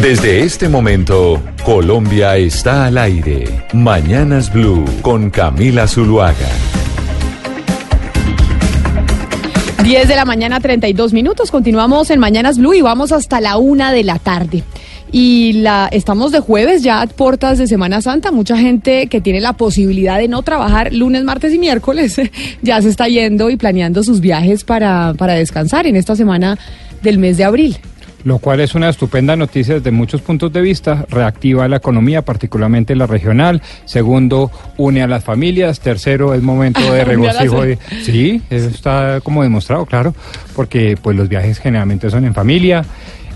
Desde este momento, Colombia está al aire. Mañanas Blue con Camila Zuluaga. 10 de la mañana, 32 minutos. Continuamos en Mañanas Blue y vamos hasta la una de la tarde. Y la, estamos de jueves ya a puertas de Semana Santa. Mucha gente que tiene la posibilidad de no trabajar lunes, martes y miércoles ya se está yendo y planeando sus viajes para, para descansar en esta semana del mes de abril lo cual es una estupenda noticia desde muchos puntos de vista. Reactiva la economía, particularmente la regional. Segundo, une a las familias. Tercero, es momento de regocijo. Sí, eso está como demostrado, claro, porque pues los viajes generalmente son en familia.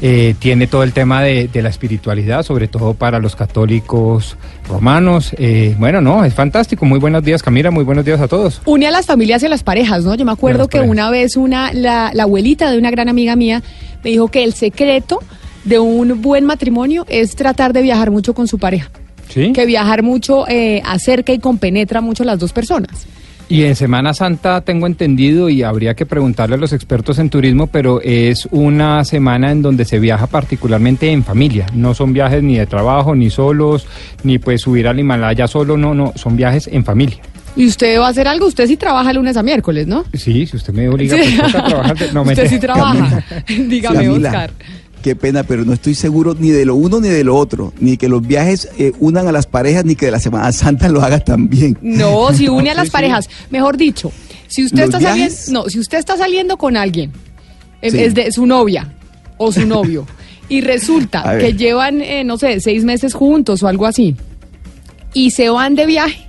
Eh, tiene todo el tema de, la espiritualidad, sobre todo para los católicos romanos. Eh, bueno, no, es fantástico. Muy buenos días, Camila. Muy buenos días a todos. Une a las familias y a las parejas, ¿no? Yo me acuerdo que una vez una la, la abuelita de una gran amiga mía me dijo que el secreto de un buen matrimonio es tratar de viajar mucho con su pareja. ¿Sí? Que viajar mucho eh, acerca y compenetra mucho a las dos personas. Y en Semana Santa tengo entendido y habría que preguntarle a los expertos en turismo, pero es una semana en donde se viaja particularmente en familia. No son viajes ni de trabajo, ni solos, ni pues subir al Himalaya solo, no, no, son viajes en familia. ¿Y usted va a hacer algo? Usted sí trabaja lunes a miércoles, ¿no? Sí, si usted me obliga pues, a trabajar. No, usted sí trabaja. Dígame, Oscar qué pena, pero no estoy seguro ni de lo uno ni de lo otro, ni que los viajes eh, unan a las parejas, ni que de la Semana Santa lo haga también. No, si une a las parejas, mejor dicho, si usted está saliendo, no, si usted está saliendo con alguien, es de su novia o su novio, y resulta que llevan, eh, no sé, seis meses juntos o algo así, y se van de viaje,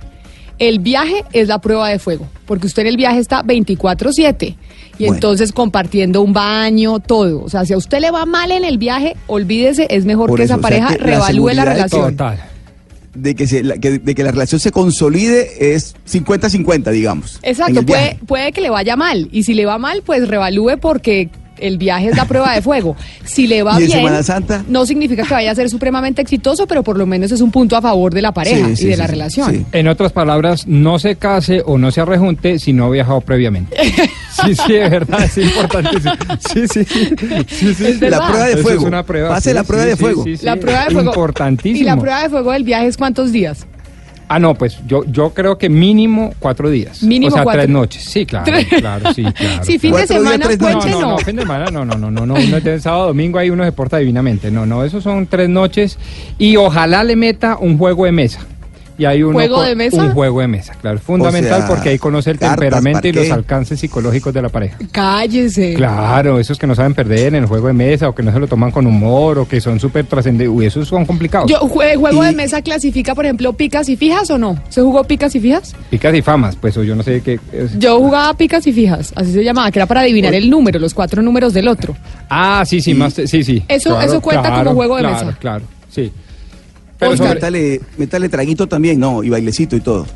el viaje es la prueba de fuego, porque usted en el viaje está 24/7 y entonces compartiendo un baño, todo. O sea, si a usted le va mal en el viaje, olvídese, es mejor que esa pareja revalúe la, relación. De que, se, de que la relación se consolide es 50-50, digamos. Exacto, puede, puede que le vaya mal. Y si le va mal, pues revalúe porque el viaje es la prueba de fuego. Si le va bien, no significa que vaya a ser supremamente exitoso, pero por lo menos es un punto a favor de la pareja y de la relación. En otras palabras, no se case o no se arrejunte si no ha viajado previamente. sí, sí, es verdad, es importante. Sí, sí, sí. la prueba de fuego. una prueba, Pase la prueba de fuego. La prueba de fuego. Importantísimo. ¿Y la prueba de fuego del viaje es cuántos días? Ah, no, pues yo, yo creo que mínimo cuatro días. Mínimo O sea, tres noches. Sí, claro, claro, sí, claro. Sí, fin de semana, no, no, no, fin de semana, no, no, no, no, no, uno de sábado, domingo, ahí uno se porta divinamente. No, no, esos son tres noches y ojalá le meta un juego de mesa. Y hay uno ¿Juego de mesa? un juego de mesa, claro, fundamental porque ahí conoce el temperamento y los alcances psicológicos de la pareja. Cállese. Claro, esos que no saben perder en el juego de mesa o que no se lo toman con humor o que son súper trascendentes, uy, esos son complicados. Yo, ¿Juego de mesa clasifica, por ejemplo, picas y fijas o no? ¿Se jugó picas y fijas? Picas y famas, pues yo no sé qué. Yo jugaba picas y fijas, así se llamaba, que era para adivinar el número, los cuatro números del otro. Ah, sí, sí, más, sí, sí. Eso, eso cuenta como juego de mesa. Claro, claro, sí. Pero métale, traguito también, ¿no? Y bailecito y todo.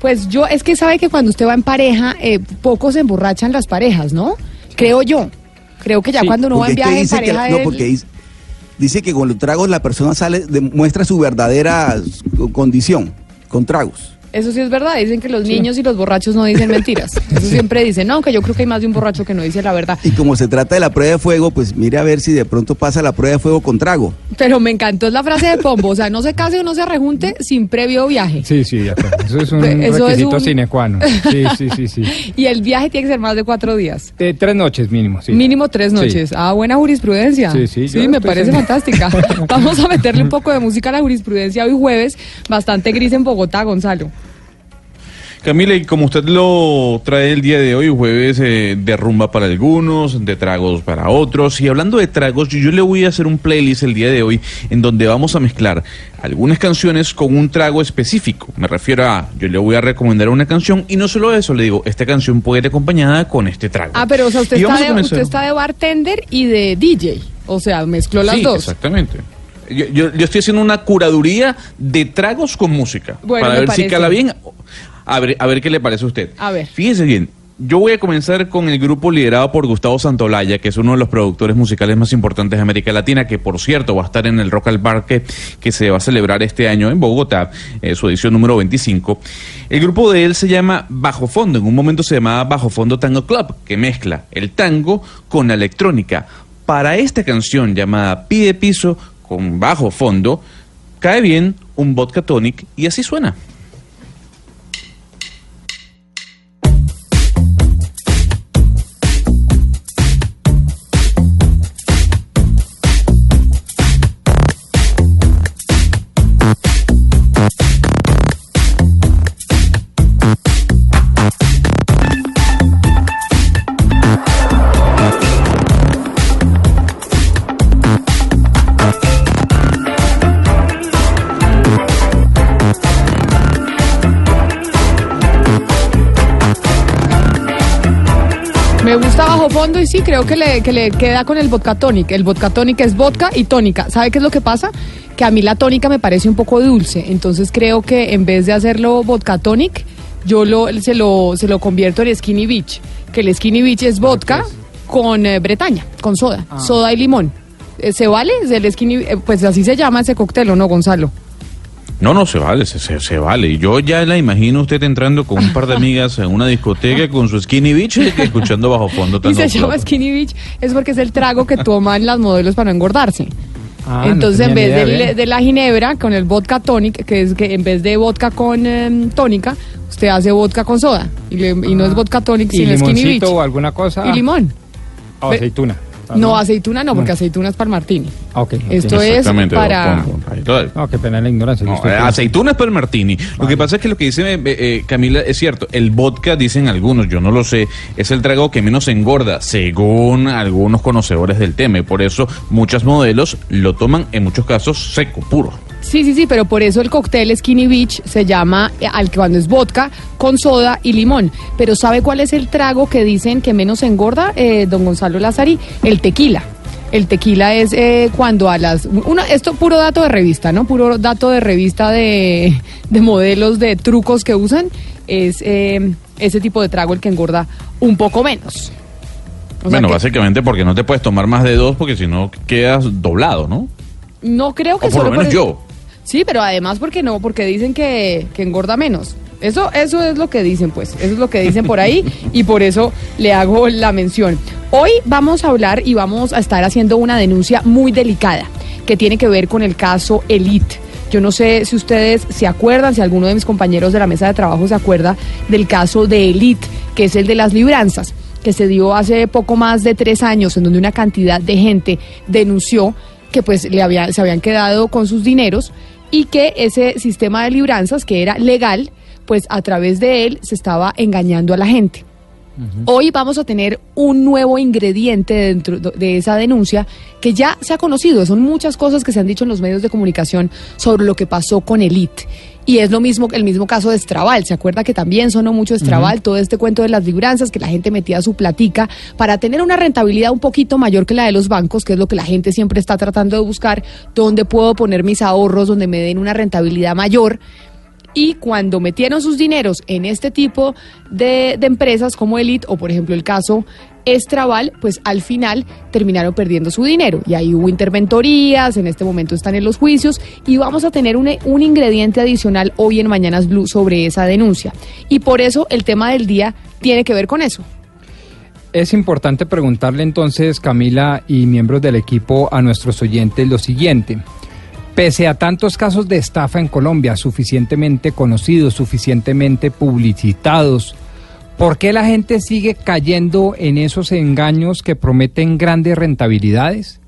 Pues yo, es que sabe que cuando usted va en pareja, eh, pocos se emborrachan las parejas, ¿no? Creo yo. Creo que ya cuando uno va en viaje en pareja... no, porque dice, que con los tragos la persona sale, demuestra su verdadera condición, con tragos. Eso sí es verdad, dicen que los niños y los borrachos no dicen mentiras. Eso siempre dicen, no, aunque yo creo que hay más de un borracho que no dice la verdad. Y como se trata de la prueba de fuego, pues mire a ver si de pronto pasa la prueba de fuego con trago. Pero me encantó la frase de Pombo, o sea, no se case o no se rejunte sin previo viaje. Sí, sí, ya Eso es un requisito sine qua non. Sí, sí, sí, sí. y el viaje tiene que ser más de cuatro días. De tres noches mínimo, sí. Mínimo tres noches. Ah, buena jurisprudencia. Sí, sí. Sí, me parece fantástica. Vamos a meterle un poco de música a la jurisprudencia hoy jueves, bastante gris en Bogotá, Gonzalo. Camila, y como usted lo trae el día de hoy, jueves eh, de rumba para algunos, de tragos para otros, y hablando de tragos, yo, le voy a hacer un playlist el día de hoy en donde vamos a mezclar algunas canciones con un trago específico. Me refiero a, yo le voy a recomendar una canción y no solo eso, le digo, esta canción puede ir acompañada con este trago. Ah, pero o sea, usted, está de, usted está de, bartender y de DJ, o sea, mezcló las dos. Exactamente. Yo, yo, estoy haciendo una curaduría de tragos con música. para ver si cala bien. A ver, a ver qué le parece a usted. A ver. Fíjese bien. Yo voy a comenzar con el grupo liderado por Gustavo Santolaya, que es uno de los productores musicales más importantes de América Latina, que por cierto va a estar en el Rock al Parque que se va a celebrar este año en Bogotá, eh, su edición número 25. El grupo de él se llama Bajo Fondo, en un momento se llamaba Bajo Fondo Tango Club, que mezcla el tango con la electrónica para esta canción llamada Pide Piso con bajo fondo, cae bien un vodka tonic y así suena. Fondo y sí, creo que le, que le queda con el vodka tonic. El vodka tonic es vodka y tónica. ¿Sabe qué es lo que pasa? Que a mí la tónica me parece un poco dulce. Entonces creo que en vez de hacerlo vodka tonic, yo lo, se, lo, se lo convierto en skinny beach. Que el skinny beach es vodka con eh, bretaña, con soda. Ah. Soda y limón. Eh, ¿Se vale? El skinny, eh, pues así se llama ese cóctel, ¿o no, Gonzalo? No, no, se vale, se, se, vale. Yo ya la imagino usted entrando con un par de amigas en una discoteca con su Skinny Beach escuchando bajo fondo. Y se llama Skinny Beach es porque es el trago que toman las modelos para no engordarse. Ah, Entonces, en vez de, la ginebra con el vodka tonic, que es que en vez de vodka con em, tónica, usted hace vodka con soda. Y, no es ah. vodka tonic, sino Skinny Beach. o alguna cosa? Y limón. O aceituna. No, aceituna no, porque aceituna es para el martini. Ah, okay, Esto es para... No, qué pena la ignorancia. No, aceituna es para el martini. Lo que pasa es que lo que dice eh, eh, Camila es cierto. El vodka, dicen algunos, yo no lo sé, es el trago que menos engorda, según algunos conocedores del tema. Y por eso muchas modelos lo toman en muchos casos seco, puro. Sí, sí, sí, pero por eso el cóctel Skinny Beach se llama, eh, al que cuando es vodka, con soda y limón. Pero ¿sabe cuál es el trago que dicen que menos engorda, eh, don Gonzalo Lazari? El tequila. El tequila es eh, cuando a las... Una, esto puro dato de revista, ¿no? Puro dato de revista de, modelos, de trucos que usan. Es ese tipo de trago el que engorda un poco menos. bueno, básicamente porque no te puedes tomar más de dos porque si no quedas doblado, ¿no? No creo que o por lo menos yo. Sí, pero además porque no, porque dicen que, engorda menos. Eso, eso es lo que dicen, pues. Eso es lo que dicen por ahí y por eso le hago la mención. Hoy vamos a hablar y vamos a estar haciendo una denuncia muy delicada que tiene que ver con el caso Elite. Yo no sé si ustedes se acuerdan, si alguno de mis compañeros de la mesa de trabajo se acuerda del caso de Elite, que es el de las libranzas, que se dio hace poco más de tres años, en donde una cantidad de gente denunció que pues le había, se habían quedado con sus dineros y que ese sistema de libranzas, que era legal, pues a través de él se estaba engañando a la gente. Hoy vamos a tener un nuevo ingrediente dentro de esa denuncia que ya se ha conocido. Son muchas cosas que se han dicho en los medios de comunicación sobre lo que pasó con Elite. Y es lo mismo el mismo caso de Estrabal. ¿Se acuerda que también sonó mucho Estrabal? Todo este cuento de las libranzas, que la gente metía su platica para tener una rentabilidad un poquito mayor que la de los bancos, que es lo que la gente siempre está tratando de buscar, donde puedo poner mis ahorros, donde me den una rentabilidad mayor y cuando metieron sus dineros en este tipo de, empresas como Elite o por ejemplo el caso Estrabal, pues al final terminaron perdiendo su dinero y ahí hubo interventorías, en este momento están en los juicios y vamos a tener un, un ingrediente adicional hoy en Mañanas Blue sobre esa denuncia. Y por eso el tema del día tiene que ver con eso. Es importante preguntarle entonces, Camila y miembros del equipo, a nuestros oyentes lo siguiente. Pese a tantos casos de estafa en Colombia, suficientemente conocidos, suficientemente publicitados, ¿por qué la gente sigue cayendo en esos engaños que prometen grandes rentabilidades?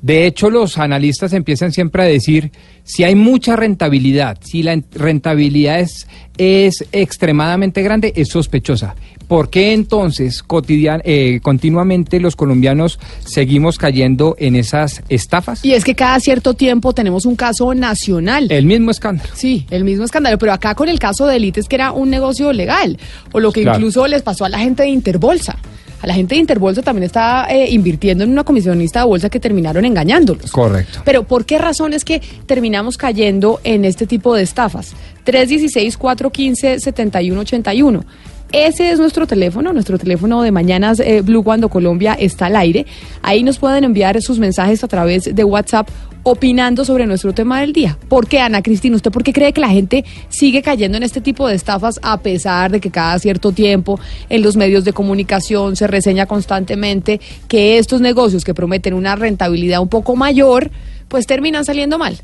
De hecho, los analistas empiezan siempre a decir, si hay mucha rentabilidad, si la rentabilidad es, es extremadamente grande, es sospechosa. ¿Por qué entonces cotidian, eh, continuamente los colombianos seguimos cayendo en esas estafas? Y es que cada cierto tiempo tenemos un caso nacional. El mismo escándalo. Sí, el mismo escándalo. Pero acá con el caso de Elite es que era un negocio legal. O lo que incluso les pasó a la gente de Interbolsa a la gente de Interbolsa también está eh, invirtiendo en una comisionista de bolsa que terminaron engañándolos. Correcto. Pero ¿por qué razón es que terminamos cayendo en este tipo de estafas? 316-415-7181. Ese es nuestro teléfono, nuestro teléfono de Mañanas eh, Blue cuando Colombia está al aire. Ahí nos pueden enviar sus mensajes a través de WhatsApp opinando sobre nuestro tema del día. ¿Por qué, Ana Cristina? ¿Usted por qué cree que la gente sigue cayendo en este tipo de estafas a pesar de que cada cierto tiempo en los medios de comunicación se reseña constantemente que estos negocios que prometen una rentabilidad un poco mayor, pues terminan saliendo mal?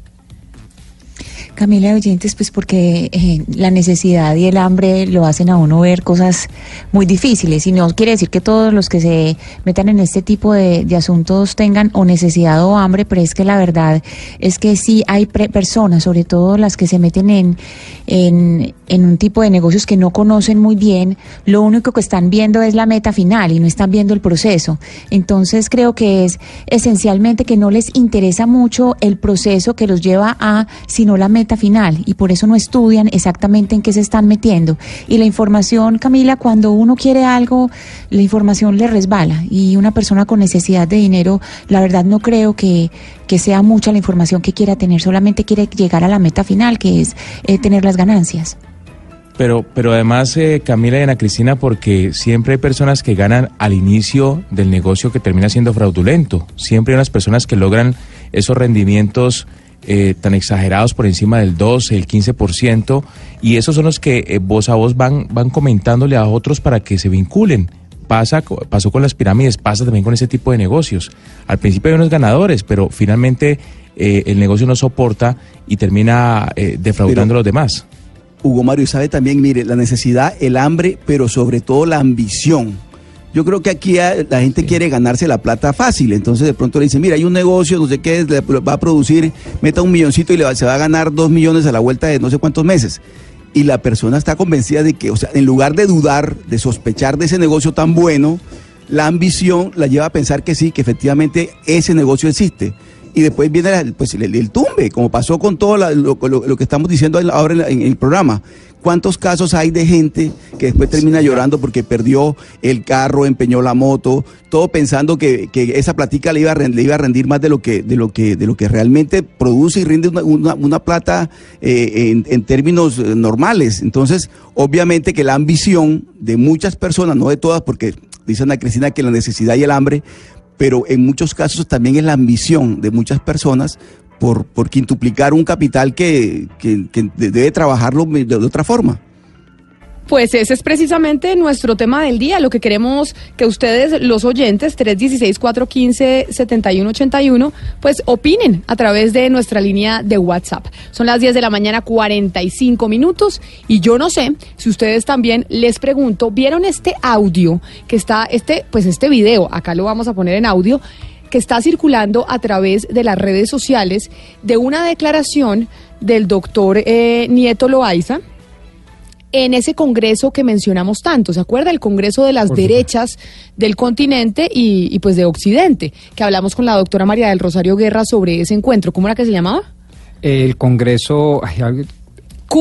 Camila oyentes, pues porque eh, la necesidad y el hambre lo hacen a uno ver cosas muy difíciles y no quiere decir que todos los que se metan en este tipo de, asuntos tengan o necesidad o hambre, pero es que la verdad es que sí hay personas, sobre todo las que se meten en, en, en un tipo de negocios que no conocen muy bien, lo único que están viendo es la meta final y no están viendo el proceso. Entonces creo que es esencialmente que no les interesa mucho el proceso que los lleva a, sino la meta final y por eso no estudian exactamente en qué se están metiendo. Y la información, Camila, cuando uno quiere algo, la información le resbala y una persona con necesidad de dinero, la verdad no creo que, que sea mucha la información que quiera tener, solamente quiere llegar a la meta final, que es eh, tener las ganancias. Pero, pero además, eh, Camila y Ana Cristina, porque siempre hay personas que ganan al inicio del negocio que termina siendo fraudulento. Siempre hay unas personas que logran esos rendimientos eh, tan exagerados por encima del 12, el 15%, y esos son los que eh, voz a voz van, van comentándole a otros para que se vinculen. Pasa, pasó con las pirámides, pasa también con ese tipo de negocios. Al principio hay unos ganadores, pero finalmente eh, el negocio no soporta y termina defraudando a los demás. Hugo Mario sabe también, mire, la necesidad, el hambre, pero sobre todo la ambición yo creo que aquí la gente quiere ganarse la plata fácil, entonces de pronto le dicen, mira, hay un negocio, no sé qué, va a producir, meta un milloncito y le se va a ganar dos millones a la vuelta de no sé cuántos meses. Y la persona está convencida de que, o sea, en lugar de dudar, de sospechar de ese negocio tan bueno, la ambición la lleva a pensar que sí, que efectivamente ese negocio existe y después viene pues, el, tumbe, como pasó con todo lo, que estamos diciendo ahora en, el programa. ¿Cuántos casos hay de gente que después termina llorando porque perdió el carro, empeñó la moto, todo pensando que, esa platica le iba, a, le iba a rendir más de lo que, de lo que, de lo que realmente produce y rinde una, plata eh, en, en, términos eh, normales? Entonces, obviamente que la ambición de muchas personas, no de todas, porque dice Ana Cristina que la necesidad y el hambre, pero en muchos casos también es la ambición de muchas personas por, por quintuplicar un capital que, que, debe trabajarlo de otra forma. Pues ese es precisamente nuestro tema del día, lo que queremos que ustedes, los oyentes, 316-415-7181, pues opinen a través de nuestra línea de WhatsApp. Son las 10 de la mañana, 45 minutos, y yo no sé si ustedes también les pregunto, ¿vieron este audio que está, este, pues este video, acá lo vamos a poner en audio, que está circulando a través de las redes sociales de una declaración del doctor eh, Nieto Loaiza? en ese congreso que mencionamos tanto. ¿Se acuerda? El congreso de las derechas del continente y, pues de Occidente, que hablamos con la doctora María del Rosario Guerra sobre ese encuentro. ¿Cómo era que se llamaba? El congreso,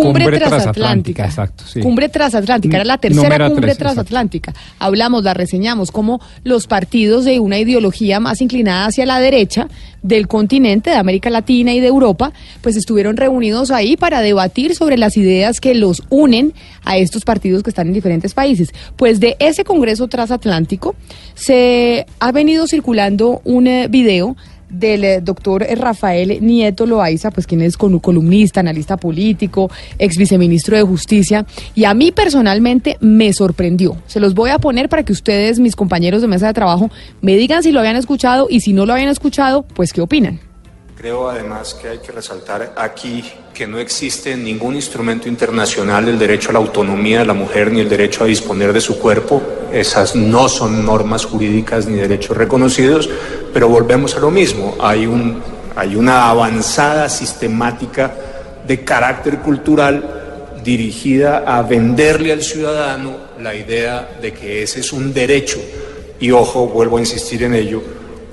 Cumbre, transatlántica. Exacto, sí. Cumbre transatlántica, era la tercera cumbre transatlántica. Hablamos, la reseñamos, como los partidos de una ideología más inclinada hacia la derecha del continente, de América Latina y de Europa, pues estuvieron reunidos ahí para debatir sobre las ideas que los unen a estos partidos que están en diferentes países. Pues de ese Congreso transatlántico se ha venido circulando un eh, video del eh, doctor Rafael Nieto Loaiza, pues quien es columnista, analista político, ex viceministro de Justicia, y a mí personalmente me sorprendió. Se los voy a poner para que ustedes, mis compañeros de mesa de trabajo, me digan si lo habían escuchado y si no lo habían escuchado, pues qué opinan. Creo además que hay que resaltar aquí que no existe ningún instrumento internacional del derecho a la autonomía de la mujer ni el derecho a disponer de su cuerpo. Esas no son normas jurídicas ni derechos reconocidos, pero volvemos a lo mismo. Hay, un, hay una avanzada sistemática de carácter cultural dirigida a venderle al ciudadano la idea de que ese es un derecho y, ojo, vuelvo a insistir en ello,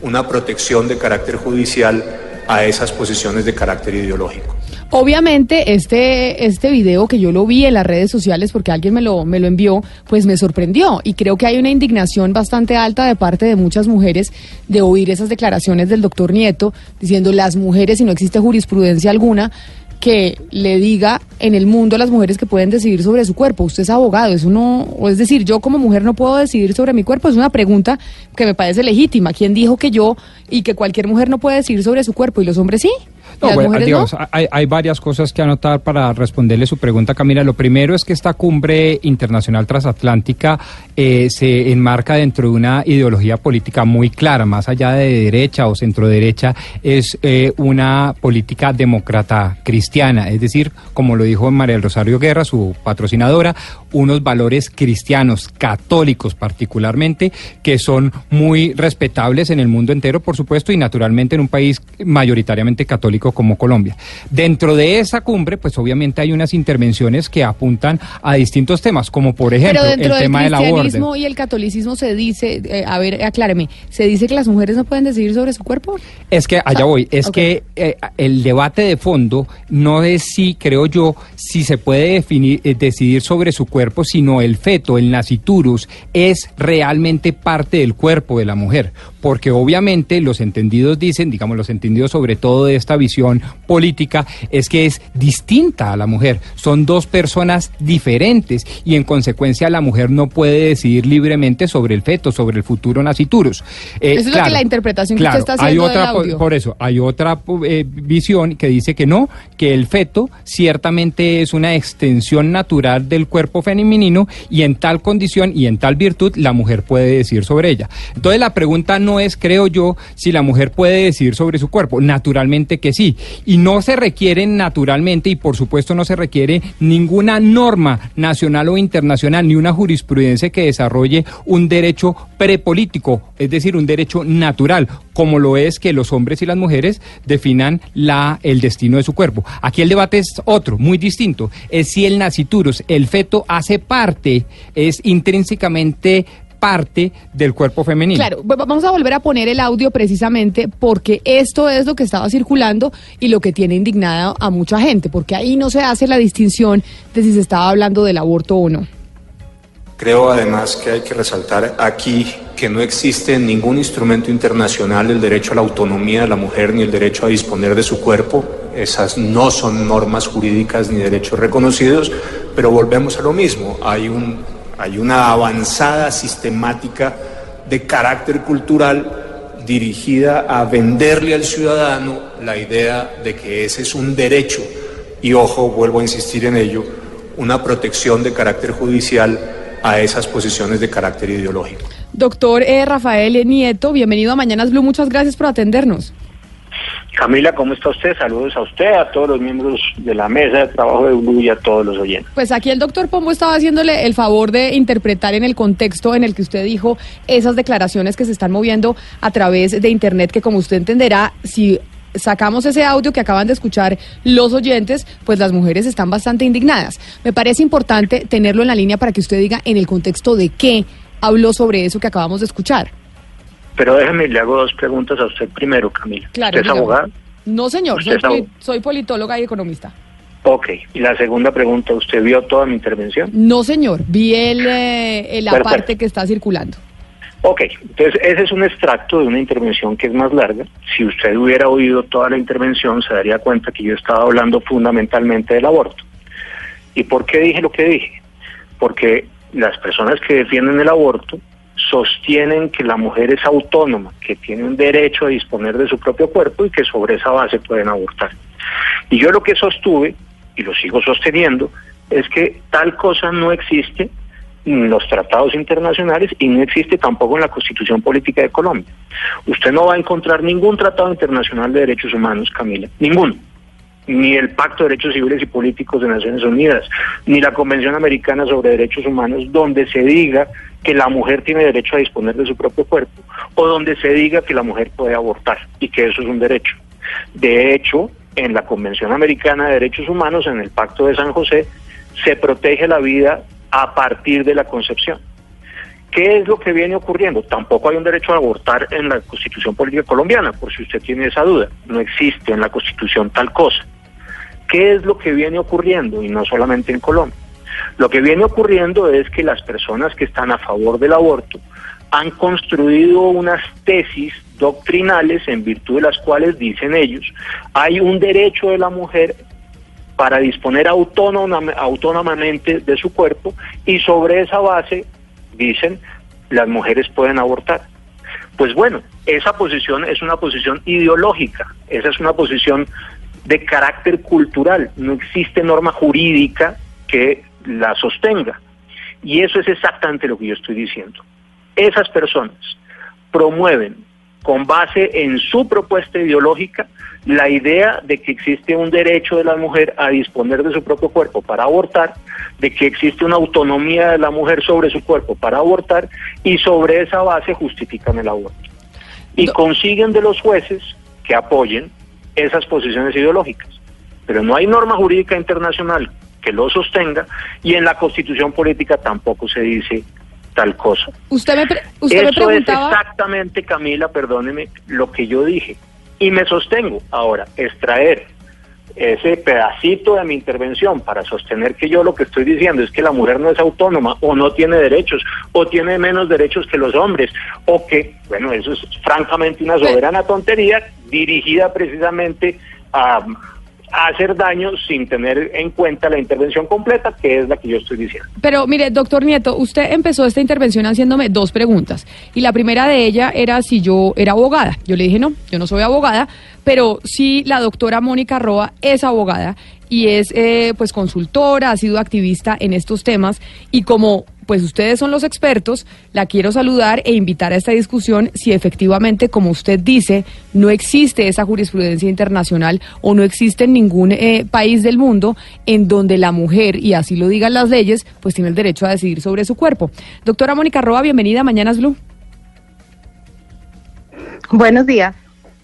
una protección de carácter judicial a esas posiciones de carácter ideológico. Obviamente este, este video que yo lo vi en las redes sociales porque alguien me lo, me lo envió, pues me sorprendió y creo que hay una indignación bastante alta de parte de muchas mujeres de oír esas declaraciones del doctor Nieto diciendo las mujeres, si no existe jurisprudencia alguna, que le diga en el mundo a las mujeres que pueden decidir sobre su cuerpo. Usted es abogado, eso no, o es decir, yo como mujer no puedo decidir sobre mi cuerpo, es una pregunta que me parece legítima. ¿Quién dijo que yo y que cualquier mujer no puede decidir sobre su cuerpo y los hombres sí? Hay, varias cosas que anotar para responderle su pregunta, Camila. Lo primero es que esta cumbre internacional transatlántica eh, se enmarca dentro de una ideología política muy clara, más allá de derecha o centro derecha, es eh, una política demócrata cristiana, es decir, como lo dijo María del Rosario Guerra, su patrocinadora, unos valores cristianos, católicos particularmente, que son muy respetables en el mundo entero, por supuesto, y naturalmente en un país mayoritariamente católico como Colombia. Dentro de esa cumbre, pues obviamente hay unas intervenciones que apuntan a distintos temas, como por ejemplo el tema del aborto. y el catolicismo se dice, eh, a ver, acláreme, ¿se dice que las mujeres no pueden decidir sobre su cuerpo? Es que, allá voy, es que eh, el debate de fondo no es si, creo yo, si se puede definir, eh, decidir sobre su cuerpo, sino el feto, el naciturus, es realmente parte del cuerpo de la mujer. Porque obviamente los entendidos dicen, digamos, los entendidos sobre todo de esta visión política, es que es distinta a la mujer. Son dos personas diferentes y en consecuencia la mujer no puede decidir libremente sobre el feto, sobre el futuro naciturus. Eh, Eso es lo que la interpretación que usted está haciendo hay otra, Por, eso, hay otra eh, visión que dice que no, que el feto ciertamente es una extensión natural del cuerpo femenino y en tal condición y en tal virtud la mujer puede decir sobre ella. Entonces la pregunta no es, creo yo, si la mujer puede decir sobre su cuerpo. Naturalmente que sí. Y no se requiere naturalmente y por supuesto no se requiere ninguna norma nacional o internacional ni una jurisprudencia que desarrolle un derecho prepolítico, es decir, un derecho natural, como lo es que los hombres y las mujeres definan la, el destino de su cuerpo. Aquí el debate es otro, muy distinto, es si el naciturus, el feto, hace parte, es intrínsecamente parte del cuerpo femenino. Claro, vamos a volver a poner el audio precisamente porque esto es lo que estaba circulando y lo que tiene indignada a mucha gente, porque ahí no se hace la distinción de si se estaba hablando del aborto o no. Creo además que hay que resaltar aquí que no existe ningún instrumento internacional el derecho a la autonomía de la mujer ni el derecho a disponer de su cuerpo. Esas no son normas jurídicas ni derechos reconocidos, pero volvemos a lo mismo. Hay, un, hay una avanzada sistemática de carácter cultural dirigida a venderle al ciudadano la idea de que ese es un derecho y, ojo, vuelvo a insistir en ello, una protección de carácter judicial a esas posiciones de carácter ideológico. Doctor eh, Rafael Nieto, bienvenido a Mañanas Blue, muchas gracias por atendernos. Camila, ¿cómo está usted? Saludos a usted, a todos los miembros de la mesa de trabajo de Blue y a todos los oyentes. Pues aquí el doctor Pombo estaba haciéndole el favor de interpretar en el contexto en el que usted dijo esas declaraciones que se están moviendo a través de Internet, que como usted entenderá, si sacamos ese audio que acaban de escuchar los oyentes, pues las mujeres están bastante indignadas. Me parece importante tenerlo en la línea para que usted diga en el contexto de qué habló sobre eso que acabamos de escuchar. Pero déjeme, le hago dos preguntas a usted primero, Camila. Claro, ¿Usted es abogada? No, señor, soy, politóloga y economista. Ok, y la segunda pregunta, ¿usted vio toda mi intervención? No, señor, vi el, eh, la parte que está circulando. Ok, entonces ese es un extracto de una intervención que es más larga. Si usted hubiera oído toda la intervención, se daría cuenta que yo estaba hablando fundamentalmente del aborto. ¿Y por qué dije lo que dije? Porque las personas que defienden el aborto sostienen que la mujer es autónoma, que tiene un derecho a disponer de su propio cuerpo y que sobre esa base pueden abortar. Y yo lo que sostuve, y lo sigo sosteniendo, es que tal cosa no existe en los tratados internacionales y no existe tampoco en la Constitución Política de Colombia. Usted no va a encontrar ningún tratado internacional de derechos humanos, Camila, ninguno. Ni el Pacto de Derechos Civiles y Políticos de Naciones Unidas, ni la Convención Americana sobre Derechos Humanos, donde se diga que la mujer tiene derecho a disponer de su propio cuerpo, o donde se diga que la mujer puede abortar y que eso es un derecho. De hecho, en la Convención Americana de Derechos Humanos, en el Pacto de San José, se protege la vida a partir de la concepción. ¿Qué es lo que viene ocurriendo? Tampoco hay un derecho a abortar en la constitución política colombiana, por si usted tiene esa duda. No existe en la constitución tal cosa. ¿Qué es lo que viene ocurriendo? Y no solamente en Colombia. Lo que viene ocurriendo es que las personas que están a favor del aborto han construido unas tesis doctrinales en virtud de las cuales dicen ellos, hay un derecho de la mujer para disponer autónomamente de su cuerpo y sobre esa base, dicen, las mujeres pueden abortar. Pues bueno, esa posición es una posición ideológica, esa es una posición de carácter cultural, no existe norma jurídica que la sostenga. Y eso es exactamente lo que yo estoy diciendo. Esas personas promueven con base en su propuesta ideológica la idea de que existe un derecho de la mujer a disponer de su propio cuerpo para abortar, de que existe una autonomía de la mujer sobre su cuerpo para abortar y sobre esa base justifican el aborto. Y consiguen de los jueces que apoyen esas posiciones ideológicas. Pero no hay norma jurídica internacional que lo sostenga y en la constitución política tampoco se dice tal cosa. Usted me, usted Eso es exactamente, Camila, perdóneme, lo que yo dije. Y me sostengo. Ahora, extraer ese pedacito de mi intervención para sostener que yo lo que estoy diciendo es que la mujer no es autónoma o no tiene derechos o tiene menos derechos que los hombres o que, bueno, eso es francamente una soberana tontería dirigida precisamente a hacer daño sin tener en cuenta la intervención completa, que es la que yo estoy diciendo. Pero mire, doctor Nieto, usted empezó esta intervención haciéndome dos preguntas. Y la primera de ella era si yo era abogada. Yo le dije, no, yo no soy abogada, pero sí la doctora Mónica Roa es abogada y es eh, pues consultora, ha sido activista en estos temas y como pues ustedes son los expertos, la quiero saludar e invitar a esta discusión si efectivamente, como usted dice, no existe esa jurisprudencia internacional o no existe en ningún eh, país del mundo en donde la mujer, y así lo digan las leyes, pues tiene el derecho a decidir sobre su cuerpo. Doctora Mónica Roa, bienvenida a Mañanas Blue. Buenos días.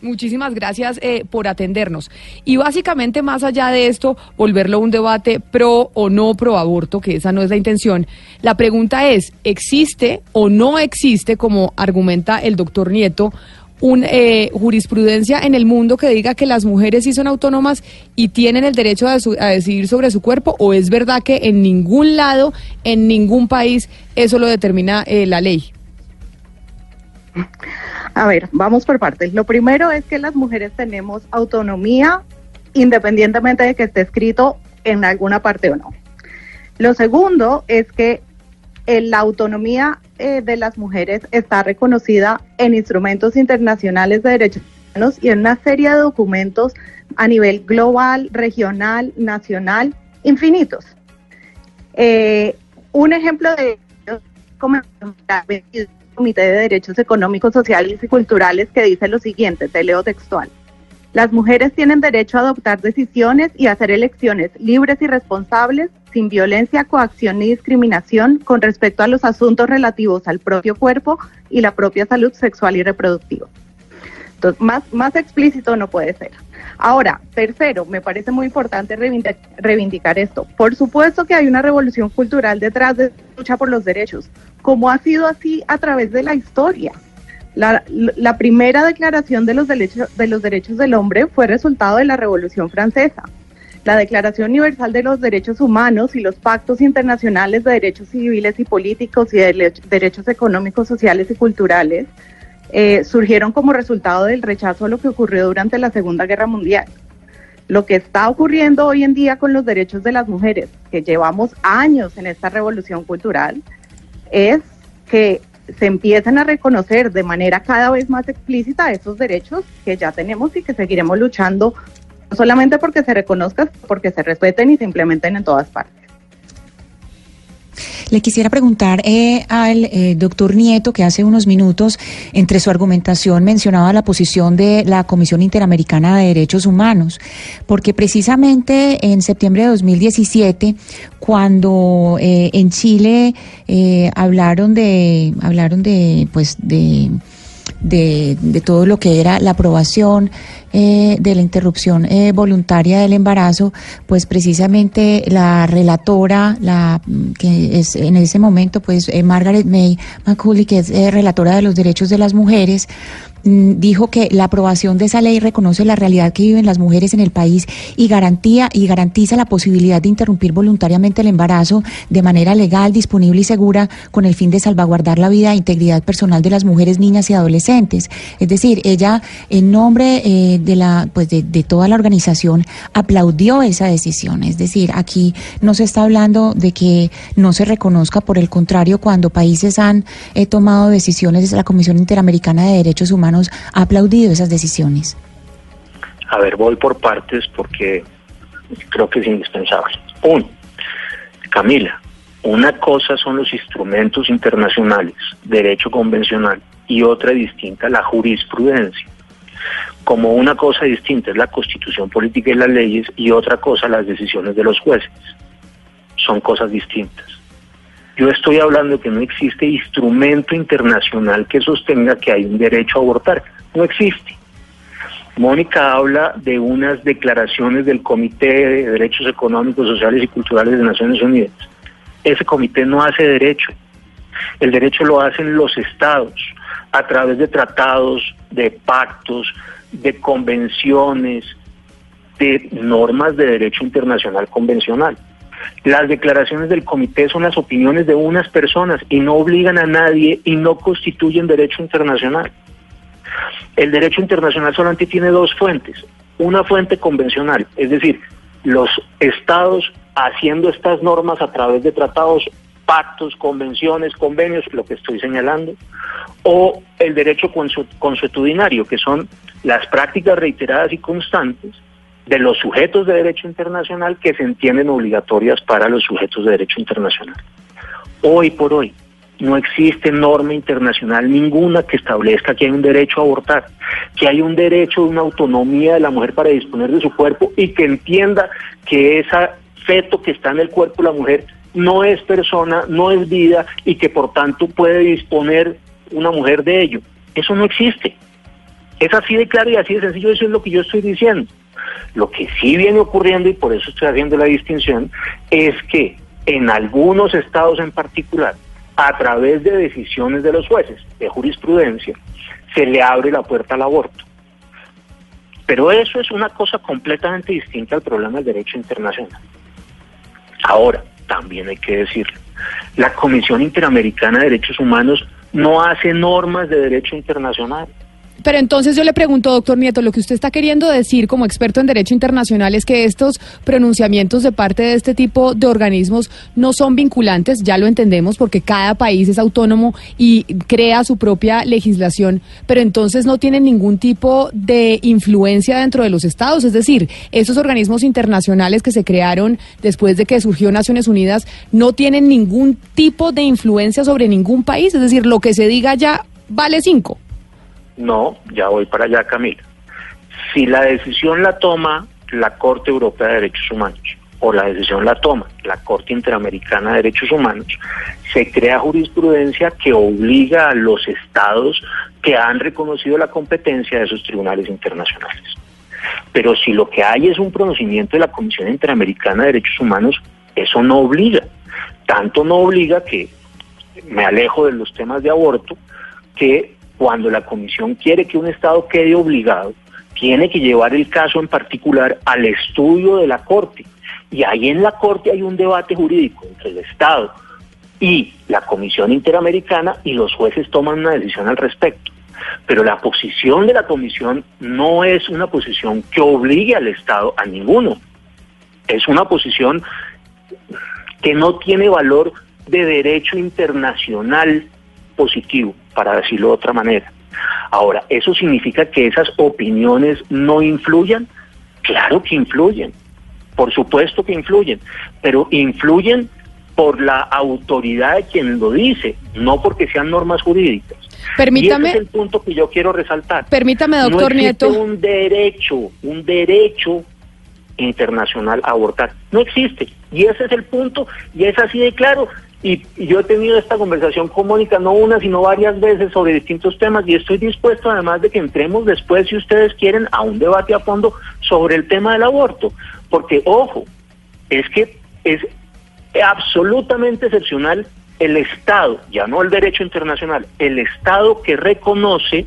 Muchísimas gracias eh, por atendernos. Y básicamente, más allá de esto, volverlo un debate pro o no pro aborto, que esa no es la intención, la pregunta es, ¿existe o no existe, como argumenta el doctor Nieto, una eh, jurisprudencia en el mundo que diga que las mujeres sí son autónomas y tienen el derecho a, decidir sobre su cuerpo? ¿O es verdad que en ningún lado, en ningún país, eso lo determina eh, la ley? A ver, vamos por partes. Lo primero es que las mujeres tenemos autonomía independientemente de que esté escrito en alguna parte o no. Lo segundo es que eh, la autonomía eh, de las mujeres está reconocida en instrumentos internacionales de derechos humanos y en una serie de documentos a nivel global, regional, nacional, infinitos. Eh, un ejemplo de ello Comité de Derechos Económicos, Sociales y Culturales que dice lo siguiente, te leo textual. Las mujeres tienen derecho a adoptar decisiones y hacer elecciones libres y responsables, sin violencia, coacción ni discriminación con respecto a los asuntos relativos al propio cuerpo y la propia salud sexual y reproductiva. Entonces, más, más explícito no puede ser. Ahora, tercero, me parece muy importante reivindicar, esto. Por supuesto que hay una revolución cultural detrás de la lucha por los derechos, como ha sido así a través de la historia. La, primera declaración de los, derechos, de los derechos del hombre fue resultado de la Revolución Francesa. La Declaración Universal de los Derechos Humanos y los pactos internacionales de derechos civiles y políticos y de derechos económicos, sociales y culturales eh, surgieron como resultado del rechazo a lo que ocurrió durante la Segunda Guerra Mundial. Lo que está ocurriendo hoy en día con los derechos de las mujeres, que llevamos años en esta revolución cultural, es que se empiezan a reconocer de manera cada vez más explícita esos derechos que ya tenemos y que seguiremos luchando, no solamente porque se reconozcan, porque se respeten y se implementen en todas partes. Le quisiera preguntar eh, al eh, doctor Nieto, que hace unos minutos, entre su argumentación, mencionaba la posición de la Comisión Interamericana de Derechos Humanos, porque precisamente en septiembre de 2017, cuando eh, en Chile hablaron de, hablaron de, pues, de de, de, todo lo que era la aprobación eh, de la interrupción eh, voluntaria del embarazo, pues precisamente la relatora, la que es en ese momento, pues eh, Margaret May McCulley, que es relatora de los derechos de las mujeres, mm, dijo que la aprobación de esa ley reconoce la realidad que viven las mujeres en el país y garantía y garantiza la posibilidad de interrumpir voluntariamente el embarazo de manera legal, disponible y segura con el fin de salvaguardar la vida e integridad personal de las mujeres, niñas y adolescentes. Es decir, ella en nombre eh, de la pues de, toda la organización aplaudió esa decisión. Es decir, aquí no se está hablando de que no se reconozca, por el contrario, cuando países han eh, tomado decisiones, la Comisión Interamericana de Derechos Humanos aplaudido esas decisiones. A ver, voy por partes porque creo que es indispensable. Uno, Camila, una cosa son los instrumentos internacionales, derecho convencional, y otra distinta, la jurisprudencia. Como una cosa distinta es la constitución política y las leyes, y otra cosa las decisiones de los jueces. Son cosas distintas. Yo estoy hablando de que no existe instrumento internacional que sostenga que hay un derecho a abortar. No existe. Mónica habla de unas declaraciones del Comité de Derechos Económicos, Sociales y Culturales de Naciones Unidas. Ese comité no hace derecho. El derecho lo hacen los estados a través de tratados, de pactos, de convenciones, de normas de derecho internacional convencional. Las declaraciones del comité son las opiniones de unas personas y no obligan a nadie y no constituyen derecho internacional. El derecho internacional solamente tiene dos fuentes. Una fuente convencional, es decir, los estados haciendo estas normas a través de tratados, pactos, convenciones, convenios, lo que estoy señalando, o el derecho consuetudinario, que son las prácticas reiteradas y constantes de los sujetos de derecho internacional que se entienden obligatorias para los sujetos de derecho internacional. Hoy por hoy, no existe norma internacional ninguna que establezca que hay un derecho a abortar, que hay un derecho de una autonomía de la mujer para disponer de su cuerpo y que entienda que ese feto que está en el cuerpo de la mujer no es persona, no es vida y que por tanto puede disponer una mujer de ello. Eso no existe. Es así de claro y así de sencillo, eso es lo que yo estoy diciendo. Lo que sí viene ocurriendo, y por eso estoy haciendo la distinción, es que en algunos estados en particular, a través de decisiones de los jueces, de jurisprudencia, se le abre la puerta al aborto. Pero eso es una cosa completamente distinta al problema del derecho internacional. Ahora, también hay que decirlo, la Comisión Interamericana de Derechos Humanos no hace normas de derecho internacional. Pero entonces yo le pregunto, doctor Nieto, lo que usted está queriendo decir como experto en derecho internacional es que estos pronunciamientos de parte de este tipo de organismos no son vinculantes, ya lo entendemos, porque cada país es autónomo y crea su propia legislación, pero entonces no tienen ningún tipo de influencia dentro de los estados. Es decir, esos organismos internacionales que se crearon después de que surgió Naciones Unidas no tienen ningún tipo de influencia sobre ningún país. Es decir, lo que se diga ya vale cinco. No, ya voy para allá, Camila. Si la decisión la toma la Corte Europea de Derechos Humanos o la decisión la toma la Corte Interamericana de Derechos Humanos, se crea jurisprudencia que obliga a los estados que han reconocido la competencia de esos tribunales internacionales. Pero si lo que hay es un pronunciamiento de la Comisión Interamericana de Derechos Humanos, eso no obliga. Tanto no obliga que, me alejo de los temas de aborto, que cuando la comisión quiere que un Estado quede obligado, tiene que llevar el caso en particular al estudio de la Corte. Y ahí en la Corte hay un debate jurídico entre el Estado y la Comisión Interamericana y los jueces toman una decisión al respecto. Pero la posición de la Comisión no es una posición que obligue al Estado a ninguno. Es una posición que no tiene valor de derecho internacional positivo para decirlo de otra manera. Ahora, ¿eso significa que esas opiniones no influyan? Claro que influyen, por supuesto que influyen, pero influyen por la autoridad de quien lo dice, no porque sean normas jurídicas. Permítame. Y ese es el punto que yo quiero resaltar. Permítame, doctor no Nieto. Un derecho, un derecho internacional a abortar. No existe. Y ese es el punto, y es así de claro. Y, yo he tenido esta conversación con Mónica no una, sino varias veces sobre distintos temas y estoy dispuesto además de que entremos después, si ustedes quieren, a un debate a fondo sobre el tema del aborto. Porque, ojo, es que es absolutamente excepcional el Estado, ya no el derecho internacional, el Estado que reconoce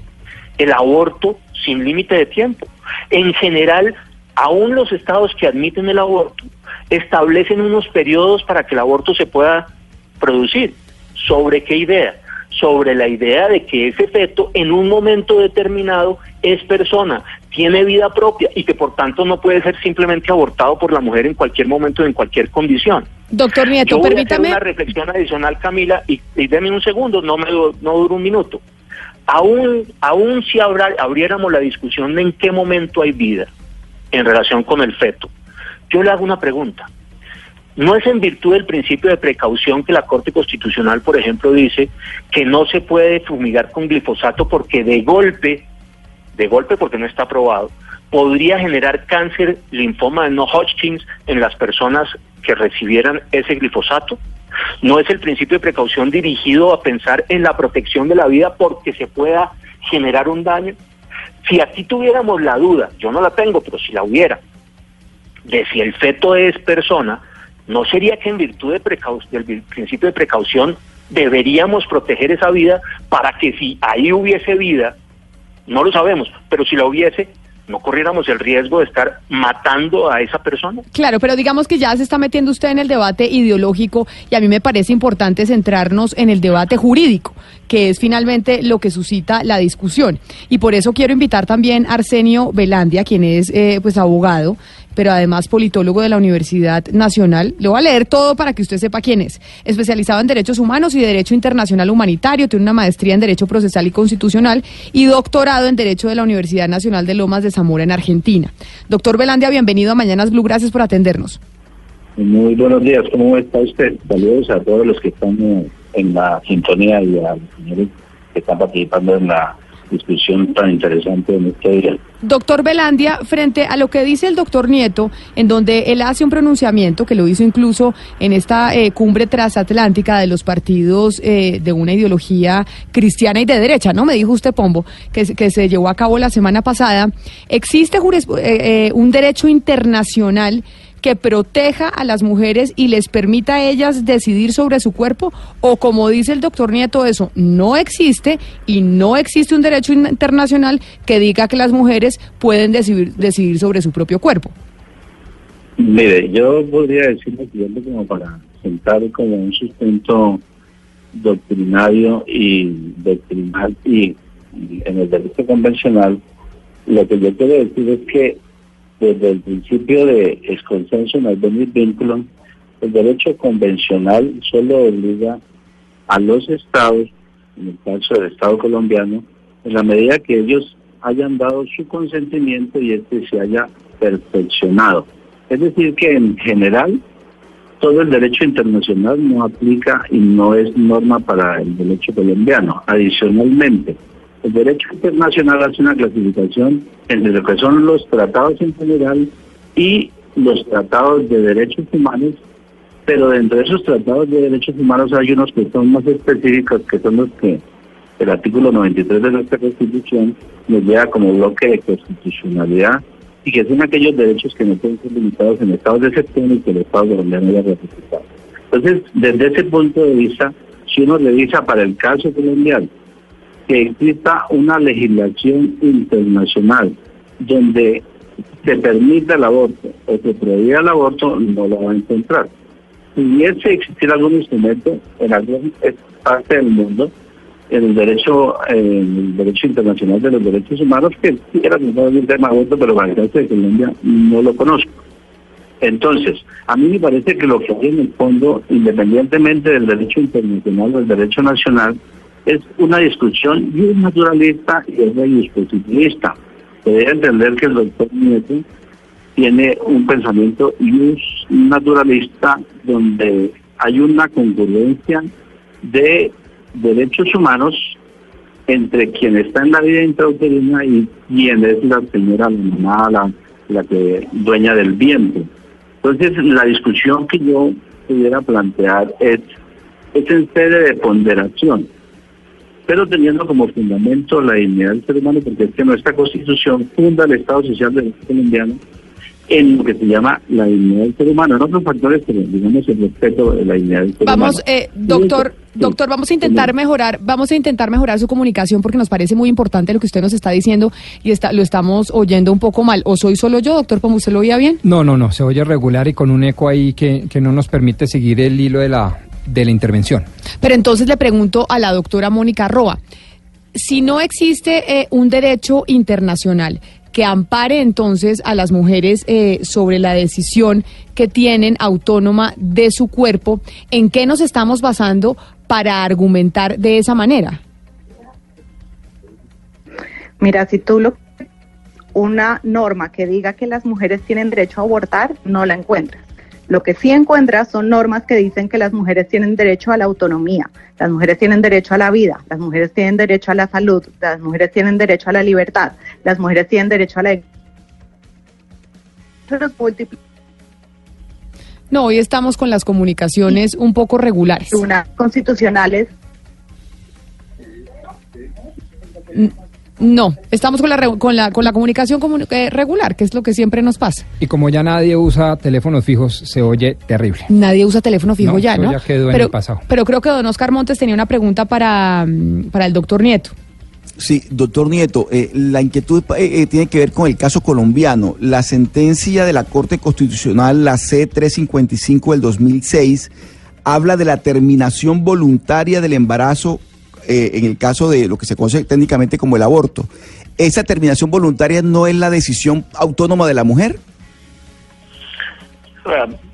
el aborto sin límite de tiempo. En general, aún los estados que admiten el aborto establecen unos periodos para que el aborto se pueda producir. ¿Sobre qué idea? Sobre la idea de que ese feto en un momento determinado es persona, tiene vida propia y que por tanto no puede ser simplemente abortado por la mujer en cualquier momento, en cualquier condición. Doctor Nieto, Yo voy permítame. A hacer una reflexión adicional, Camila, y, y deme un segundo, no me no dura un minuto. Aún, aún si abra- abriéramos la discusión de en qué momento hay vida en relación con el feto, yo le hago una pregunta. No es en virtud del principio de precaución que la Corte Constitucional, por ejemplo, dice que no se puede fumigar con glifosato porque de golpe, de golpe porque no está aprobado, podría generar cáncer, linfoma de no Hodgkins en las personas que recibieran ese glifosato. No es el principio de precaución dirigido a pensar en la protección de la vida porque se pueda generar un daño. Si aquí tuviéramos la duda, yo no la tengo, pero si la hubiera, de si el feto es persona, ¿no sería que en virtud de del principio de precaución deberíamos proteger esa vida para que si ahí hubiese vida, no lo sabemos, pero si la hubiese, no corriéramos el riesgo de estar matando a esa persona? Claro, pero digamos que ya se está metiendo usted en el debate ideológico y a mí me parece importante centrarnos en el debate jurídico, que es finalmente lo que suscita la discusión. Y por eso quiero invitar también a Arsenio Velandia, quien es eh, pues abogado, pero además politólogo de la Universidad Nacional. Le voy a leer todo para que usted sepa quién es. Especializado en Derechos Humanos y Derecho Internacional Humanitario, tiene una maestría en Derecho Procesal y Constitucional y doctorado en Derecho de la Universidad Nacional de Lomas de Zamora en Argentina. Doctor Velandia, bienvenido a Mañanas Blue, gracias por atendernos. Muy buenos días, ¿cómo está usted? Saludos a todos los que están en la sintonía y a los señores que están participando en la discusión tan interesante en este. Doctor Velandia, frente a lo que dice el doctor Nieto, en donde él hace un pronunciamiento que lo hizo incluso en esta eh, cumbre transatlántica de los partidos eh, de una ideología cristiana y de derecha, ¿no? Me dijo usted, Pombo, que, se- que se llevó a cabo la semana pasada. ¿Existe eh, eh, un derecho internacional que proteja a las mujeres y les permita a ellas decidir sobre su cuerpo? O como dice el doctor Nieto, eso no existe y no existe un derecho internacional que diga que las mujeres pueden decidir, decidir sobre su propio cuerpo. Mire, yo podría decir lo siguiente como para sentar como un sustento doctrinario y doctrinal y, y en el derecho convencional, lo que yo quiero decir es que desde el principio de es consenso no venir vínculo, el derecho convencional solo obliga a los estados, en el caso del Estado colombiano, en la medida que ellos hayan dado su consentimiento y este se haya perfeccionado. Es decir, que en general todo el derecho internacional no aplica y no es norma para el derecho colombiano. Adicionalmente, el derecho internacional hace una clasificación entre lo que son los tratados en general y los tratados de derechos humanos, pero dentro de esos tratados de derechos humanos hay unos que son más específicos, que son los que el artículo 93 de nuestra Constitución nos lleva como bloque de constitucionalidad y que son aquellos derechos que no pueden ser limitados en estados de excepción y que el Estado colombiano haya ratificado. Entonces, desde ese punto de vista, si uno revisa para el caso colombiano, que exista una legislación internacional donde se permita el aborto o se prohíba el aborto, no lo va a encontrar. Si hubiese existir algún instrumento en alguna parte del mundo, en el derecho en el derecho internacional de los derechos humanos, que era un tema aborto, pero para el caso de Colombia no lo conozco. Entonces, a mí me parece que lo que hay en el fondo, independientemente del derecho internacional o del derecho nacional, es una discusión y naturalista y es dispositivista. Se debe entender que el doctor Nieto tiene un pensamiento naturalista donde hay una concurrencia de derechos humanos entre quien está en la vida intrauterina y quien es la señora, la la, la que dueña del vientre. Entonces, la discusión que yo pudiera plantear es, es en sede de ponderación, pero teniendo como fundamento la dignidad del ser humano, porque es que nuestra constitución funda el Estado Social del colombiano en lo que se llama la dignidad del ser humano, en otros factores, pero digamos el respeto de la dignidad del ser vamos, humano. Eh, doctor, doctor, vamos a intentar mejorar, vamos a intentar mejorar su comunicación porque nos parece muy importante lo que usted nos está diciendo y está, lo estamos oyendo un poco mal. ¿O soy solo yo, doctor, como usted lo oía bien? No, no, no, se oye regular y con un eco ahí que, que no nos permite seguir el hilo de la, de la intervención. Pero entonces le pregunto a la doctora Mónica Roa, si no existe eh, un derecho internacional que ampare entonces a las mujeres eh, sobre la decisión que tienen autónoma de su cuerpo, ¿en qué nos estamos basando para argumentar de esa manera? Mira, si tú lo una norma que diga que las mujeres tienen derecho a abortar, no la encuentras. Lo que sí encuentras son normas que dicen que las mujeres tienen derecho a la autonomía, las mujeres tienen derecho a la vida, las mujeres tienen derecho a la salud, las mujeres tienen derecho a la libertad, las mujeres tienen derecho a la... No, hoy estamos con las comunicaciones un poco regulares. Una constitucionales. No, estamos con la, con la, con la comunicación eh, regular, que es lo que siempre nos pasa. Y como ya nadie usa teléfonos fijos, se oye terrible. Nadie usa teléfono fijo ya, ¿no? Ya quedó pero, en el pasado. Pero creo que don Oscar Montes tenía una pregunta para, mm, para el doctor Nieto. Sí, doctor Nieto, eh, la inquietud eh, tiene que ver con el caso colombiano. La sentencia de la Corte Constitucional, la C-355 del 2006, habla de la terminación voluntaria del embarazo eh, en el caso de lo que se conoce técnicamente como el aborto, ¿esa terminación voluntaria no es la decisión autónoma de la mujer?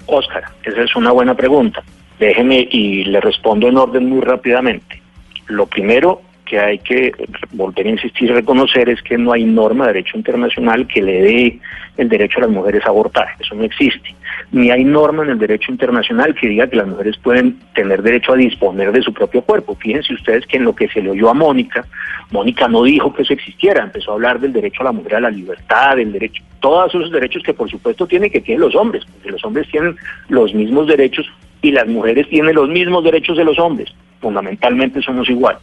Oscar, esa es una buena pregunta. Déjeme y le respondo en orden muy rápidamente. Lo primero que hay que volver a insistir y reconocer es que no hay norma de derecho internacional que le dé el derecho a las mujeres a abortar. Eso no existe. Ni hay norma en el derecho internacional que diga que las mujeres pueden tener derecho a disponer de su propio cuerpo. Fíjense ustedes que en lo que se le oyó a Mónica, Mónica no dijo que eso existiera, empezó a hablar del derecho a la mujer a la libertad, del derecho, todos esos derechos que por supuesto tienen que tienen los hombres, porque los hombres tienen los mismos derechos y las mujeres tienen los mismos derechos de los hombres. Fundamentalmente somos iguales.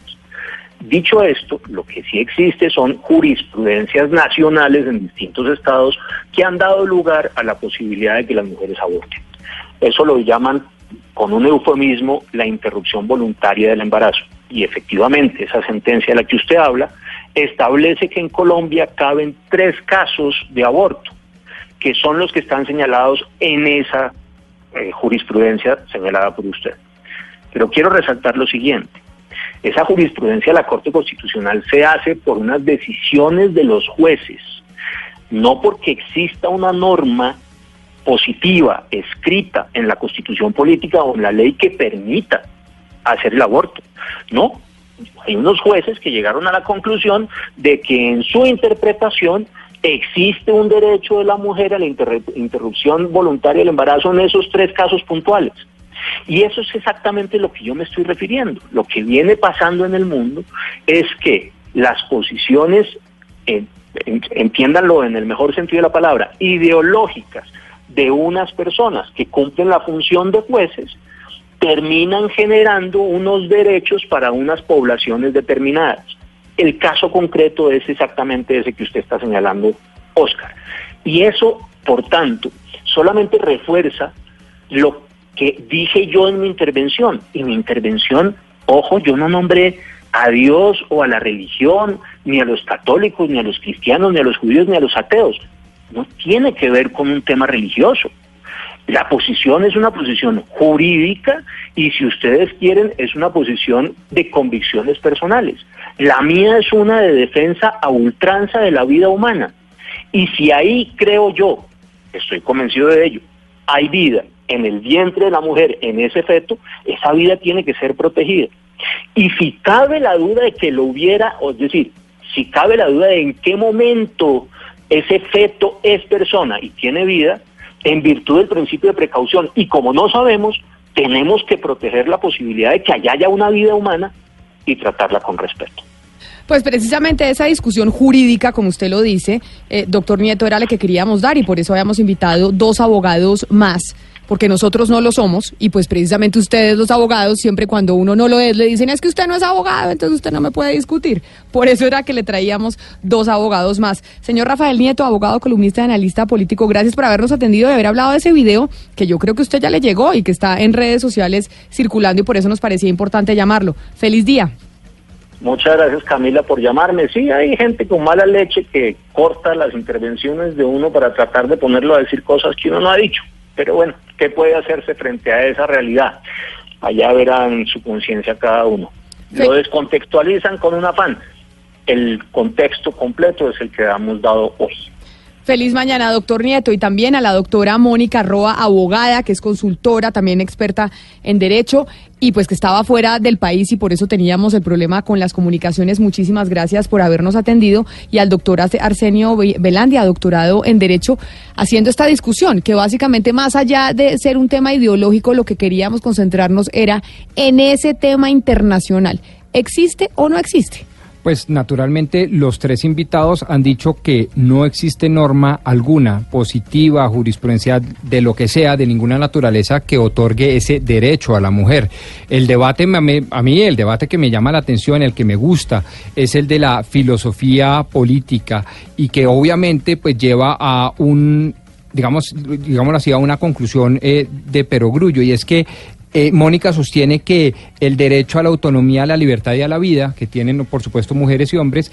Dicho esto, lo que sí existe son jurisprudencias nacionales en distintos estados que han dado lugar a la posibilidad de que las mujeres aborten. Eso lo llaman con un eufemismo la interrupción voluntaria del embarazo. Y efectivamente, esa sentencia de la que usted habla establece que en Colombia caben tres casos de aborto, que son los que están señalados en esa eh, jurisprudencia señalada por usted. Pero quiero resaltar lo siguiente. Esa jurisprudencia de la Corte Constitucional se hace por unas decisiones de los jueces, no porque exista una norma positiva, escrita en la Constitución política o en la ley que permita hacer el aborto. No, hay unos jueces que llegaron a la conclusión de que en su interpretación existe un derecho de la mujer a la interrupción voluntaria del embarazo en esos tres casos puntuales. Y eso es exactamente lo que yo me estoy refiriendo. Lo que viene pasando en el mundo es que las posiciones, entiéndanlo en el mejor sentido de la palabra, ideológicas de unas personas que cumplen la función de jueces, terminan generando unos derechos para unas poblaciones determinadas. El caso concreto es exactamente ese que usted está señalando, Oscar. Y eso, por tanto, solamente refuerza lo que dije yo en mi intervención. Y mi intervención, ojo, yo no nombré a Dios o a la religión, ni a los católicos, ni a los cristianos, ni a los judíos, ni a los ateos. No tiene que ver con un tema religioso. La posición es una posición jurídica y si ustedes quieren es una posición de convicciones personales. La mía es una de defensa a ultranza de la vida humana. Y si ahí creo yo, estoy convencido de ello, hay vida en el vientre de la mujer, en ese feto, esa vida tiene que ser protegida. Y si cabe la duda de que lo hubiera, es decir, si cabe la duda de en qué momento ese feto es persona y tiene vida, en virtud del principio de precaución, y como no sabemos, tenemos que proteger la posibilidad de que allá haya una vida humana y tratarla con respeto. Pues precisamente esa discusión jurídica, como usted lo dice, eh, doctor Nieto, era la que queríamos dar y por eso habíamos invitado dos abogados más porque nosotros no lo somos y pues precisamente ustedes los abogados siempre cuando uno no lo es le dicen es que usted no es abogado, entonces usted no me puede discutir. Por eso era que le traíamos dos abogados más. Señor Rafael Nieto, abogado, columnista analista político, gracias por habernos atendido y haber hablado de ese video que yo creo que usted ya le llegó y que está en redes sociales circulando y por eso nos parecía importante llamarlo. Feliz día. Muchas gracias Camila por llamarme. Sí, hay gente con mala leche que corta las intervenciones de uno para tratar de ponerlo a decir cosas que uno no ha dicho. Pero bueno, ¿qué puede hacerse frente a esa realidad? Allá verán su conciencia cada uno. Lo descontextualizan con un afán. El contexto completo es el que hemos dado hoy. Feliz mañana, doctor Nieto, y también a la doctora Mónica Roa, abogada, que es consultora, también experta en Derecho, y pues que estaba fuera del país y por eso teníamos el problema con las comunicaciones. Muchísimas gracias por habernos atendido. Y al doctor Arsenio Velandia, doctorado en Derecho, haciendo esta discusión, que básicamente más allá de ser un tema ideológico, lo que queríamos concentrarnos era en ese tema internacional. ¿Existe o no existe? Pues naturalmente los tres invitados han dicho que no existe norma alguna positiva, jurisprudencial, de lo que sea, de ninguna naturaleza, que otorgue ese derecho a la mujer. El debate, a mí el debate que me llama la atención, el que me gusta, es el de la filosofía política y que obviamente pues lleva a un digamos, digámoslo así, a una conclusión eh, de perogrullo, y es que eh, Mónica sostiene que el derecho a la autonomía, a la libertad y a la vida, que tienen por supuesto mujeres y hombres,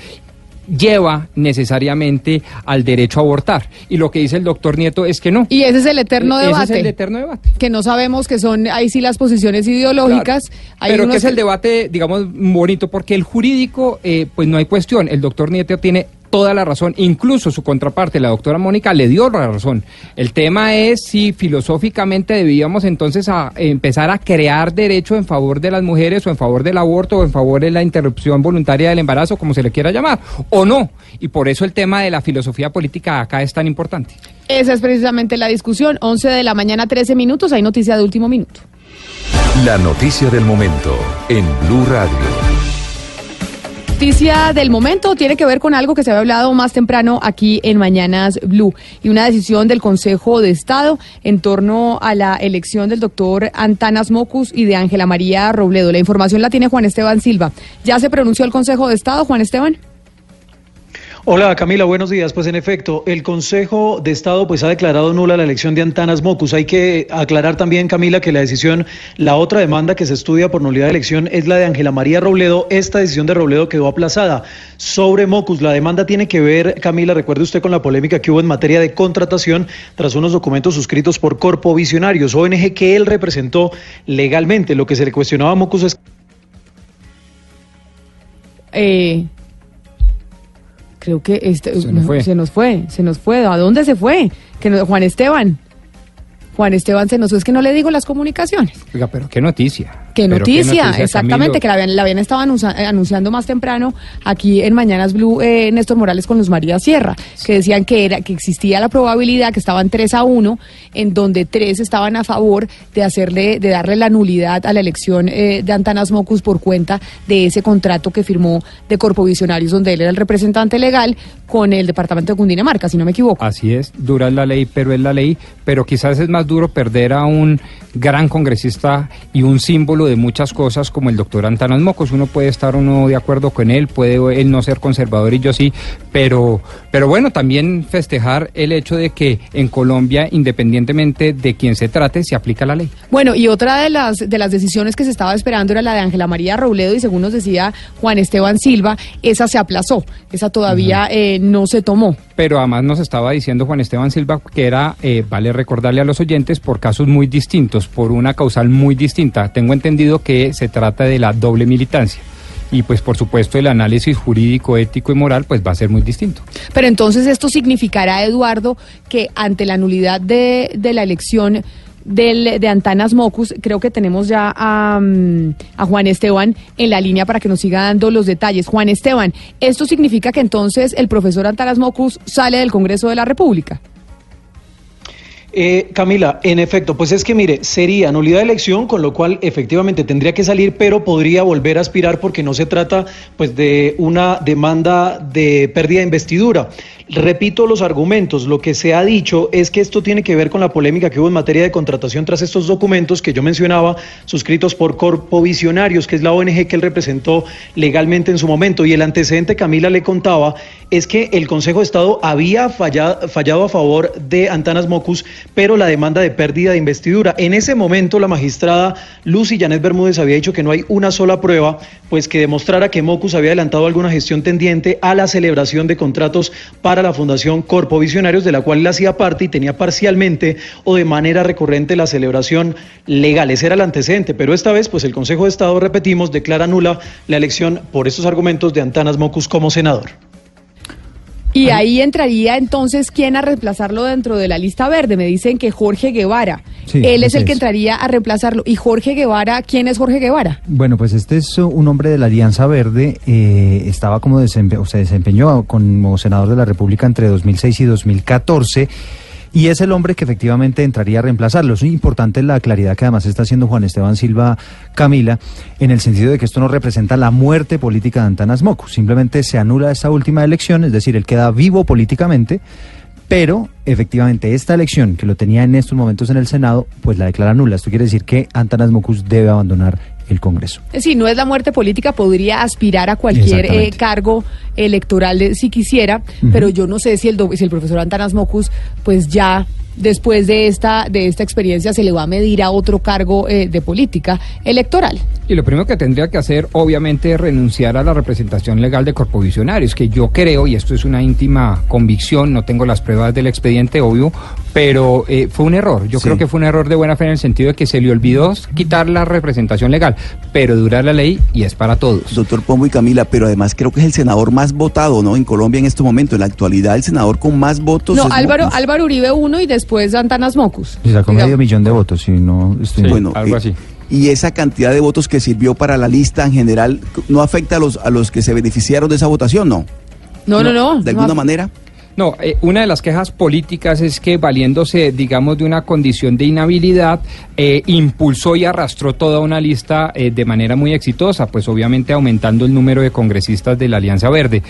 lleva necesariamente al derecho a abortar. Y lo que dice el doctor Nieto es que no. Y ese es el eterno debate. Ese es el eterno debate. Que no sabemos que son ahí sí las posiciones ideológicas. Pero que es el debate, digamos, bonito, porque el jurídico, eh, pues no hay cuestión. El doctor Nieto tiene toda la razón, incluso su contraparte, la doctora Mónica, le dio la razón. El tema es si filosóficamente debíamos entonces a empezar a crear derecho en favor de las mujeres o en favor del aborto o en favor de la interrupción voluntaria del embarazo, como se le quiera llamar, o no. Y por eso el tema de la filosofía política acá es tan importante. Esa es precisamente la discusión. 11 de la mañana, 13 minutos, hay noticia de último minuto. La noticia del momento en Blue Radio noticia del momento tiene que ver con algo que se había hablado más temprano aquí en Mañanas Blue y una decisión del Consejo de Estado en torno a la elección del doctor Antanas Mocus y de Ángela María Robledo. La información la tiene Juan Esteban Silva. ¿Ya se pronunció el Consejo de Estado, Juan Esteban? Hola Camila, buenos días. Pues en efecto, el Consejo de Estado pues ha declarado nula la elección de Antanas Mocus. Hay que aclarar también, Camila, que la decisión, la otra demanda que se estudia por nulidad de elección es la de Ángela María Robledo. Esta decisión de Robledo quedó aplazada. Sobre Mocus, la demanda tiene que ver, Camila, recuerde usted con la polémica que hubo en materia de contratación tras unos documentos suscritos por Corpo Visionarios, ONG que él representó legalmente. Lo que se le cuestionaba a Mocus es... Eh, creo que este, se, nos fue. se nos fue, se nos fue. ¿A dónde se fue? Que Juan Esteban. Juan Esteban se nos fue, es que no le digo las comunicaciones. Oiga, pero qué noticia. Qué noticia, exactamente, que la habían, estado anunciando más temprano aquí en Mañanas Blue eh, Néstor Morales con Luz María Sierra, que decían que era que existía la probabilidad que estaban 3 a 1, en donde tres estaban a favor de hacerle, de darle la nulidad a la elección eh, de Antanas Mocus por cuenta de ese contrato que firmó de Corpovisionarios, donde él era el representante legal con el departamento de Cundinamarca, si no me equivoco. Así es, dura es la ley, pero es la ley, pero quizás es más duro perder a un gran congresista y un símbolo de muchas cosas como el doctor Antanas Mocos. Uno puede estar uno de acuerdo con él, puede él no ser conservador y yo sí, pero, pero bueno, también festejar el hecho de que en Colombia, independientemente de quién se trate, se aplica la ley. Bueno, y otra de las, de las decisiones que se estaba esperando era la de Ángela María Robledo y según nos decía Juan Esteban Silva, esa se aplazó, esa todavía eh, no se tomó. Pero además nos estaba diciendo Juan Esteban Silva que era, eh, vale recordarle a los oyentes, por casos muy distintos, por una causal muy distinta. Tengo entendido que se trata de la doble militancia y pues por supuesto el análisis jurídico, ético y moral pues va a ser muy distinto. Pero entonces esto significará, Eduardo, que ante la nulidad de, de la elección del, de Antanas Mocus, creo que tenemos ya a, mm, a, Juan Esteban en la línea para que nos siga dando los detalles. Juan Esteban, ¿esto significa que entonces el profesor Antanas Mocus sale del Congreso de la República? Eh, Camila, en efecto, pues es que mire, sería nulidad de elección, con lo cual efectivamente tendría que salir, pero podría volver a aspirar porque no se trata pues de una demanda de pérdida de investidura. Repito los argumentos. Lo que se ha dicho es que esto tiene que ver con la polémica que hubo en materia de contratación tras estos documentos que yo mencionaba, suscritos por Corpo Visionarios, que es la ONG que él representó legalmente en su momento. Y el antecedente, Camila le contaba, es que el Consejo de Estado había fallado, fallado a favor de Antanas Mocus, pero la demanda de pérdida de investidura. En ese momento, la magistrada Lucy Janet Bermúdez había dicho que no hay una sola prueba, pues que demostrara que Mocus había adelantado alguna gestión tendiente a la celebración de contratos para la Fundación Corpo Visionarios, de la cual él hacía parte y tenía parcialmente o de manera recurrente la celebración legal. Ese era el antecedente, pero esta vez, pues el Consejo de Estado, repetimos, declara nula la elección por estos argumentos de Antanas Mocus como senador. Y ahí entraría entonces quién a reemplazarlo dentro de la lista verde. Me dicen que Jorge Guevara. Él es el que entraría a reemplazarlo. ¿Y Jorge Guevara, quién es Jorge Guevara? Bueno, pues este es un hombre de la Alianza Verde. Eh, estaba como desempe o se desempeñó como senador de la República entre 2006 y 2014 y es el hombre que efectivamente entraría a reemplazarlo. Es importante la claridad que además está haciendo Juan Esteban Silva Camila, en el sentido de que esto no representa la muerte política de Antanas Moco, simplemente se anula esta última elección, es decir, él queda vivo políticamente, pero efectivamente esta elección que lo tenía en estos momentos en el Senado, pues la declara nula. Esto quiere decir que Antanas Mocus debe abandonar el Congreso. Si no es la muerte política, podría aspirar a cualquier eh, cargo electoral si quisiera, pero yo no sé si el, si el profesor Antanas Mocus pues ya después de esta, de esta experiencia se le va a medir a otro cargo eh, de política electoral. Y lo primero que tendría que hacer, obviamente, es renunciar a la representación legal de corpovisionarios, que yo creo, y esto es una íntima convicción, no tengo las pruebas del expediente, obvio, pero eh, fue un error. Yo creo que fue un error de buena fe en el sentido de que se le olvidó quitar la representación legal, pero dura la ley y es para todos. Doctor Pombo y Camila, pero además creo que es el senador más votado, ¿no? En Colombia en este momento, en la actualidad, el senador con más votos. No, Álvaro, Álvaro Uribe uno y después Antanas Mocus. Y sacó medio millón de votos, si no estoy bueno, algo así. Y esa cantidad de votos que sirvió para la lista en general, ¿no afecta a los, a los que se beneficiaron de esa votación? No. No, no, no. ¿De alguna manera? No, eh, una de las quejas políticas es que valiéndose, digamos, de una condición de inhabilidad, eh, impulsó y arrastró toda una lista eh, de manera muy exitosa, pues obviamente aumentando el número de congresistas de la Alianza Verde.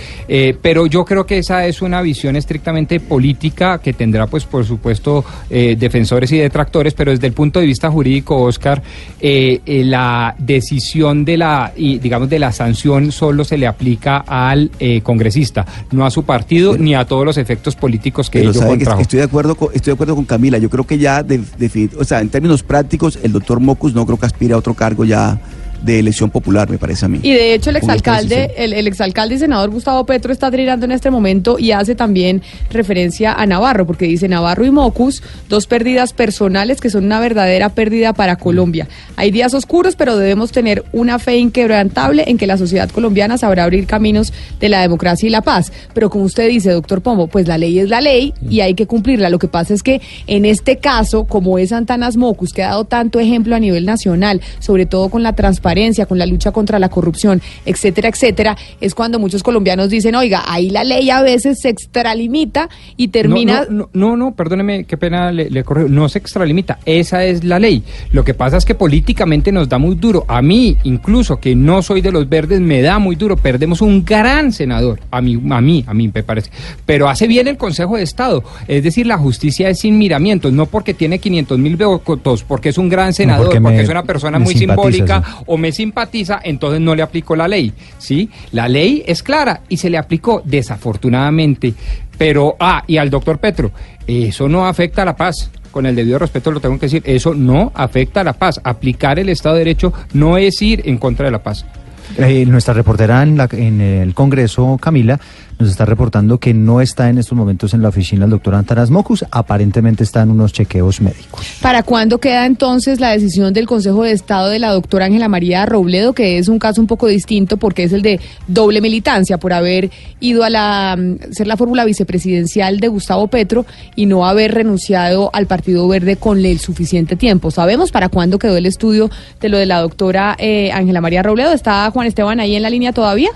pero yo creo que esa es una visión estrictamente política que tendrá, pues, por supuesto, defensores y detractores, pero desde el punto de vista jurídico, Oscar, la decisión de la, digamos, de la sanción solo se le aplica al congresista, no a su partido ni a todos los efectos políticos que ello estoy de acuerdo con, estoy de acuerdo con Camila. Yo creo que ya, de, o sea, en términos prácticos, el doctor Mocus no creo que aspire a otro cargo ya de elección popular, me parece a mí. Y de hecho el exalcalde, el, el, exalcalde y senador Gustavo Petro está trinando en este momento y hace también referencia a Navarro, porque dice Navarro y Mocus, dos pérdidas personales que son una verdadera pérdida para Colombia. Hay días oscuros, pero debemos tener una fe inquebrantable en que la sociedad colombiana sabrá abrir caminos de la democracia y la paz. Pero como usted dice, doctor Pombo, pues la ley es la ley y hay que cumplirla. Lo que pasa es que en este caso, como es Antanas Mocus, que ha dado tanto ejemplo a nivel nacional, sobre todo con la transparencia, con la lucha contra la corrupción, etcétera, etcétera, es cuando muchos colombianos dicen, oiga, ahí la ley a veces se extralimita y termina... No, no, no, perdóneme, qué pena le, le no se extralimita, esa es la ley. Lo que pasa es que políticamente nos da muy duro. A mí, incluso que no soy de los verdes, me da muy duro. Perdemos un gran senador, a mí, a mí, a mí me parece. Pero hace bien el Consejo de Estado. Es decir, la justicia es sin miramientos, no porque tiene 500 mil votos, porque es un gran senador, porque, es una persona muy simbólica o me simpatiza, entonces no le aplicó la ley, ¿sí? La ley es clara y se le aplicó desafortunadamente. Pero, ah, y al doctor Petro, eso no afecta a la paz con el debido respeto lo tengo que decir, eso no afecta a la paz. Aplicar el Estado de Derecho no es ir en contra de la paz. Eh, nuestra reportera en, la, en el Congreso, Camila, nos está reportando que no está en estos momentos en la oficina el doctor Antanas Mocus, aparentemente está en unos chequeos médicos. ¿Para cuándo queda entonces la decisión del Consejo de Estado de la doctora Ángela María Robledo, que es un caso un poco distinto porque es el de doble militancia por haber ido a la, mm, ser la fórmula vicepresidencial de Gustavo Petro y no haber renunciado al Partido Verde con el suficiente tiempo? ¿Sabemos para cuándo quedó el estudio de lo de la doctora eh, Ángela María Robledo? ¿Está Juan Esteban ahí en la línea todavía?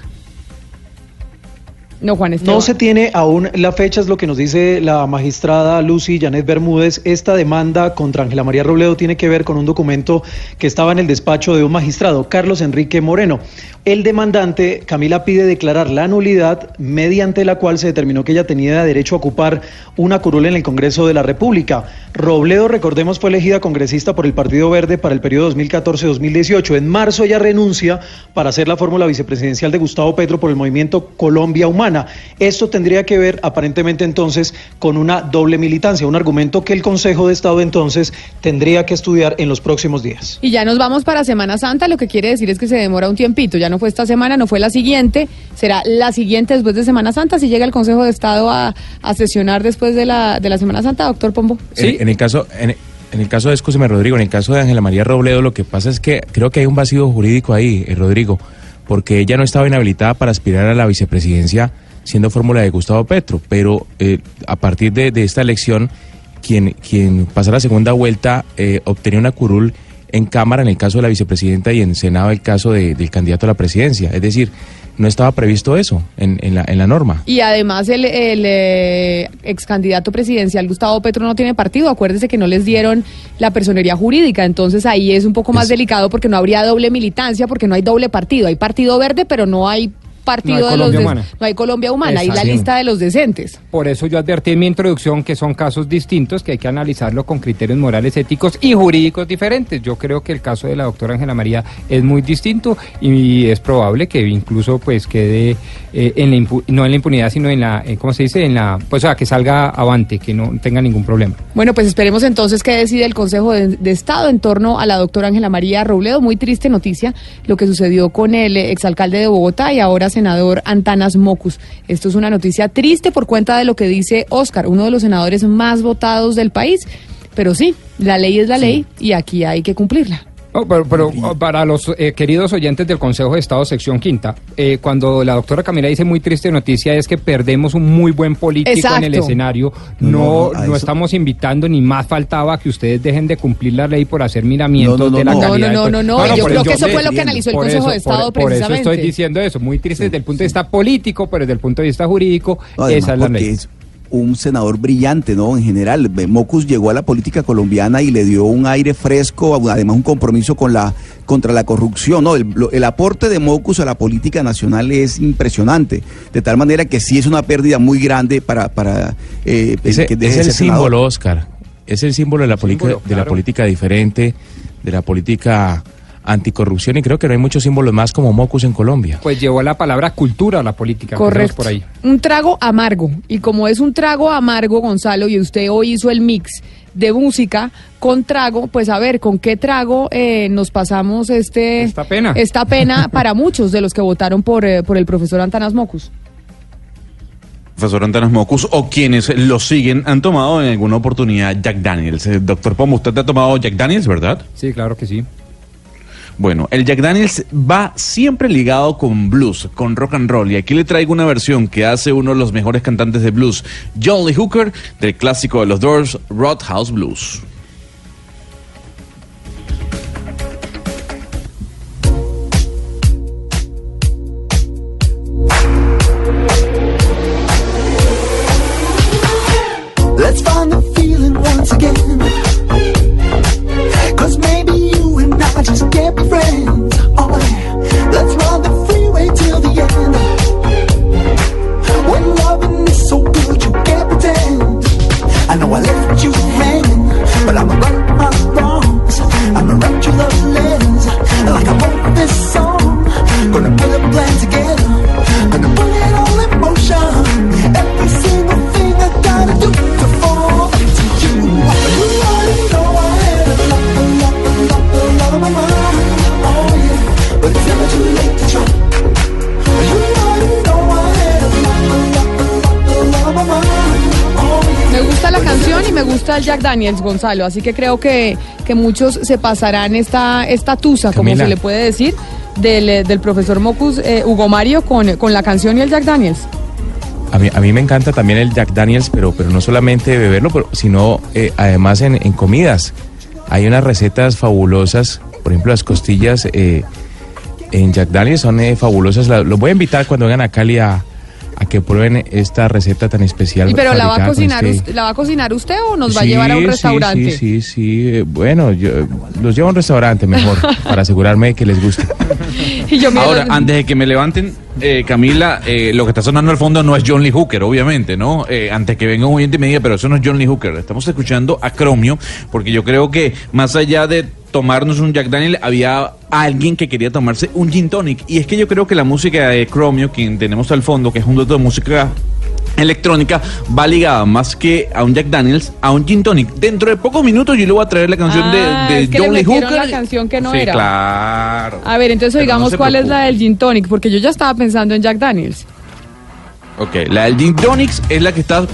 No, Juan Esteban. No se tiene aún la fecha, es lo que nos dice la magistrada Lucy Janet Bermúdez. Esta demanda contra Ángela María Robledo tiene que ver con un documento que estaba en el despacho de un magistrado, Carlos Enrique Moreno. El demandante, Camila, pide declarar la nulidad mediante la cual se determinó que ella tenía derecho a ocupar una curul en el Congreso de la República. Robledo, recordemos, fue elegida congresista por el Partido Verde para el periodo 2014-2018. En marzo ella renuncia para hacer la fórmula vicepresidencial de Gustavo Petro por el movimiento Colombia Humana. Esto tendría que ver aparentemente entonces con una doble militancia, un argumento que el Consejo de Estado entonces tendría que estudiar en los próximos días. Y ya nos vamos para Semana Santa, lo que quiere decir es que se demora un tiempito, ya no fue esta semana, no fue la siguiente, será la siguiente después de Semana Santa, si llega el Consejo de Estado a, sesionar después de la, de la Semana Santa, doctor Pombo. Sí, en, el caso... En, el caso de Escúcheme, Rodrigo, en el caso de Ángela María Robledo, lo que pasa es que creo que hay un vacío jurídico ahí, eh, Rodrigo, porque ella no estaba inhabilitada para aspirar a la vicepresidencia siendo fórmula de Gustavo Petro, pero eh, a partir de, esta elección, quien, quien pasa la segunda vuelta eh, obtenía una curul en Cámara en el caso de la vicepresidenta y en Senado el caso del candidato a la presidencia. Es decir, no estaba previsto eso en, la, en la, norma. Y además el, el eh, ex candidato presidencial Gustavo Petro no tiene partido. Acuérdese que no les dieron la personería jurídica. Entonces ahí es un poco más delicado porque no habría doble militancia, porque no hay doble partido. Hay partido verde, pero no hay partido de los no hay Colombia humana y la lista de los decentes. Por eso yo advertí en mi introducción que son casos distintos, que hay que analizarlo con criterios morales, éticos y jurídicos diferentes. Yo creo que el caso de la doctora Ángela María es muy distinto y es probable que incluso pues quede eh, en la no en la impunidad, sino en la, eh, ¿cómo se dice? En la, pues o sea, que salga avante, que no tenga ningún problema. Bueno, pues esperemos entonces que decide el Consejo de, de Estado en torno a la doctora Ángela María Robledo. Muy triste noticia lo que sucedió con el exalcalde de Bogotá y ahora senador Antanas Mocus. Esto es una noticia triste por cuenta de lo que dice Oscar, uno de los senadores más votados del país. Pero sí, la ley es la ley y aquí hay que cumplirla. Oh, pero, oh, para los eh, queridos oyentes del Consejo de Estado, sección quinta, eh, cuando la doctora Camila dice muy triste noticia es que perdemos un muy buen político en el escenario. No, no, estamos invitando, ni más faltaba que ustedes dejen de cumplir la ley por hacer miramientos de la calidad. No, no, no, no, yo creo que eso fue lo que analizó el Consejo de Estado precisamente. Por eso estoy diciendo eso, muy triste desde el punto de vista político, pero desde el punto de vista jurídico, esa es la ley un senador brillante, ¿no? En general, Mocus llegó a la política colombiana y le dio un aire fresco, además un compromiso con la contra la corrupción, ¿no? El, aporte de Mocus a la política nacional es impresionante, de tal manera que sí es una pérdida muy grande para para eh, es el símbolo, Oscar, es el símbolo de la política de la política diferente, de la política anticorrupción y creo que no hay muchos símbolos más como Mocus en Colombia. Pues llevó la palabra cultura a la política. Correcto. Por ahí. Un trago amargo. Y como es un trago amargo, Gonzalo, y usted hoy hizo el mix de música con trago, pues a ver, ¿con qué trago eh, nos pasamos este esta pena, esta pena para muchos de los que votaron por, eh, por el profesor Antanas Mocus? profesor Antanas Mocus o quienes lo siguen han tomado en alguna oportunidad Jack Daniels. Eh, doctor Pomo, usted ha tomado Jack Daniels, ¿verdad? Sí, claro que sí. Bueno, el Jack Daniels va siempre ligado con blues, con rock and roll. Y aquí le traigo una versión que hace uno de los mejores cantantes de blues, John Lee Hooker, del clásico de los Doors, Roadhouse Blues. Let's find the feeling once again. This song. Gonna put a plan me gusta el Jack Daniels, Gonzalo, así que creo que, que muchos se pasarán esta, esta tusa, como se le puede decir, del, del profesor Mocus eh, Hugo Mario con, con la canción y el Jack Daniels. A mí, a mí me encanta también el Jack Daniels, pero, pero no solamente beberlo, pero, sino eh, además en, en, comidas. Hay unas recetas fabulosas, por ejemplo las costillas eh, en Jack Daniels son eh, fabulosas. Los voy a invitar cuando vengan a Cali a, a que prueben esta receta tan especial. ¿Y pero la va a cocinar este usted, la va a cocinar usted o nos va a llevar a un restaurante? Sí, sí, sí, bueno, yo los llevo a un restaurante mejor para asegurarme de que les guste. Ahora, antes de que me levanten, eh, Camila, eh, lo que está sonando al fondo no es John Lee Hooker, obviamente, ¿no? antes que venga un oyente y me diga, pero eso no es John Lee Hooker. Estamos escuchando a Cromio, porque yo creo que más allá de tomarnos un Jack Daniel, había alguien que quería tomarse un gin tonic. Y es que yo creo que la música de Chromio, quien tenemos al fondo, que es un dueto de música electrónica va ligada más que a un Jack Daniels, a un gin tonic. Dentro de pocos minutos yo le voy a traer la canción de, ah, de es que John le Lee Hooker. la canción que no sí, era. claro. A ver, entonces digamos cuál es la del gin tonic, porque yo ya estaba pensando en Jack Daniels. Ok, la del gin tonic es la que está...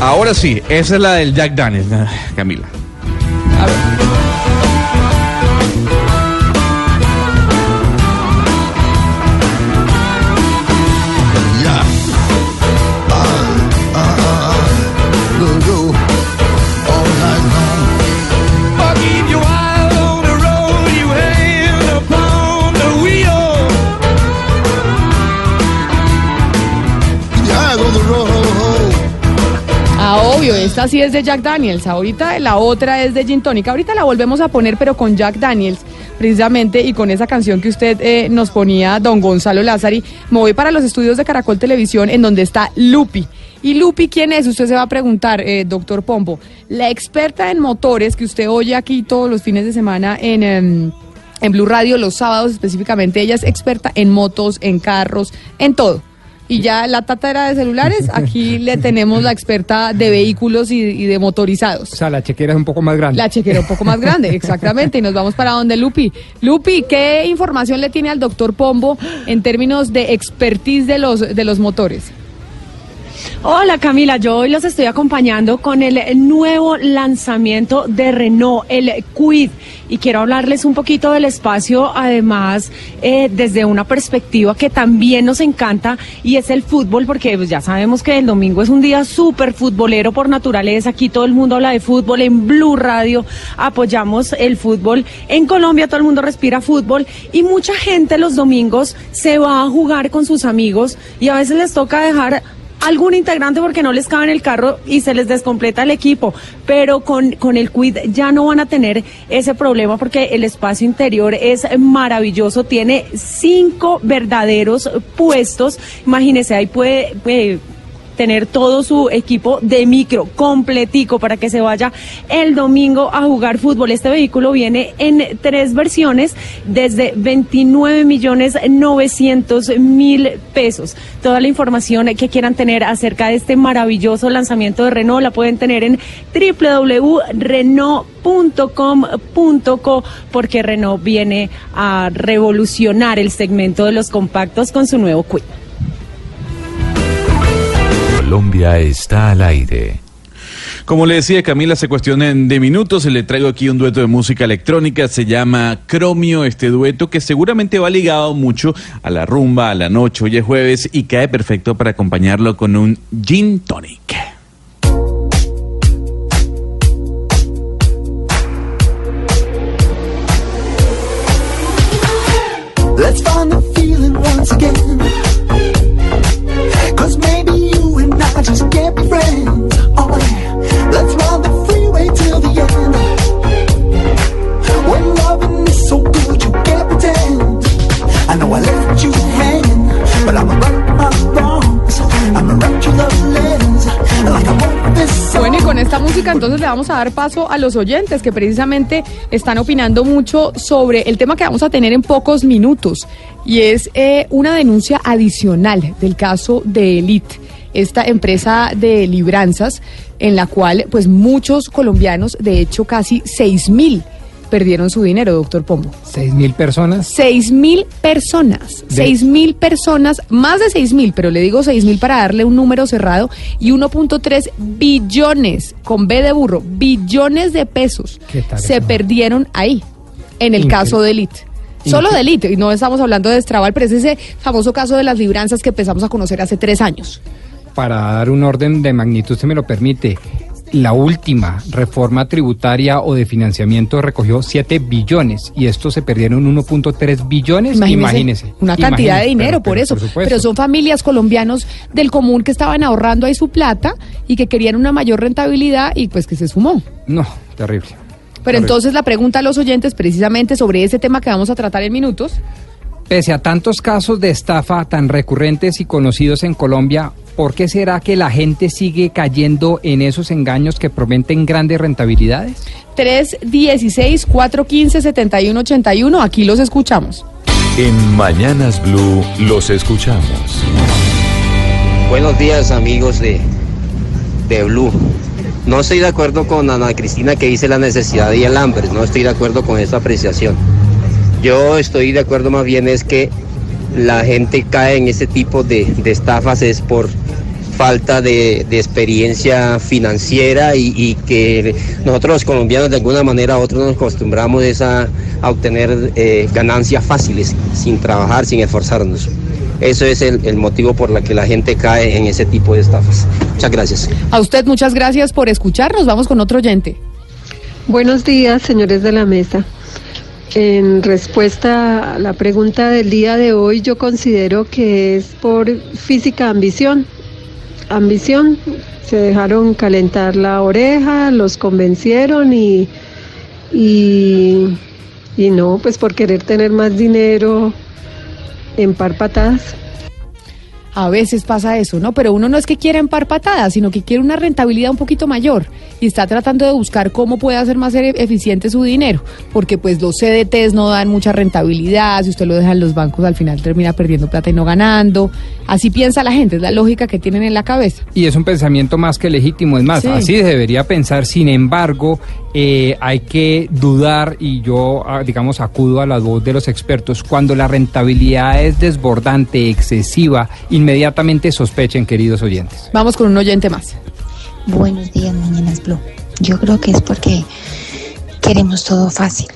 Ahora sí, esa es la del Jack Daniels, Camila. A ver. Esta sí es de Jack Daniels, ahorita la otra es de Gin. Ahorita la volvemos a poner, pero con Jack Daniels, precisamente, y con esa canción que usted eh, nos ponía, don Gonzalo Lázari. Me voy para los estudios de Caracol Televisión, en donde está Lupi. ¿Y Lupi quién es? Usted se va a preguntar, eh, doctor Pombo. La experta en motores que usted oye aquí todos los fines de semana en... Em, en Blue Radio los sábados específicamente, ella es experta en motos, en carros, en todo y ya la tata era de celulares, aquí le tenemos la experta de vehículos y, de motorizados. O sea, la chequera es un poco más grande. La chequera un poco más grande, exactamente, y nos vamos para donde Lupi. Lupi, ¿qué información le tiene al doctor Pombo en términos de expertise de los, de los motores? Hola Camila, yo hoy los estoy acompañando con el nuevo lanzamiento de Renault, el Quid, y quiero hablarles un poquito del espacio, además eh, desde una perspectiva que también nos encanta y es el fútbol, porque pues, ya sabemos que el domingo es un día súper futbolero por naturaleza, aquí todo el mundo habla de fútbol, en Blue Radio. Apoyamos el fútbol, en Colombia. Todo el mundo respira fútbol. Y mucha gente los domingos se va a jugar con sus amigos y a veces les toca dejar algún integrante porque no les cabe en el carro y se les descompleta el equipo, pero con, con el quid ya no van a tener ese problema porque el espacio interior es maravilloso, tiene cinco verdaderos puestos, imagínense, ahí puede, puede tener todo su equipo de micro completico para que se vaya el domingo a jugar fútbol. Este vehículo viene en tres versiones desde 29 millones 900 mil pesos. Toda la información que quieran tener acerca de este maravilloso lanzamiento de Renault la pueden tener en www.renault.com.co porque Renault viene a revolucionar el segmento de los compactos con su nuevo Quid. Colombia está al aire. Como le decía Camila, se cuestionen de minutos. Le traigo aquí un dueto de música electrónica. Se llama Cromio, este dueto que seguramente va ligado mucho a la rumba, a la noche. Hoy es jueves y cae perfecto para acompañarlo con un gin tonic. Entonces le vamos a dar paso a los oyentes que precisamente están opinando mucho sobre el tema que vamos a tener en pocos minutos y es eh, una denuncia adicional del caso de Elite esta empresa de libranzas en la cual pues muchos colombianos, de hecho casi seis mil perdieron su dinero, doctor Pombo. ¿Seis mil personas? Seis mil personas. Seis mil personas, más de seis mil, pero le digo seis mil para darle un número cerrado, y 1.3 billones, con B de burro, billones de pesos se perdieron ahí, en el caso de Elite. Solo de Elite, y no estamos hablando de Estrabal, pero es ese famoso caso de las libranzas que empezamos a conocer hace tres años para dar un orden de magnitud, se me lo permite. La última reforma tributaria o de financiamiento recogió 7 billones y estos se perdieron 1.3 billones. Imagínese. una cantidad de dinero por eso. pero son familias colombianos del común que estaban ahorrando ahí su plata y que querían una mayor rentabilidad y pues que se sumó. No, terrible. Pero entonces la pregunta a los oyentes precisamente sobre ese tema que vamos a tratar en minutos. Pese a tantos casos de estafa tan recurrentes y conocidos en Colombia, ¿por qué será que la gente sigue cayendo en esos engaños que prometen grandes rentabilidades? 316-415-7181, aquí los escuchamos. En Mañanas Blue los escuchamos. Buenos días amigos de, de Blue. No estoy de acuerdo con Ana Cristina que dice la necesidad y el hambre, no estoy de acuerdo con esa apreciación. Yo estoy de acuerdo más bien es que la gente cae en ese tipo de, estafas es por falta de, experiencia financiera y, que nosotros los colombianos de alguna manera u otra nos acostumbramos a, obtener eh, ganancias fáciles sin trabajar, sin esforzarnos. Eso es el, el, motivo por la que la gente cae en ese tipo de estafas. Muchas gracias. A usted muchas gracias por escucharnos. Vamos con otro oyente. Buenos días, señores de la mesa. En respuesta a la pregunta del día de hoy, yo considero que es por física ambición. Ambición, se dejaron calentar la oreja, los convencieron y, y, y no, pues por querer tener más dinero en par patadas. A veces pasa eso, ¿no? Pero uno no es que quiera empar patadas, sino que quiere una rentabilidad un poquito mayor y está tratando de buscar cómo puede hacer más eficiente su dinero, porque pues los CDTs no dan mucha rentabilidad, si usted lo deja en los bancos al final termina perdiendo plata y no ganando. Así piensa la gente, es la lógica que tienen en la cabeza. Y es un pensamiento más que legítimo, es más, así debería pensar, sin embargo, eh, hay que dudar y yo, ah, digamos, acudo a la voz de los expertos, cuando la rentabilidad es desbordante, excesiva, inmediatamente sospechen, queridos oyentes. Vamos con un oyente más. Buenos días, Mañanas Blue. Yo creo que es porque queremos todo fácil.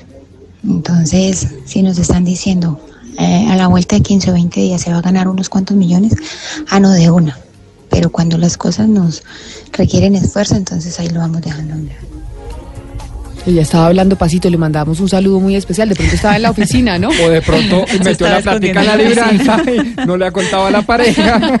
Entonces, si nos están diciendo eh, a la vuelta de 15 o 20 días se va a ganar unos cuantos millones, ah, no de una. Pero cuando las cosas nos requieren esfuerzo, entonces ahí lo vamos dejando ella estaba hablando pasito, le mandamos un saludo muy especial. De pronto estaba en la oficina, ¿no? O de pronto metió la plática en la libranza y no le ha contado a la pareja.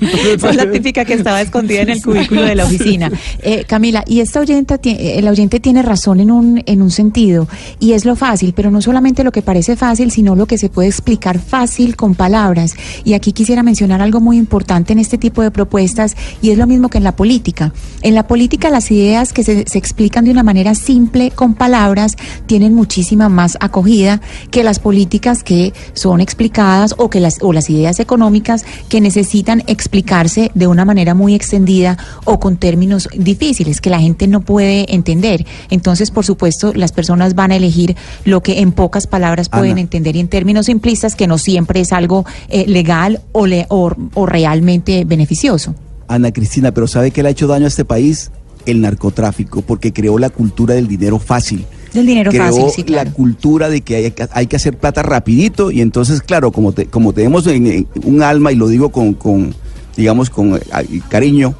es la típica que estaba escondida en el cubículo de la oficina. Eh, Camila, y esta oyente, el oyente tiene razón en un, en un sentido, y es lo fácil, pero no solamente lo que parece fácil, sino lo que se puede explicar fácil con palabras. Y aquí quisiera mencionar algo muy importante en este tipo de propuestas, y es lo mismo que en la política. En la política las ideas que se, se explican de una manera simple con palabras tienen muchísima más acogida que las políticas que son explicadas o que las o las ideas económicas que necesitan explicarse de una manera muy extendida o con términos difíciles que la gente no puede entender. Entonces, por supuesto, las personas van a elegir lo que en pocas palabras pueden entender y en términos simplistas que no siempre es algo eh, legal o, le, o, o realmente beneficioso. Ana Cristina, pero ¿sabe qué le ha hecho daño a este país? El narcotráfico, porque creó la cultura del dinero fácil. Del dinero creó fácil, sí, la cultura de que hay, hay, que hacer plata rapidito y entonces, claro, como, como tenemos en, un alma, y lo digo con, con digamos, con eh, cariño,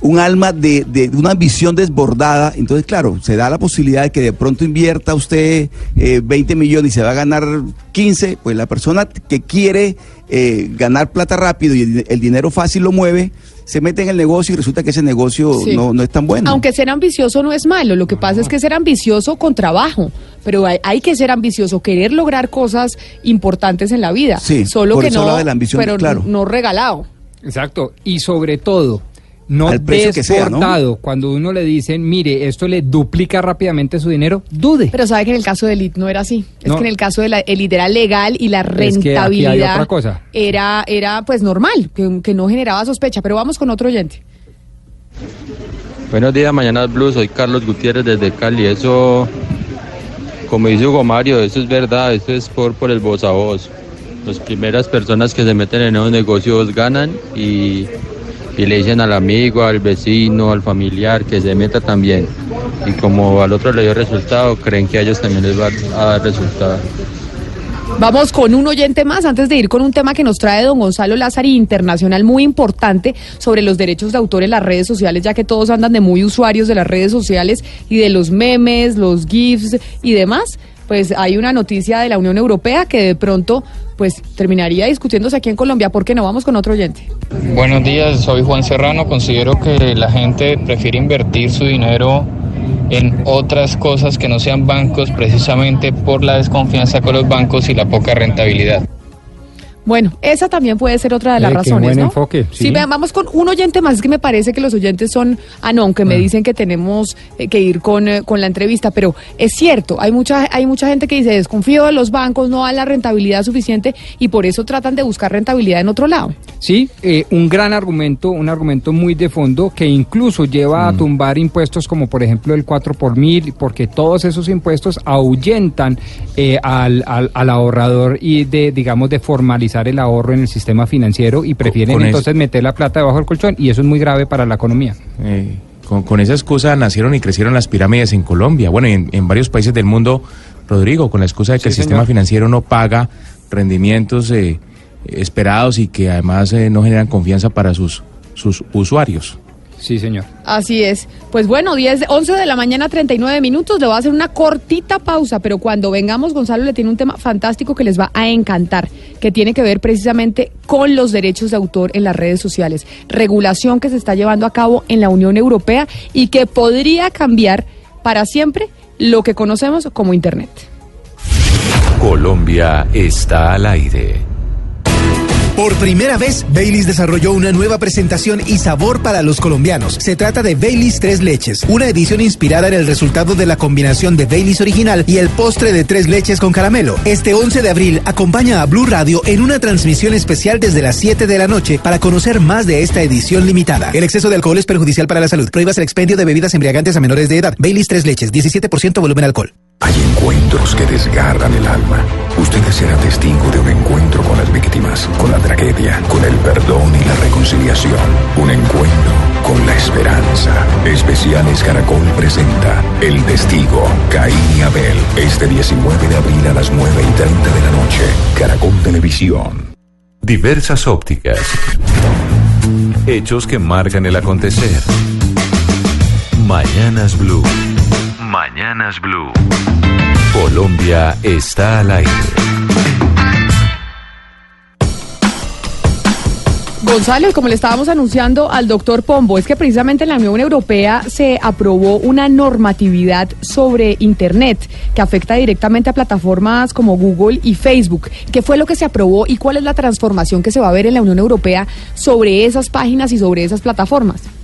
un alma de, de, una visión desbordada, entonces claro, se da la posibilidad de que de pronto invierta usted 20 eh, millones y se va a ganar 15, pues la persona que quiere eh, ganar plata rápido y el dinero fácil lo mueve, se mete en el negocio y resulta que ese negocio no, no, es tan bueno. Aunque ser ambicioso no es malo, lo que pasa es que ser ambicioso con trabajo, pero hay, que ser ambicioso, querer lograr cosas importantes en la vida. Sí, solo que no, de la ambición, pero claro. no regalado. Exacto, y sobre todo, no Al precio que sea, Cuando uno le dicen, mire, esto le duplica rápidamente su dinero, dude. Pero sabe que en el caso de Elite no era así. Es que en el caso de la Elite era legal y la rentabilidad Era, era pues normal, que, no generaba sospecha. Pero vamos con otro oyente. Buenos días, mañana Blue, soy Carlos Gutiérrez desde Cali. Eso, como dice Hugo Mario, eso es verdad, eso es por, por el voz a voz. Las primeras personas que se meten en esos negocios ganan y y le dicen al amigo, al vecino, al familiar que se meta también. Y como al otro le dio resultado, creen que a ellos también les va a dar resultado. Vamos con un oyente más antes de ir con un tema que nos trae don Gonzalo Lázari Internacional muy importante sobre los derechos de autor en las redes sociales, ya que todos andan de muy usuarios de las redes sociales y de los memes, los GIFs y demás. Pues hay una noticia de la Unión Europea que de pronto pues terminaría discutiéndose aquí en Colombia. ¿Por qué no? Vamos con otro oyente. Buenos días, soy Juan Serrano. Considero que la gente prefiere invertir su dinero en otras cosas que no sean bancos precisamente por la desconfianza con los bancos y la poca rentabilidad. Bueno, esa también puede ser otra de las Eh, qué razones, buen ¿no? enfoque, Sí. sí. vean, vamos con un oyente más, es que me parece que los oyentes son, ah, no, aunque me dicen que tenemos eh, que ir con, eh, con la entrevista, pero es cierto, hay mucha, hay mucha gente que dice, desconfío de los bancos, no da la rentabilidad suficiente y por eso tratan de buscar rentabilidad en otro lado. Sí, eh, un gran argumento, un argumento muy de fondo que incluso lleva a tumbar impuestos como por ejemplo el 4 por mil, porque todos esos impuestos ahuyentan eh, al, al- al ahorrador y de, digamos, de el ahorro en el sistema financiero y prefieren eso- entonces meter la plata debajo del colchón y eso es muy grave para la economía. Eh, con, con esa excusa nacieron y crecieron las pirámides en Colombia, bueno, y en, en varios países del mundo, Rodrigo, con la excusa de que Sí, el señor. sistema financiero no paga rendimientos eh, esperados y que además eh, no generan confianza para sus, sus usuarios. Sí, señor. Así es. Pues bueno, 10, 11 de la mañana, 39 minutos. Le voy a hacer una cortita pausa, pero cuando vengamos, Gonzalo le tiene un tema fantástico que les va a encantar, que tiene que ver precisamente con los derechos de autor en las redes sociales. Regulación que se está llevando a cabo en la Unión Europea y que podría cambiar para siempre lo que conocemos como Internet. Colombia está al aire. Por primera vez, Baileys desarrolló una nueva presentación y sabor para los colombianos. Se trata de Baileys Tres Leches, una edición inspirada en el resultado de la combinación de Baileys original y el postre de tres leches con caramelo. Este 11 de abril acompaña a Blue Radio en una transmisión especial desde las 7 de la noche para conocer más de esta edición limitada. El exceso de alcohol es perjudicial para la salud. Prohíbas el expendio de bebidas embriagantes a menores de edad. Baileys Tres Leches, 17% volumen alcohol. Hay encuentros que desgarran el alma. Usted será testigo de un encuentro con las víctimas, con la tragedia, con el perdón y la reconciliación. Un encuentro con la esperanza. Especiales Caracol presenta El Testigo, Caín y Abel. Este 19 de abril a las 9 y 30 de la noche. Caracol Televisión. Diversas ópticas. Hechos que marcan el acontecer. Mañanas Blue. Mañanas Blue. Colombia está al aire. Gonzalo, y como le estábamos anunciando al doctor Pombo, es que precisamente en la Unión Europea se aprobó una normatividad sobre Internet que afecta directamente a plataformas como Google y Facebook. ¿Qué fue lo que se aprobó y cuál es la transformación que se va a ver en la Unión Europea sobre esas páginas y sobre esas plataformas?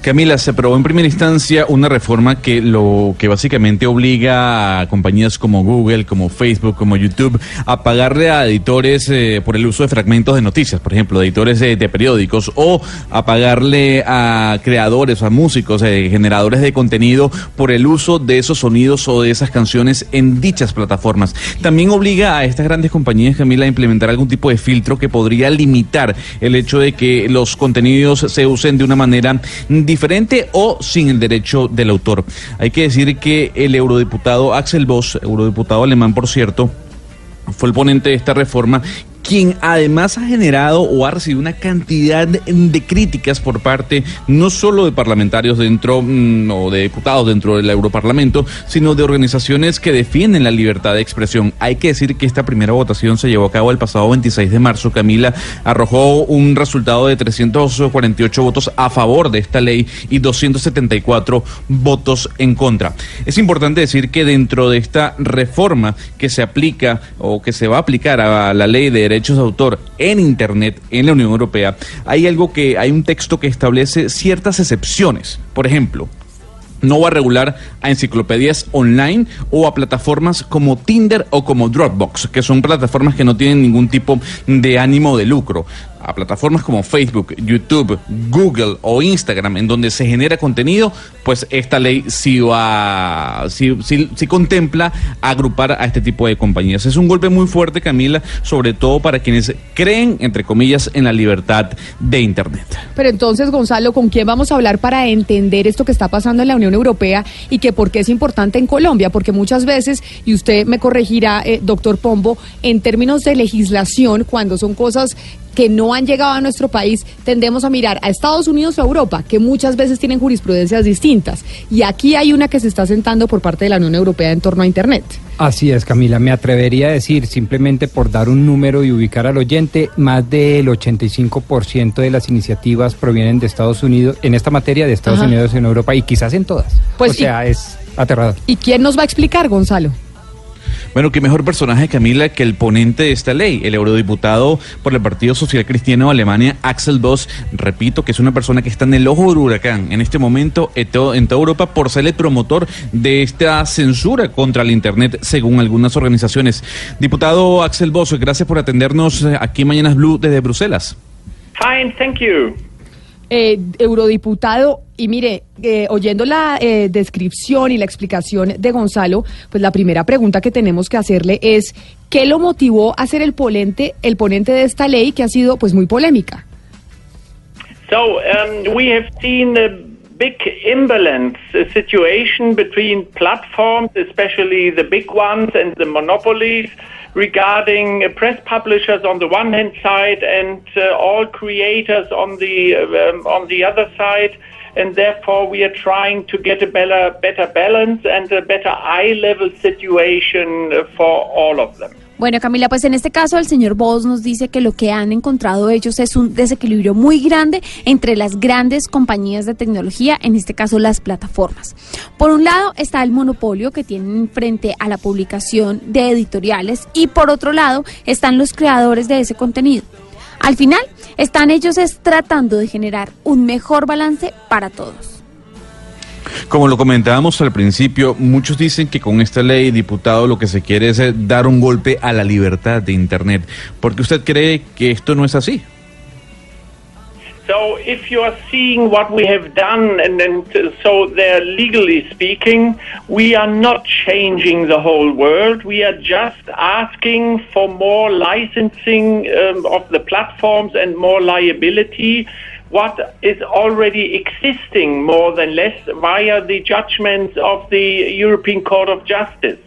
Camila, se aprobó en primera instancia una reforma que lo que básicamente obliga a compañías como Google, como Facebook, como YouTube a pagarle a editores eh, por el uso de fragmentos de noticias, por ejemplo, editores de, de periódicos, o a pagarle a creadores, a músicos, eh, generadores de contenido por el uso de esos sonidos o de esas canciones en dichas plataformas. También obliga a estas grandes compañías, Camila, a implementar algún tipo de filtro que podría limitar el hecho de que los contenidos se usen de una manera diferente o sin el derecho del autor. Hay que decir que el eurodiputado Axel Voss, eurodiputado alemán por cierto, fue el ponente de esta reforma quien además ha generado o ha recibido una cantidad de críticas por parte no solo de parlamentarios dentro mm, o de diputados dentro del Europarlamento, sino de organizaciones que defienden la libertad de expresión. Hay que decir que esta primera votación se llevó a cabo el pasado 26 de marzo. Camila arrojó un resultado de 348 votos a favor de esta ley y 274 votos en contra. Es importante decir que dentro de esta reforma que se aplica o que se va a aplicar a la ley de derechos de autor en Internet en la Unión Europea, hay algo que, hay un texto que establece ciertas excepciones. Por ejemplo, no va a regular a enciclopedias online o a plataformas como Tinder o como Dropbox, que son plataformas que no tienen ningún tipo de ánimo de lucro. A plataformas como Facebook, YouTube, Google o Instagram, en donde se genera contenido, pues esta ley sí va, sí, sí, sí contempla agrupar a este tipo de compañías. Es un golpe muy fuerte, Camila, sobre todo para quienes creen, entre comillas, en la libertad de Internet. Pero entonces, Gonzalo, ¿con quién vamos a hablar para entender esto que está pasando en la Unión Europea y que por qué es importante en Colombia? Porque muchas veces, y usted me corregirá, eh, doctor Pombo, en términos de legislación, cuando son cosas que no han llegado a nuestro país, tendemos a mirar a Estados Unidos o a Europa, que muchas veces tienen jurisprudencias distintas. Y aquí hay una que se está sentando por parte de la Unión Europea en torno a Internet. Así es, Camila. Me atrevería a decir, simplemente por dar un número y ubicar al oyente, más del 85% de las iniciativas provienen de Estados Unidos, en esta materia de Estados Unidos en Europa y quizás en todas. Pues o sea, es aterrador. ¿Y quién nos va a explicar, Gonzalo? Bueno, qué mejor personaje, Camila, que el ponente de esta ley, el eurodiputado por el Partido Social Cristiano de Alemania, Axel Voss. Repito que es una persona que está en el ojo del huracán en este momento en, toda Europa por ser el promotor de esta censura contra el Internet, según algunas organizaciones. Diputado Axel Voss, gracias por atendernos aquí en Mañanas Blue desde Bruselas. Fine, thank you. Eh, eurodiputado, y mire, eh, oyendo la eh, descripción y la explicación de Gonzalo, pues la primera pregunta que tenemos que hacerle es, ¿qué lo motivó a ser el ponente, el ponente de esta ley que ha sido pues muy polémica? So, um, we have seen a big imbalance situation between platforms, especially the big ones and the monopolies. regarding uh, press publishers on the one hand side and uh, all creators on the um, on the other side and therefore we are trying to get a better better balance and a better eye level situation for all of them Bueno, Camila, pues en este caso el señor Boss nos dice que lo que han encontrado ellos es un desequilibrio muy grande entre las grandes compañías de tecnología, en este caso las plataformas. Por un lado está el monopolio que tienen frente a la publicación de editoriales y por otro lado están los creadores de ese contenido. Al final, están ellos tratando de generar un mejor balance para todos. Como lo comentábamos al principio, muchos dicen que con esta ley, diputado, lo que se quiere es eh, dar un golpe a la libertad de Internet. ¿Por qué usted cree que esto no es así? So, if you are seeing what we have done, and, and so there, legally speaking, we are not changing the whole world. We are just asking for more licensing um, of the platforms and more liability. What is already existing more than less via the judgments of the European Court of Justice.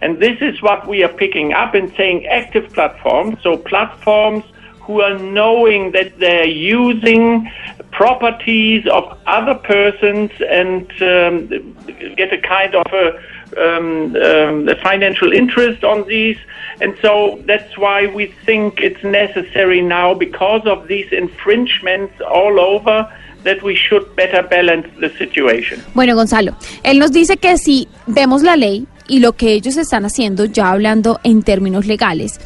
And this is what we are picking up and saying active platforms, so platforms who are knowing that they're using properties of other persons and um, get a kind of a um, um, a financial interest on these. And so that's why we think it's necessary now, because of these infringements all over, that we should better balance the situation. Bueno, Gonzalo, él nos dice que si vemos la ley y lo que ellos están haciendo, ya hablando en términos legales,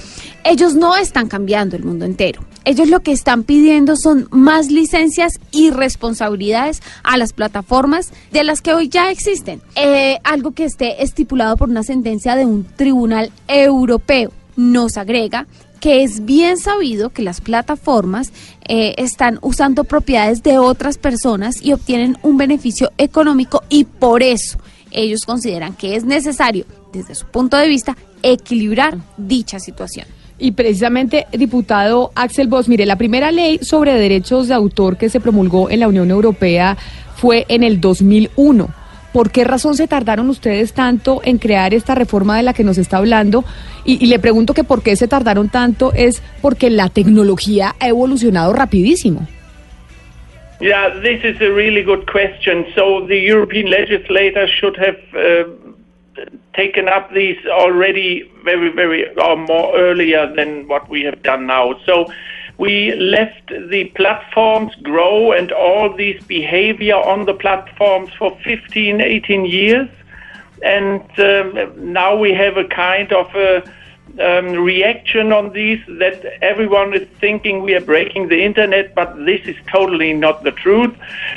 ellos no están cambiando el mundo entero. Ellos lo que están pidiendo son más licencias y responsabilidades a las plataformas de las que hoy ya existen. Eh, algo que esté estipulado por una sentencia de un tribunal europeo. Nos agrega que es bien sabido que las plataformas eh, están usando propiedades de otras personas y obtienen un beneficio económico y por eso ellos consideran que es necesario, desde su punto de vista, equilibrar dicha situación. Y precisamente, diputado Axel Voss, mire, la primera ley sobre derechos de autor que se promulgó en la Unión Europea fue en el 2001. ¿Por qué razón se tardaron ustedes tanto en crear esta reforma de la que nos está hablando? Y, y, le pregunto que por qué se tardaron tanto es porque la tecnología ha evolucionado rapidísimo. Yeah, this is a really good question. So the European legislators should have uh, taken up these already very, very, or more earlier than what we have done now. So we left the platforms grow and all these behavior on the platforms for 15, 18 years. And um, now we have a kind of a um, reaction on these that everyone is thinking we are breaking the internet, but this is totally not the truth.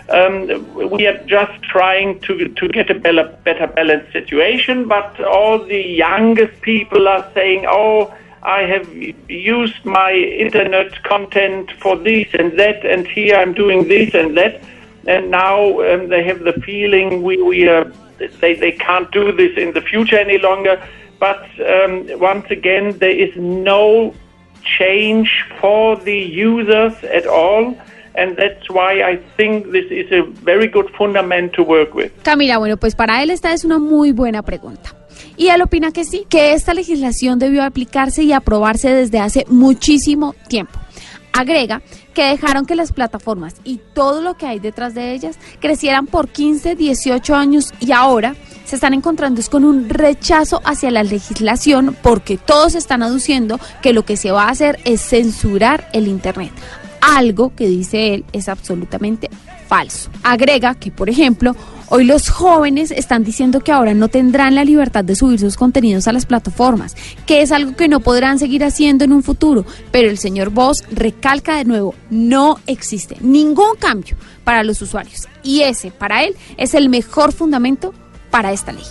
Um, we are just trying to to get a better, better balanced situation, but all the youngest people are saying, "Oh, I have used my internet content for this and that, and here I'm doing this and that, and now um, they have the feeling we, we are, they, they can't do this in the future any longer. But um, once again, there is no change for the users at all. And that's why I think this is a very good fundament to work with. Camila, bueno, pues para él esta es una muy buena pregunta. Y él opina que sí, que esta legislación debió aplicarse y aprobarse desde hace muchísimo tiempo. Agrega que dejaron que las plataformas y todo lo que hay detrás de ellas crecieran por 15, 18 años y ahora se están encontrando con un rechazo hacia la legislación porque todos están aduciendo que lo que se va a hacer es censurar el Internet. Algo que dice él es absolutamente falso. Agrega que, por ejemplo, Hoy los jóvenes están diciendo que ahora no tendrán la libertad de subir sus contenidos a las plataformas, que es algo que no podrán seguir haciendo en un futuro. Pero el señor Voss recalca de nuevo, no existe ningún cambio para los usuarios. Y ese, para él, es el mejor fundamento para esta ley.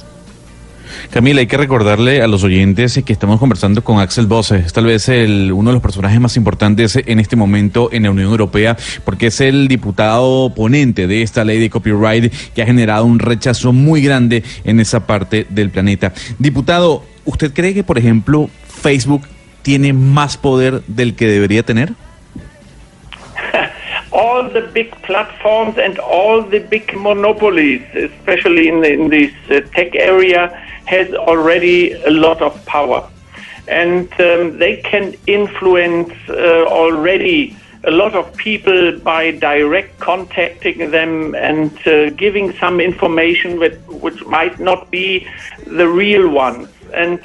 Camila, hay que recordarle a los oyentes que estamos conversando con Axel Bosse, es tal vez el, uno de los personajes más importantes en este momento en la Unión Europea, porque es el diputado ponente de esta ley de copyright que ha generado un rechazo muy grande en esa parte del planeta. Diputado, ¿usted cree que, por ejemplo, Facebook tiene más poder del que debería tener? All the big platforms and all the big monopolies, especially in, in this uh, tech area, has already a lot of power. And um, they can influence uh, already a lot of people by direct contacting them and uh, giving some information that, which might not be the real one. And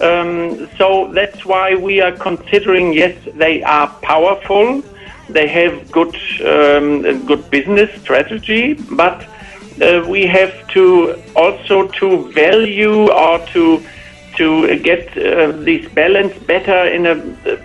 um, so that's why we are considering yes, they are powerful, they have good um, good business strategy, but uh, we have to also to value or to to get uh, this balance better in a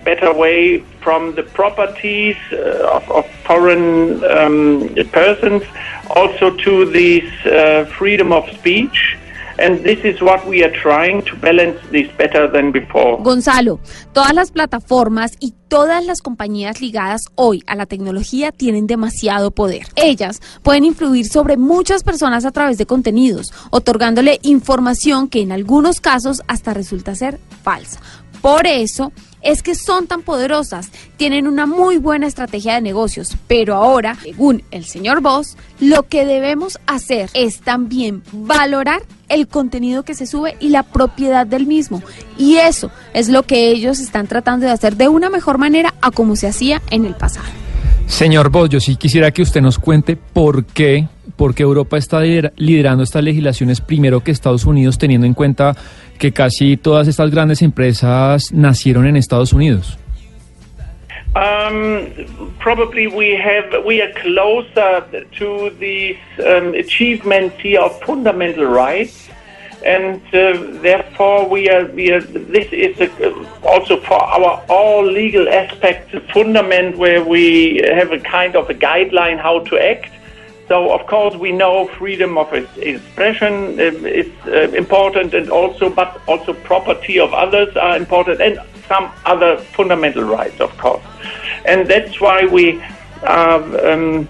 better way from the properties uh, of, of, foreign um, persons, also to this uh, freedom of speech. And this is what we are trying to balance this better than before. Gonzalo, todas las plataformas y todas las compañías ligadas hoy a la tecnología tienen demasiado poder. Ellas pueden influir sobre muchas personas a través de contenidos, otorgándole información que en algunos casos hasta resulta ser falsa. Por eso, es que son tan poderosas, tienen una muy buena estrategia de negocios, pero ahora, según el señor Voss, lo que debemos hacer es también valorar el contenido que se sube y la propiedad del mismo. Y eso es lo que ellos están tratando de hacer de una mejor manera a como se hacía en el pasado. Señor Voss, yo sí quisiera que usted nos cuente por qué, porque Europa está liderando estas legislaciones primero que Estados Unidos, teniendo en cuenta que casi todas estas grandes empresas nacieron en Estados Unidos? Um, probably we have we are closer to these um, achievements here of fundamental rights, and uh, therefore we are we are. This is a, also for our all legal aspects a fundament where we have a kind of a guideline how to act. So, of course, we know freedom of expression um, is uh, important, and also, but also property of others are important, and some other fundamental rights, of course. And that's why we um,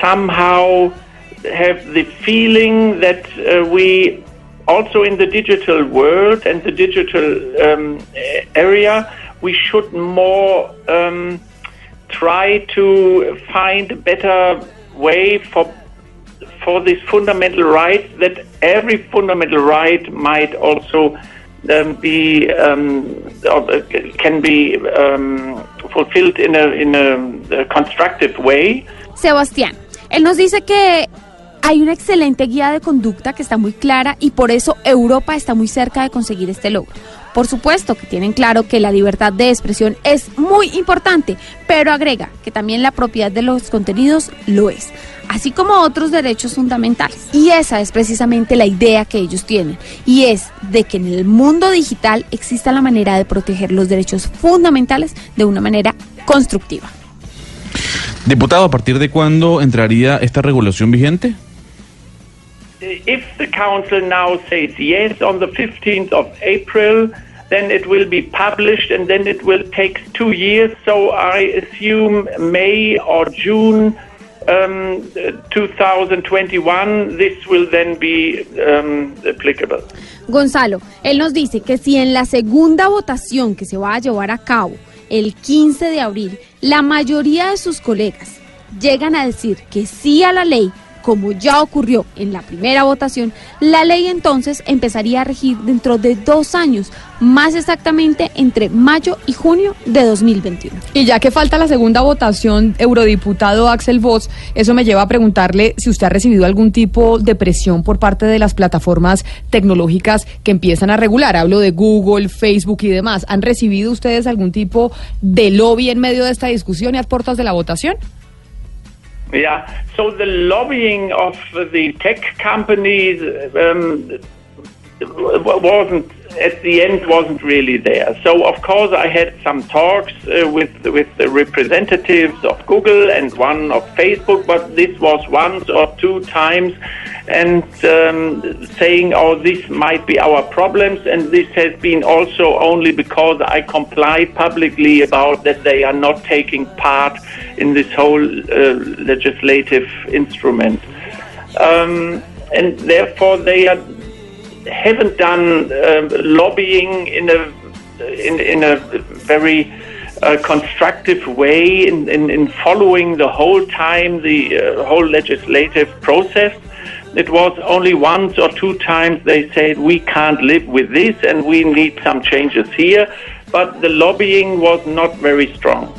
somehow have the feeling that uh, we also in the digital world and the digital um, area, we should more um, try to find better way for for this fundamental right that every fundamental right might also um, be um, uh, can be um, fulfilled in a in a, constructive way. Sebastián, él nos dice que hay una excelente guía de conducta que está muy clara y por eso Europa está muy cerca de conseguir este logro. Por supuesto que tienen claro que la libertad de expresión es muy importante, pero agrega que también la propiedad de los contenidos lo es, así como otros derechos fundamentales. Y esa es precisamente la idea que ellos tienen, y es de que en el mundo digital exista la manera de proteger los derechos fundamentales de una manera constructiva. Diputado, ¿a partir de cuándo entraría esta regulación vigente? If the council now says yes on the 15th of April, then it will be published, and then it will take two years. So I assume May or June um, 2021, this will then be um, applicable. Gonzalo, él nos dice que si en la segunda votación que se va a llevar a cabo el 15 de abril, la mayoría de sus colegas llegan a decir que sí a la ley, como ya ocurrió en la primera votación, la ley entonces empezaría a regir dentro de dos años, más exactamente entre mayo y junio de 2021. Y ya que falta la segunda votación, eurodiputado Axel Voss, eso me lleva a preguntarle si usted ha recibido algún tipo de presión por parte de las plataformas tecnológicas que empiezan a regular. Hablo de Google, Facebook y demás. ¿Han recibido ustedes algún tipo de lobby en medio de esta discusión y a puertas de la votación? Yeah, so the lobbying of the tech companies um, wasn't at the end wasn't really there. So of course I had some talks uh, with with the representatives of Google and one of Facebook, but this was once or two times, and um, saying, "Oh, this might be our problems," and this has been also only because I comply publicly about that they are not taking part in this whole uh, legislative instrument. Um, and therefore, they are haven't done uh, lobbying in a in, in a very uh, constructive way in, in, in, following the whole time the uh, whole legislative process. It was only once or two times they said we can't live with this and we need some changes here, but the lobbying was not very strong.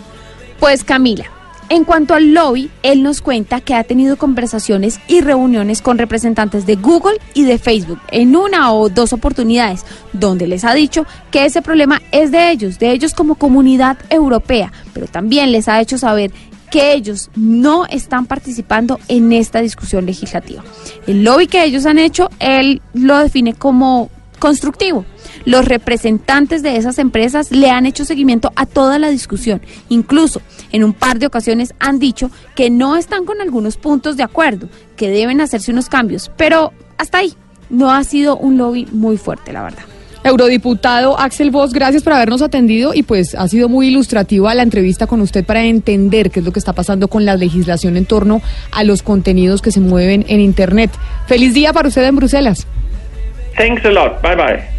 Pues Camila, En cuanto al lobby, él nos cuenta que ha tenido conversaciones y reuniones con representantes de Google y de Facebook en una o dos oportunidades, donde les ha dicho que ese problema es de ellos, de ellos como comunidad europea, pero también les ha hecho saber que ellos no están participando en esta discusión legislativa. El lobby que ellos han hecho, él lo define como constructivo. Los representantes de esas empresas le han hecho seguimiento a toda la discusión. Incluso en un par de ocasiones han dicho que no están con algunos puntos de acuerdo, que deben hacerse unos cambios. Pero hasta ahí no ha sido un lobby muy fuerte, la verdad. Eurodiputado Axel Voss, gracias por habernos atendido y pues ha sido muy ilustrativa la entrevista con usted para entender qué es lo que está pasando con la legislación en torno a los contenidos que se mueven en Internet. Feliz día para usted en Bruselas. Thanks a lot. Bye bye.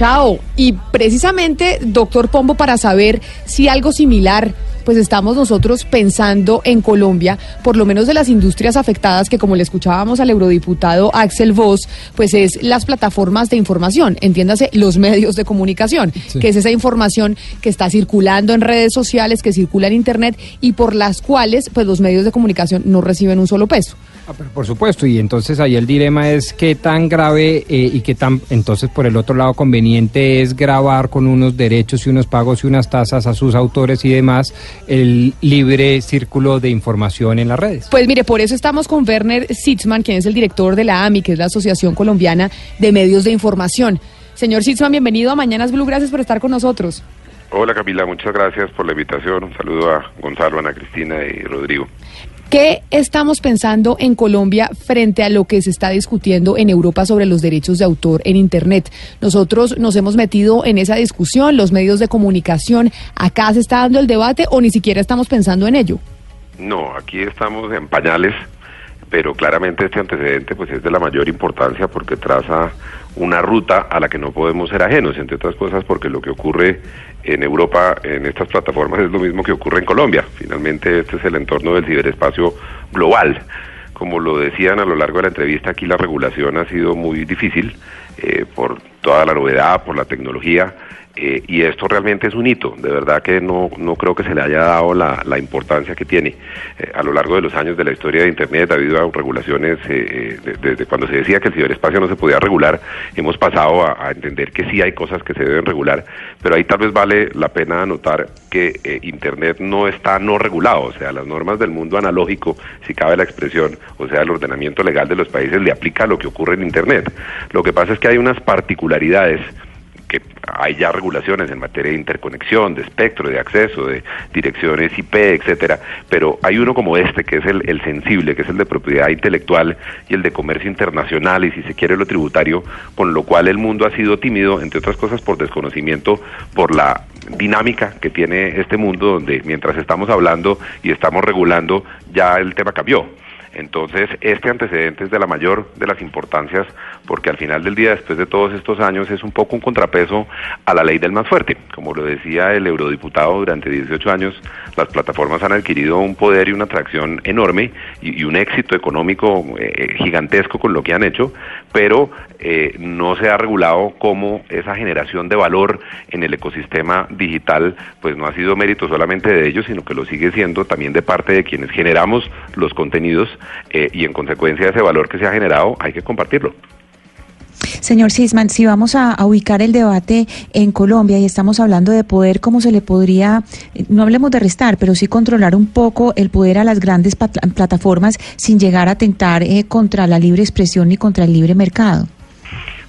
Chao. Y precisamente, doctor Pombo, para saber si algo similar pues estamos nosotros pensando en Colombia, por lo menos de las industrias afectadas, que como le escuchábamos al eurodiputado Axel Voss, pues es las plataformas de información, entiéndase, los medios de comunicación, que es esa información que está circulando en redes sociales, que circula en Internet y por las cuales pues los medios de comunicación no reciben un solo peso. Ah, por supuesto, y entonces ahí el dilema es qué tan grave eh, y qué tan, entonces por el otro lado, conveniente es grabar con unos derechos y unos pagos y unas tasas a sus autores y demás el libre círculo de información en las redes. Pues mire, por eso estamos con Werner Sitzman, quien es el director de la AMI, que es la Asociación Colombiana de Medios de Información. Señor Sitzman, bienvenido a Mañanas Blue, gracias por estar con nosotros. Hola Camila, muchas gracias por la invitación. Un saludo a Gonzalo, Ana Cristina y Rodrigo. ¿Qué estamos pensando en Colombia frente a lo que se está discutiendo en Europa sobre los derechos de autor en Internet? Nosotros nos hemos metido en esa discusión, los medios de comunicación, ¿acá se está dando el debate o ni siquiera estamos pensando en ello? No, aquí estamos en pañales, pero claramente este antecedente pues es de la mayor importancia porque traza una ruta a la que no podemos ser ajenos, entre otras cosas porque lo que ocurre en Europa en estas plataformas es lo mismo que ocurre en Colombia. Finalmente este es el entorno del ciberespacio global. Como lo decían a lo largo de la entrevista, aquí la regulación ha sido muy difícil eh, por toda la novedad, por la tecnología. Eh, y esto realmente es un hito, de verdad que no, no creo que se le haya dado la, la importancia que tiene. Eh, a lo largo de los años de la historia de Internet, ha habido regulaciones, eh, desde cuando se decía que el ciberespacio no se podía regular, hemos pasado a, a, entender que sí hay cosas que se deben regular, pero ahí tal vez vale la pena anotar que Internet no está no regulado, o sea, las normas del mundo analógico, si cabe la expresión, o sea, el ordenamiento legal de los países le aplica a lo que ocurre en Internet. Lo que pasa es que hay unas particularidades que hay ya regulaciones en materia de interconexión, de espectro, de acceso, de direcciones IP, etcétera, pero hay uno como este que es el, el sensible, que es el de propiedad intelectual y el de comercio internacional y si se quiere lo tributario, con lo cual el mundo ha sido tímido, entre otras cosas por desconocimiento, por la dinámica que tiene este mundo donde mientras estamos hablando y estamos regulando ya el tema cambió. Entonces, este antecedente es de la mayor de las importancias porque al final del día, después de todos estos años, es un poco un contrapeso a la ley del más fuerte. Como lo decía el eurodiputado, durante 18 años las plataformas han adquirido un poder y una atracción enorme y, un éxito económico eh, gigantesco con lo que han hecho, pero eh, no se ha regulado cómo esa generación de valor en el ecosistema digital, pues no ha sido mérito solamente de ellos, sino que lo sigue siendo también de parte de quienes generamos los contenidos eh, y en consecuencia ese valor que se ha generado hay que compartirlo. Señor Sisman, si vamos a, ubicar el debate en Colombia y estamos hablando de poder, ¿cómo se le podría, no hablemos de restar, pero sí controlar un poco el poder a las grandes plataformas sin llegar a atentar eh, contra la libre expresión ni contra el libre mercado?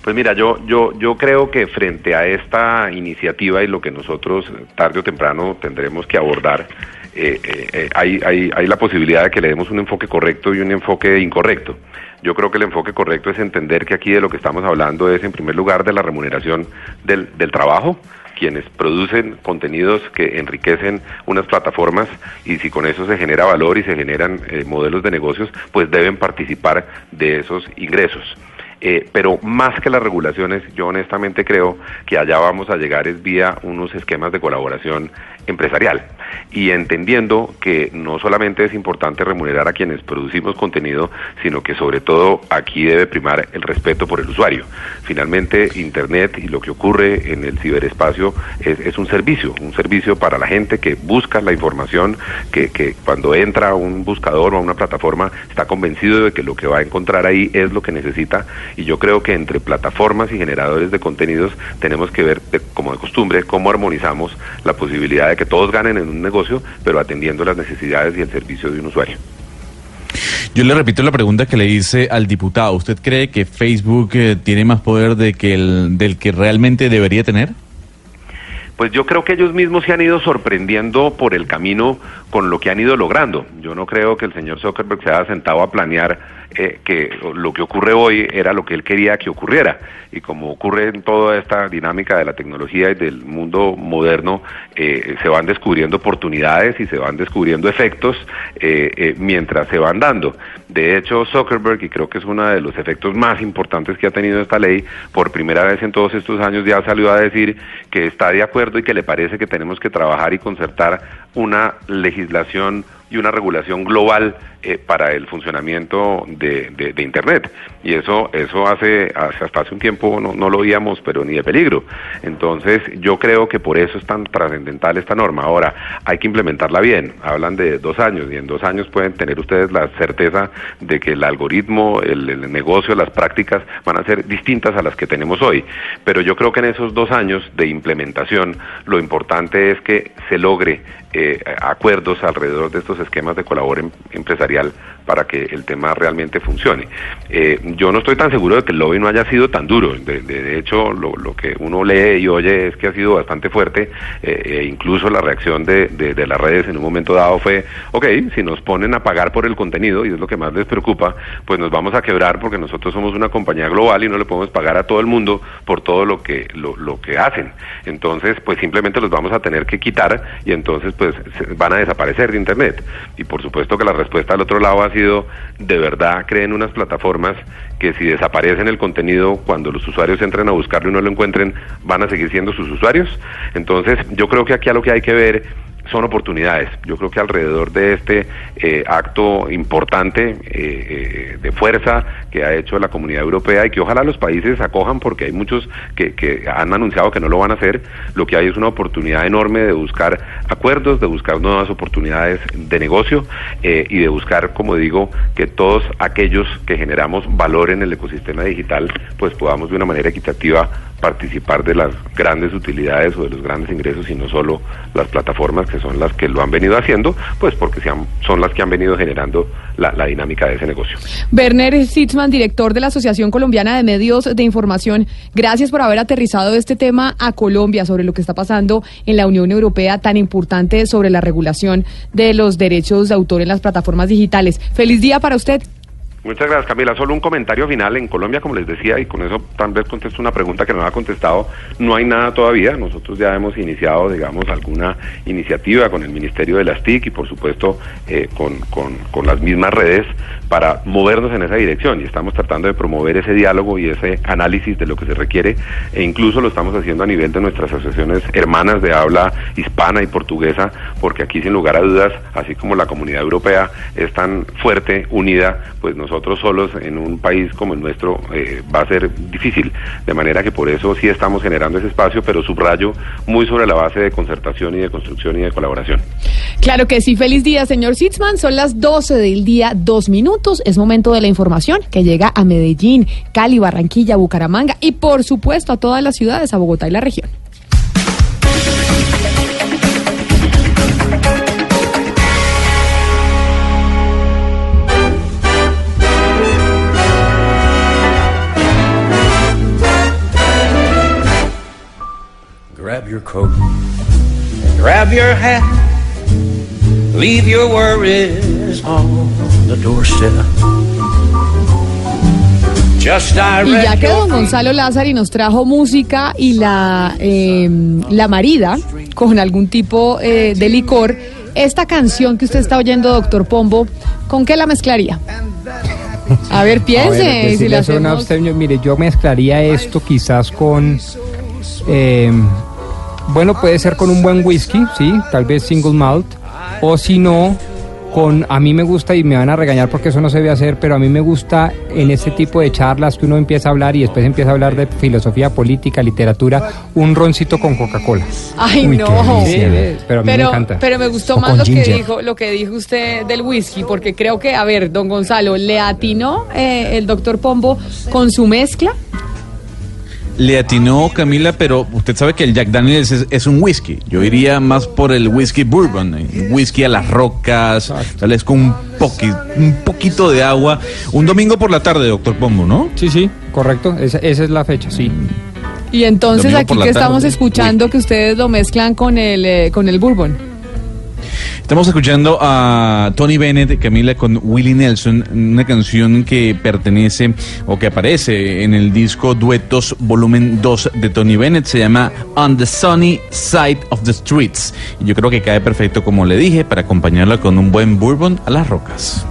Pues mira, yo, yo, yo creo que frente a esta iniciativa y lo que nosotros tarde o temprano tendremos que abordar, eh, eh, hay, hay, hay la posibilidad de que le demos un enfoque correcto y un enfoque incorrecto. Yo creo que el enfoque correcto es entender que aquí de lo que estamos hablando es, en primer lugar, de la remuneración del, del trabajo, quienes producen contenidos que enriquecen unas plataformas y si con eso se genera valor y se generan eh, modelos de negocios, pues deben participar de esos ingresos. Eh, pero más que las regulaciones, yo honestamente creo que allá vamos a llegar es vía unos esquemas de colaboración empresarial y entendiendo que no solamente es importante remunerar a quienes producimos contenido, sino que sobre todo aquí debe primar el respeto por el usuario. Finalmente, Internet y lo que ocurre en el ciberespacio es, un servicio, un servicio para la gente que busca la información, que, que cuando entra a un buscador o a una plataforma está convencido de que lo que va a encontrar ahí es lo que necesita y yo creo que entre plataformas y generadores de contenidos tenemos que ver, como de costumbre, cómo armonizamos la posibilidad de que todos ganen en un negocio, pero atendiendo las necesidades y el servicio de un usuario. Yo le repito la pregunta que le hice al diputado. ¿Usted cree que Facebook eh, tiene más poder de que el, del que realmente debería tener? Pues yo creo que ellos mismos se han ido sorprendiendo por el camino con lo que han ido logrando. Yo no creo que el señor Zuckerberg se haya sentado a planear eh, que lo que ocurre hoy era lo que él quería que ocurriera. Y como ocurre en toda esta dinámica de la tecnología y del mundo moderno, eh, se van descubriendo oportunidades y se van descubriendo efectos eh, mientras se van dando. De hecho, Zuckerberg, y creo que es uno de los efectos más importantes que ha tenido esta ley, por primera vez en todos estos años ya salió a decir que está de acuerdo y que le parece que tenemos que trabajar y concertar una legislación legislación y una regulación global eh, para el funcionamiento de, Internet. Y eso, eso hace, hasta hace un tiempo no, no lo oíamos, pero ni de peligro. Entonces, yo creo que por eso es tan trascendental esta norma. Ahora, hay que implementarla bien. Hablan de dos años y en dos años pueden tener ustedes la certeza de que el algoritmo, el, el negocio, las prácticas van a ser distintas a las que tenemos hoy. Pero yo creo que en esos dos años de implementación, lo importante es que se logre eh, acuerdos alrededor de estos esquemas de colaboración empresarial para que el tema realmente funcione. Eh, yo no estoy tan seguro de que el lobby no haya sido tan duro. De, hecho, lo, que uno lee y oye es que ha sido bastante fuerte. Eh, e incluso la reacción de, de, las redes en un momento dado fue, ok, si nos ponen a pagar por el contenido, y es lo que más les preocupa, pues nos vamos a quebrar porque nosotros somos una compañía global y no le podemos pagar a todo el mundo por todo lo que, lo, lo que hacen. Entonces, pues simplemente los vamos a tener que quitar y entonces pues van a desaparecer de Internet. Y por supuesto que la respuesta al otro lado ha sido, de verdad creen unas plataformas que si desaparecen el contenido, cuando los usuarios entren a buscarlo y no lo encuentren, van a seguir siendo sus usuarios. Entonces, yo creo que aquí a lo que hay que ver son oportunidades. Yo creo que alrededor de este eh, acto importante eh, eh, de fuerza que ha hecho la comunidad europea y que ojalá los países acojan porque hay muchos que, que, han anunciado que no lo van a hacer, lo que hay es una oportunidad enorme de buscar acuerdos, de buscar nuevas oportunidades de negocio y de buscar, como digo, que todos aquellos que generamos valor en el ecosistema digital, pues podamos de una manera equitativa participar de las grandes utilidades o de los grandes ingresos y no solo las plataformas que son las que lo han venido haciendo, pues porque son las que han venido generando la, dinámica de ese negocio. Werner Sitzman, director de la Asociación Colombiana de Medios de Información, gracias por haber aterrizado este tema a Colombia sobre lo que está pasando en la Unión Europea tan importante sobre la regulación de los derechos de autor en las plataformas digitales. Feliz día para usted. Muchas gracias, Camila. Solo un comentario final. En Colombia, como les decía, y con eso tal vez contesto una pregunta que no ha contestado, no hay nada todavía. Nosotros ya hemos iniciado, digamos, alguna iniciativa con el Ministerio de las TIC y, por supuesto, eh, con, con, con las mismas redes para movernos en esa dirección y estamos tratando de promover ese diálogo y ese análisis de lo que se requiere e incluso lo estamos haciendo a nivel de nuestras asociaciones hermanas de habla hispana y portuguesa porque aquí sin lugar a dudas, así como la comunidad europea es tan fuerte, unida, pues nosotros solos en un país como el nuestro eh, va a ser difícil, de manera que por eso sí estamos generando ese espacio, pero subrayo muy sobre la base de concertación y de construcción y de colaboración. Claro que sí, feliz día señor Sitzman, son las 12 del día, dos minutos es momento de la información que llega a Medellín, Cali, Barranquilla, Bucaramanga y por supuesto a todas las ciudades, a Bogotá y la región. Grab your coat, grab your hat, leave your worries on y ya que don Gonzalo Lázari nos trajo música y la, em, la marida con algún tipo eh, de licor, esta canción que usted está oyendo, doctor Pombo, ¿con qué la mezclaría? A ver, piense. si la mire, yo mezclaría esto quizás con... Em, bueno, puede ser con un buen whisky, sí, tal vez single malt, o si no, con a mí me gusta y me van a regañar porque eso no se debe hacer, pero a mí me gusta en este tipo de charlas que uno empieza a hablar y después empieza a hablar de filosofía política, literatura, un roncito con Coca-Cola. Ay, no. pero a mí me encanta. Pero me gustó más lo que dijo lo que dijo usted del whisky porque creo que a ver, don Gonzalo, le atinó eh, el doctor Pombo con su mezcla le atinó Camila, pero usted sabe que el Jack Daniels es, un whisky. Yo iría más por el whisky bourbon, eh, whisky a las rocas, tal con un, un poquito de agua. Un domingo por la tarde, doctor Pombo, ¿no? Sí, sí, correcto. Esa, es la fecha, sí. Y entonces aquí que estamos escuchando que ustedes lo mezclan con el, eh, con el bourbon. Estamos escuchando a Tony Bennett, Camila, con Willie Nelson, una canción que pertenece o que aparece en el disco Duetos Volumen 2 de Tony Bennett. Se llama On the Sunny Side of the Streets. Y yo creo que cae perfecto, como le dije, para acompañarla con un buen bourbon a las rocas.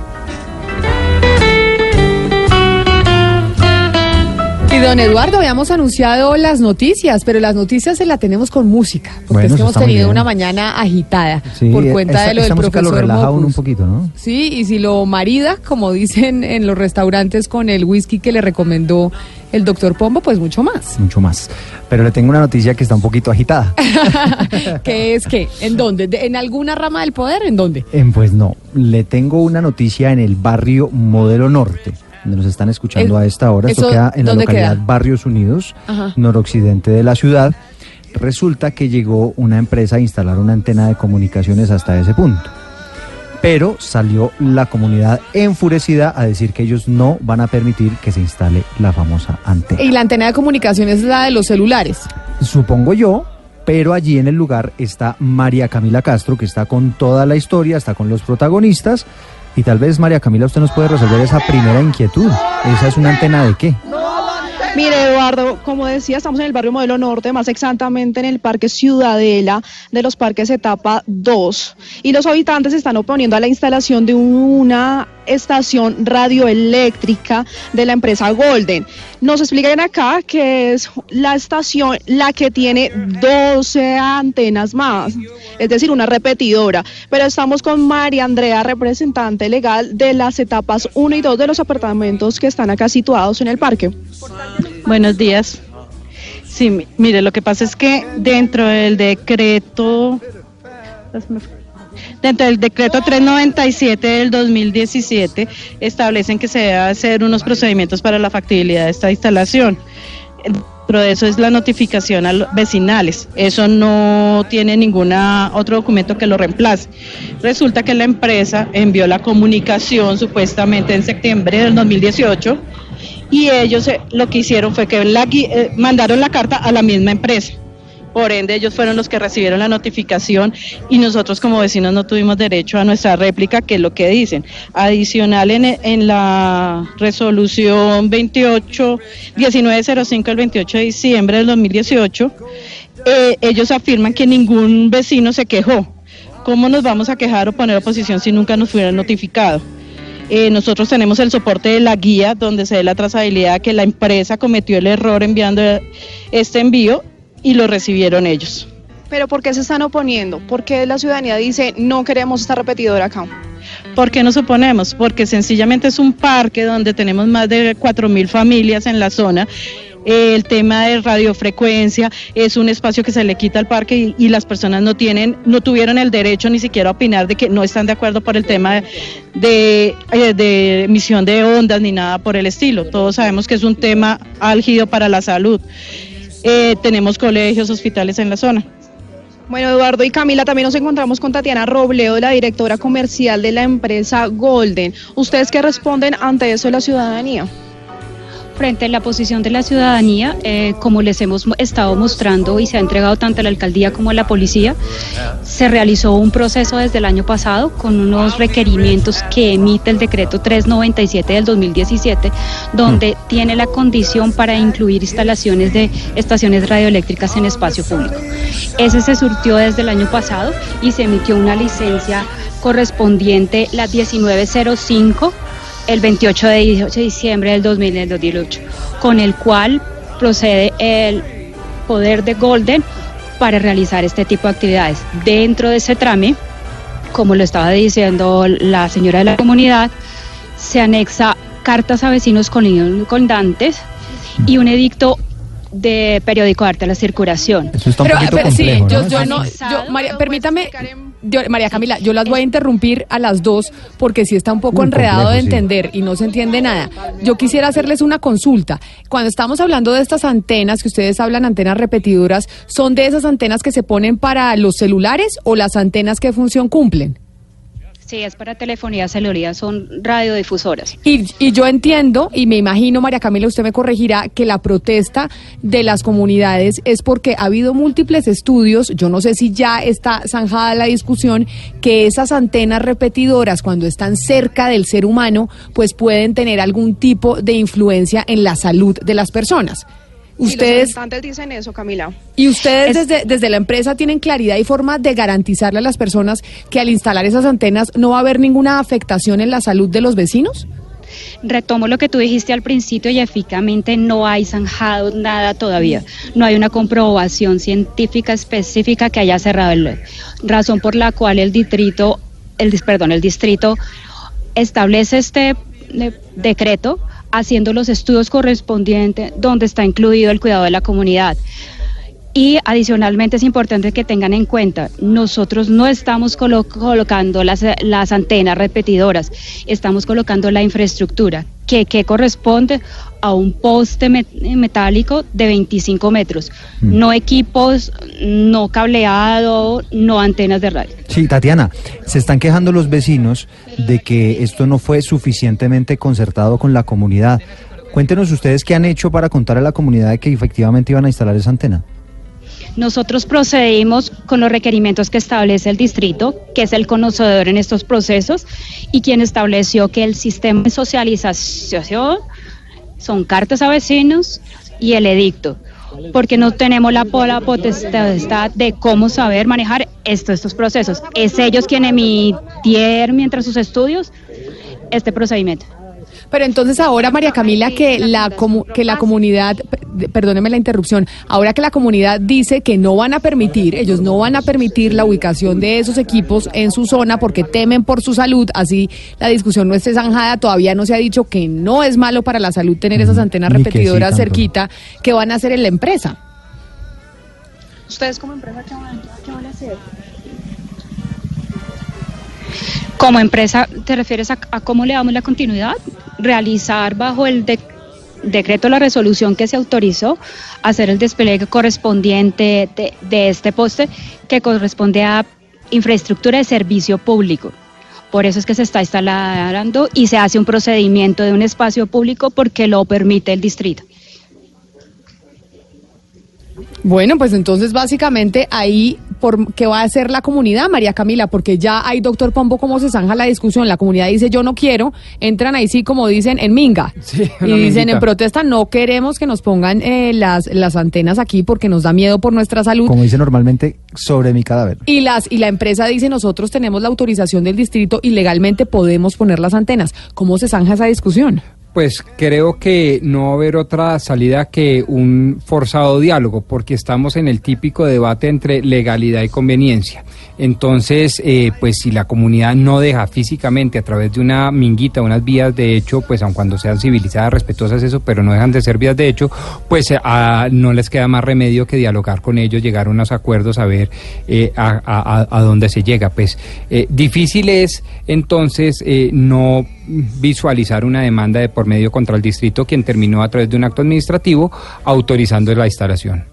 Don Eduardo, habíamos anunciado las noticias, pero las noticias se las tenemos con música, porque es que hemos tenido una mañana agitada por cuenta de lo del profesor lo relaja un poquito, ¿no? Sí, y si lo marida, como dicen en los restaurantes, con el whisky que le recomendó el doctor Pombo, pues mucho más. Mucho más. Pero le tengo una noticia que está un poquito agitada. ¿Qué es qué? ¿En dónde? ¿En alguna rama del poder? ¿En dónde? pues no, le tengo una noticia en el barrio Modelo Norte donde nos están escuchando a esta hora. Esto queda en la localidad Barrios Unidos, noroccidente de la ciudad. Resulta que llegó una empresa a instalar una antena de comunicaciones hasta ese punto. Pero salió la comunidad enfurecida a decir que ellos no van a permitir que se instale la famosa antena. ¿Y la antena de comunicaciones es la de los celulares? Supongo yo, pero allí en el lugar está María Camila Castro, que está con toda la historia, está con los protagonistas y tal vez, María Camila, usted nos puede resolver esa primera inquietud. ¿Esa es una antena de qué? Mire, Eduardo, como decía, estamos en el barrio Modelo Norte, más exactamente en el Parque Ciudadela de los parques etapa 2. Y los habitantes están oponiendo a la instalación de una estación radioeléctrica de la empresa Golden. Nos explican acá que es la estación la que tiene 12 antenas más, es decir, una repetidora. Pero estamos con María Andrea, representante legal de las etapas 1 y 2 de los apartamentos que están acá situados en el parque. Buenos días. Sí, mire, lo que pasa es que dentro del decreto Dentro del decreto 397 del 2017 establecen que se debe hacer unos procedimientos para la factibilidad de esta instalación. pero eso es la notificación a los vecinales. Eso no tiene ningún otro documento que lo reemplace. Resulta que la empresa envió la comunicación supuestamente en septiembre del 2018 y ellos eh, lo que hicieron fue que la, eh, mandaron la carta a la misma empresa. Por ende, ellos fueron los que recibieron la notificación y nosotros como vecinos no tuvimos derecho a nuestra réplica, que es lo que dicen. Adicional en, en la resolución 28, 1905 del 28 de diciembre del 2018, eh, ellos afirman que ningún vecino se quejó. ¿Cómo nos vamos a quejar o poner oposición si nunca nos fueran notificado? Eh, nosotros tenemos el soporte de la guía donde se ve la trazabilidad que la empresa cometió el error enviando este envío y lo recibieron ellos. Pero ¿por qué se están oponiendo? ¿Por qué la ciudadanía dice no queremos esta repetidora acá? ¿Por qué nos oponemos? Porque sencillamente es un parque donde tenemos más de 4.000 familias en la zona el tema de radiofrecuencia es un espacio que se le quita al parque y, las personas no tienen, no tuvieron el derecho ni siquiera a opinar de que no están de acuerdo por el tema de, de, emisión de ondas ni nada por el estilo. Todos sabemos que es un tema álgido para la salud. Eh, tenemos colegios, hospitales en la zona. Bueno, Eduardo y Camila, también nos encontramos con Tatiana Robledo, la directora comercial de la empresa Golden. ¿Ustedes qué responden ante eso de la ciudadanía? Frente a la posición de la ciudadanía, eh, como les hemos estado mostrando y se ha entregado tanto a la alcaldía como a la policía, se realizó un proceso desde el año pasado con unos requerimientos que emite el decreto 397 del 2017, donde mm. tiene la condición para incluir instalaciones de estaciones radioeléctricas en espacio público. Ese se surtió desde el año pasado y se emitió una licencia correspondiente, la 1905 el 28 de diciembre del 2008, con el cual procede el poder de Golden para realizar este tipo de actividades. Dentro de ese trame, como lo estaba diciendo la señora de la comunidad, se anexa cartas a vecinos con condantes y un edicto de periódico de arte a la circulación. Eso está un pero, pero sí, yo, yo no, yo, María, permítame, María Camila, yo las voy a interrumpir a las dos porque sí está un poco enredado de entender y no se entiende nada. Yo quisiera hacerles una consulta. Cuando estamos hablando de estas antenas, que ustedes hablan antenas repetidoras, ¿son de esas antenas que se ponen para los celulares o las antenas que función cumplen? Sí, es para telefonía celular, son radiodifusoras. Y, y yo entiendo, y me imagino, María Camila, usted me corregirá, que la protesta de las comunidades es porque ha habido múltiples estudios, yo no sé si ya está zanjada la discusión, que esas antenas repetidoras, cuando están cerca del ser humano, pues pueden tener algún tipo de influencia en la salud de las personas. Ustedes dicen eso, Camila. ¿Y ustedes desde, desde la empresa tienen claridad y forma de garantizarle a las personas que al instalar esas antenas no va a haber ninguna afectación en la salud de los vecinos? Retomo lo que tú dijiste al principio y efectivamente no hay zanjado nada todavía. No hay una comprobación científica específica que haya cerrado el razón por la cual el distrito, el perdón, el distrito establece este eh, decreto haciendo los estudios correspondientes donde está incluido el cuidado de la comunidad. Y adicionalmente es importante que tengan en cuenta, nosotros no estamos colocando las, las, antenas repetidoras, estamos colocando la infraestructura que, que corresponde a un poste metálico de 25 metros, mm. no equipos, no cableado, no antenas de radio. Sí, Tatiana, se están quejando los vecinos de que esto no fue suficientemente concertado con la comunidad. Cuéntenos ustedes qué han hecho para contar a la comunidad de que efectivamente iban a instalar esa antena. Nosotros procedimos con los requerimientos que establece el distrito, que es el conocedor en estos procesos, y quien estableció que el sistema de socialización son cartas a vecinos y el edicto, porque no tenemos la, potestad de cómo saber manejar estos procesos. Es ellos quienes emitieron mientras sus estudios este procedimiento. Pero entonces ahora, María Camila, que la, que la comunidad, perdóneme la interrupción, ahora que la comunidad dice que no van a permitir, ellos no van a permitir la ubicación de esos equipos en su zona porque temen por su salud, así la discusión no esté zanjada, todavía no se ha dicho que no es malo para la salud tener esas antenas repetidoras cerquita, ¿qué van a hacer en la empresa? ¿Ustedes como empresa qué van, a hacer? Como empresa, ¿te refieres a, cómo le damos la continuidad? realizar bajo el decreto la resolución que se autorizó hacer el despliegue correspondiente de este poste que corresponde a infraestructura de servicio público. Por eso es que se está instalando y se hace un procedimiento de un espacio público porque lo permite el distrito. Bueno, pues entonces básicamente ahí, por ¿qué va a hacer la comunidad, María Camila? Porque ya hay, doctor Pombo, cómo se zanja la discusión. La comunidad dice, yo no quiero, entran ahí sí, como dicen, en minga. y dicen, en protesta, no queremos que nos pongan eh, las, las antenas aquí porque nos da miedo por nuestra salud. Como dice normalmente, sobre mi cadáver. Y, las, y la empresa dice, nosotros tenemos la autorización del distrito y legalmente podemos poner las antenas. ¿Cómo se zanja esa discusión? Pues creo que no va a haber otra salida que un forzado diálogo, porque estamos en el típico debate entre legalidad y conveniencia. Entonces, eh, pues si la comunidad no deja físicamente a través de una minguita, unas vías de hecho, pues aun cuando sean civilizadas, respetuosas, eso, pero no dejan de ser vías de hecho, pues eh, no les queda más remedio que dialogar con ellos, llegar a unos acuerdos, a ver eh, a, a, dónde se llega. Pues difícil es entonces no visualizar una demanda de por medio contra el distrito, quien terminó a través de un acto administrativo autorizando la instalación.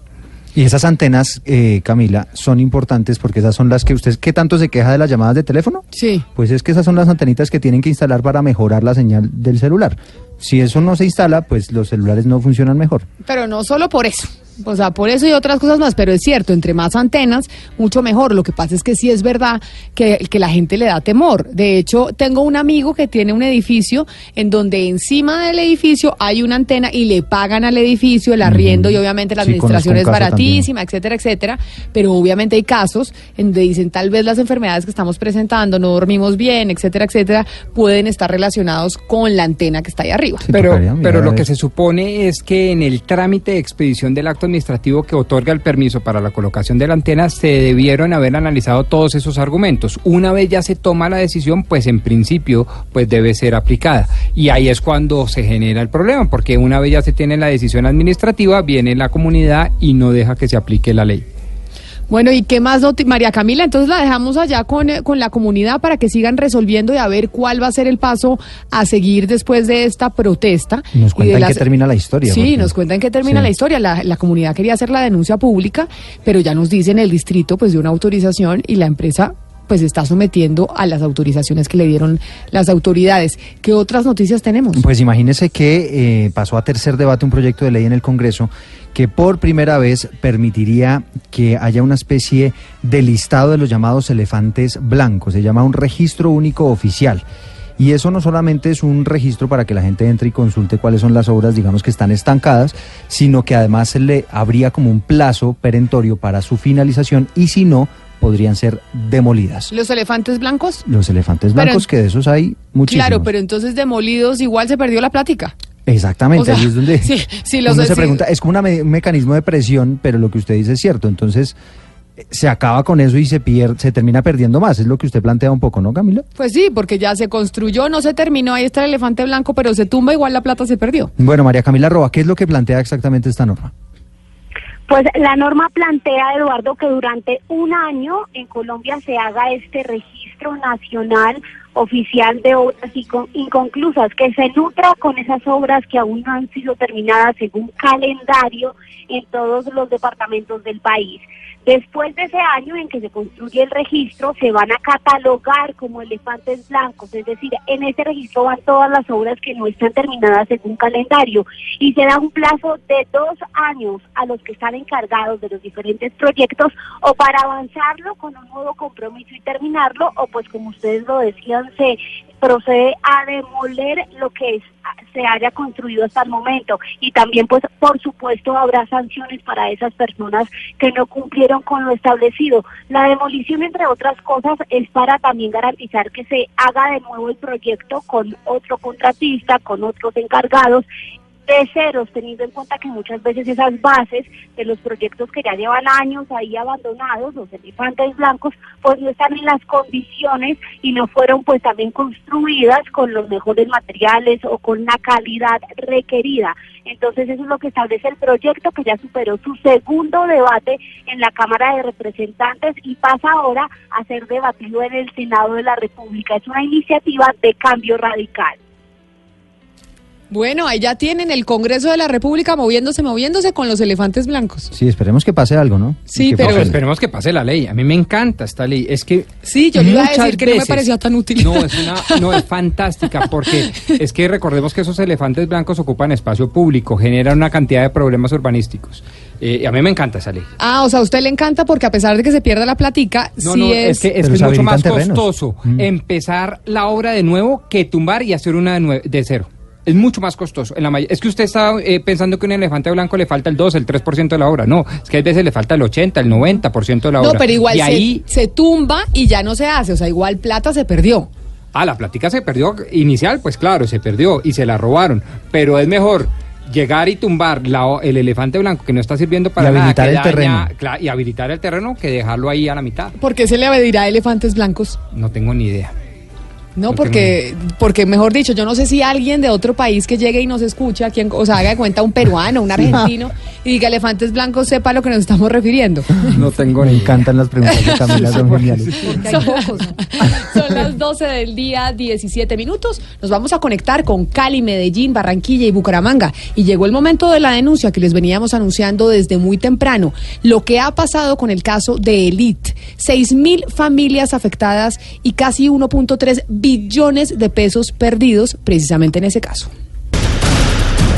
Y esas antenas, eh, Camila, son importantes porque esas son las que usted, ¿qué tanto se queja de las llamadas de teléfono? Sí. Pues es que esas son las antenitas que tienen que instalar para mejorar la señal del celular. Si eso no se instala, pues los celulares no funcionan mejor. Pero no solo por eso. O sea, por eso y otras cosas más, pero es cierto, entre más antenas, mucho mejor. Lo que pasa es que sí es verdad que, que la gente le da temor. De hecho, tengo un amigo que tiene un edificio en donde encima del edificio hay una antena y le pagan al edificio el arriendo y obviamente la administración es baratísima, etcétera, etcétera. Pero obviamente hay casos en donde dicen tal vez las enfermedades que estamos presentando, no dormimos bien, etcétera, etcétera, pueden estar relacionados con la antena que está ahí arriba. pero pero lo que se supone es que en el trámite de expedición del acto administrativo que otorga el permiso para la colocación de la antena se debieron haber analizado todos esos argumentos. Una vez ya se toma la decisión, pues en principio pues debe ser aplicada. Y ahí es cuando se genera el problema, porque una vez ya se tiene la decisión administrativa, viene la comunidad y no deja que se aplique la ley. Bueno, ¿y qué más, María Camila? Entonces la dejamos allá con, eh, con la comunidad para que sigan resolviendo y a ver cuál va a ser el paso a seguir después de esta protesta. Nos cuentan qué termina la historia. Sí, nos cuentan qué termina la historia. La, la comunidad quería hacer la denuncia pública, pero ya nos dicen el distrito pues dio una autorización y la empresa pues está sometiendo a las autorizaciones que le dieron las autoridades. ¿Qué otras noticias tenemos? Pues imagínese que eh, pasó a tercer debate un proyecto de ley en el Congreso que por primera vez permitiría que haya una especie de listado de los llamados elefantes blancos. Se llama un registro único oficial. Y eso no solamente es un registro para que la gente entre y consulte cuáles son las obras, digamos, que están estancadas, sino que además se le habría como un plazo perentorio para su finalización y si no, podrían ser demolidas. ¿Los elefantes blancos? Los elefantes blancos, que de esos hay muchísimos. Claro, pero entonces demolidos igual se perdió la plática. Exactamente, ahí es donde sí, sí, uno se pregunta, es como un mecanismo de presión, pero lo que usted dice es cierto, entonces eh, se acaba con eso y se pierde, se termina perdiendo más, es lo que usted plantea un poco, ¿no, Camila? Pues sí, porque ya se construyó, no se terminó, ahí está el elefante blanco, pero se tumba, igual la plata se perdió. Bueno, María Camila Roa, ¿qué es lo que plantea exactamente esta norma? Pues la norma plantea, Eduardo, que durante un año en Colombia se haga este registro nacional oficial de obras inconclusas, que se nutra con esas obras que aún no han sido terminadas según calendario en todos los departamentos del país. Después de ese año en que se construye el registro, se van a catalogar como elefantes blancos, es decir, en ese registro van todas las obras que no están terminadas según calendario y se da un plazo de dos años a los que están encargados de los diferentes proyectos o para avanzarlo con un nuevo compromiso y terminarlo o pues como ustedes lo decían, se procede a demoler lo que se haya construido hasta el momento y también pues por supuesto habrá sanciones para esas personas que no cumplieron con lo establecido. La demolición entre otras cosas es para también garantizar que se haga de nuevo el proyecto con otro contratista, con otros encargados de teniendo en cuenta que muchas veces esas bases de los proyectos que ya llevan años ahí abandonados, los elefantes blancos, pues no están en las condiciones y no fueron pues también construidas con los mejores materiales o con la calidad requerida. Entonces eso es lo que establece el proyecto que ya superó su segundo debate en la Cámara de Representantes y pasa ahora a ser debatido en el Senado de la República. Es una iniciativa de cambio radical. Bueno, ahí ya tienen el Congreso de la República moviéndose, moviéndose con los elefantes blancos. Sí, esperemos que pase algo, ¿no? Sí, Que pero- pase- esperemos que pase la ley. A mí me encanta esta ley. Es que Sí, yo le iba a decir que no me parecía tan útil. No, es una, no es fantástica porque es que recordemos que esos elefantes blancos ocupan espacio público, generan una cantidad de problemas urbanísticos. Eh, y a mí me encanta esa ley. Ah, o sea, a usted le encanta porque a pesar de que se pierda la platica, No, sí no, es... es que, es, que mucho más terrenos. costoso Mm. empezar la obra de nuevo que tumbar y hacer una de, nue- de cero. Es mucho más costoso. En la may- es que usted está eh, pensando que a un elefante blanco le falta el 2, el 3% de la obra. No, es que a veces le falta el 80, el 90% de la obra. No, pero igual Y se, ahí, se tumba y ya no se hace. O sea, igual plata se perdió. ah, la plática se perdió inicial, pues claro, se perdió y se la robaron. Pero es mejor llegar y tumbar la el elefante blanco que no está sirviendo para Y nada, habilitar que el daña- terreno. y habilitar el terreno que dejarlo ahí a la mitad. ¿Por qué se le dirá elefantes blancos? No tengo ni idea. No, porque, porque mejor dicho, yo no sé si alguien de otro país que llegue y nos escuche, a quien, o sea, haga de cuenta un peruano, un argentino, y diga elefantes blancos, sepa a lo que nos estamos refiriendo. No tengo Me encantan las preguntas de Camila, son geniales. Son, son las 12 del día, 17 minutos. Nos vamos a conectar con Cali, Medellín, Barranquilla y Bucaramanga. Y llegó el momento de la denuncia que les veníamos anunciando desde muy temprano. Lo que ha pasado con el caso de Elite. 6 mil familias afectadas y casi 1.3 billones de pesos perdidos precisamente en ese caso.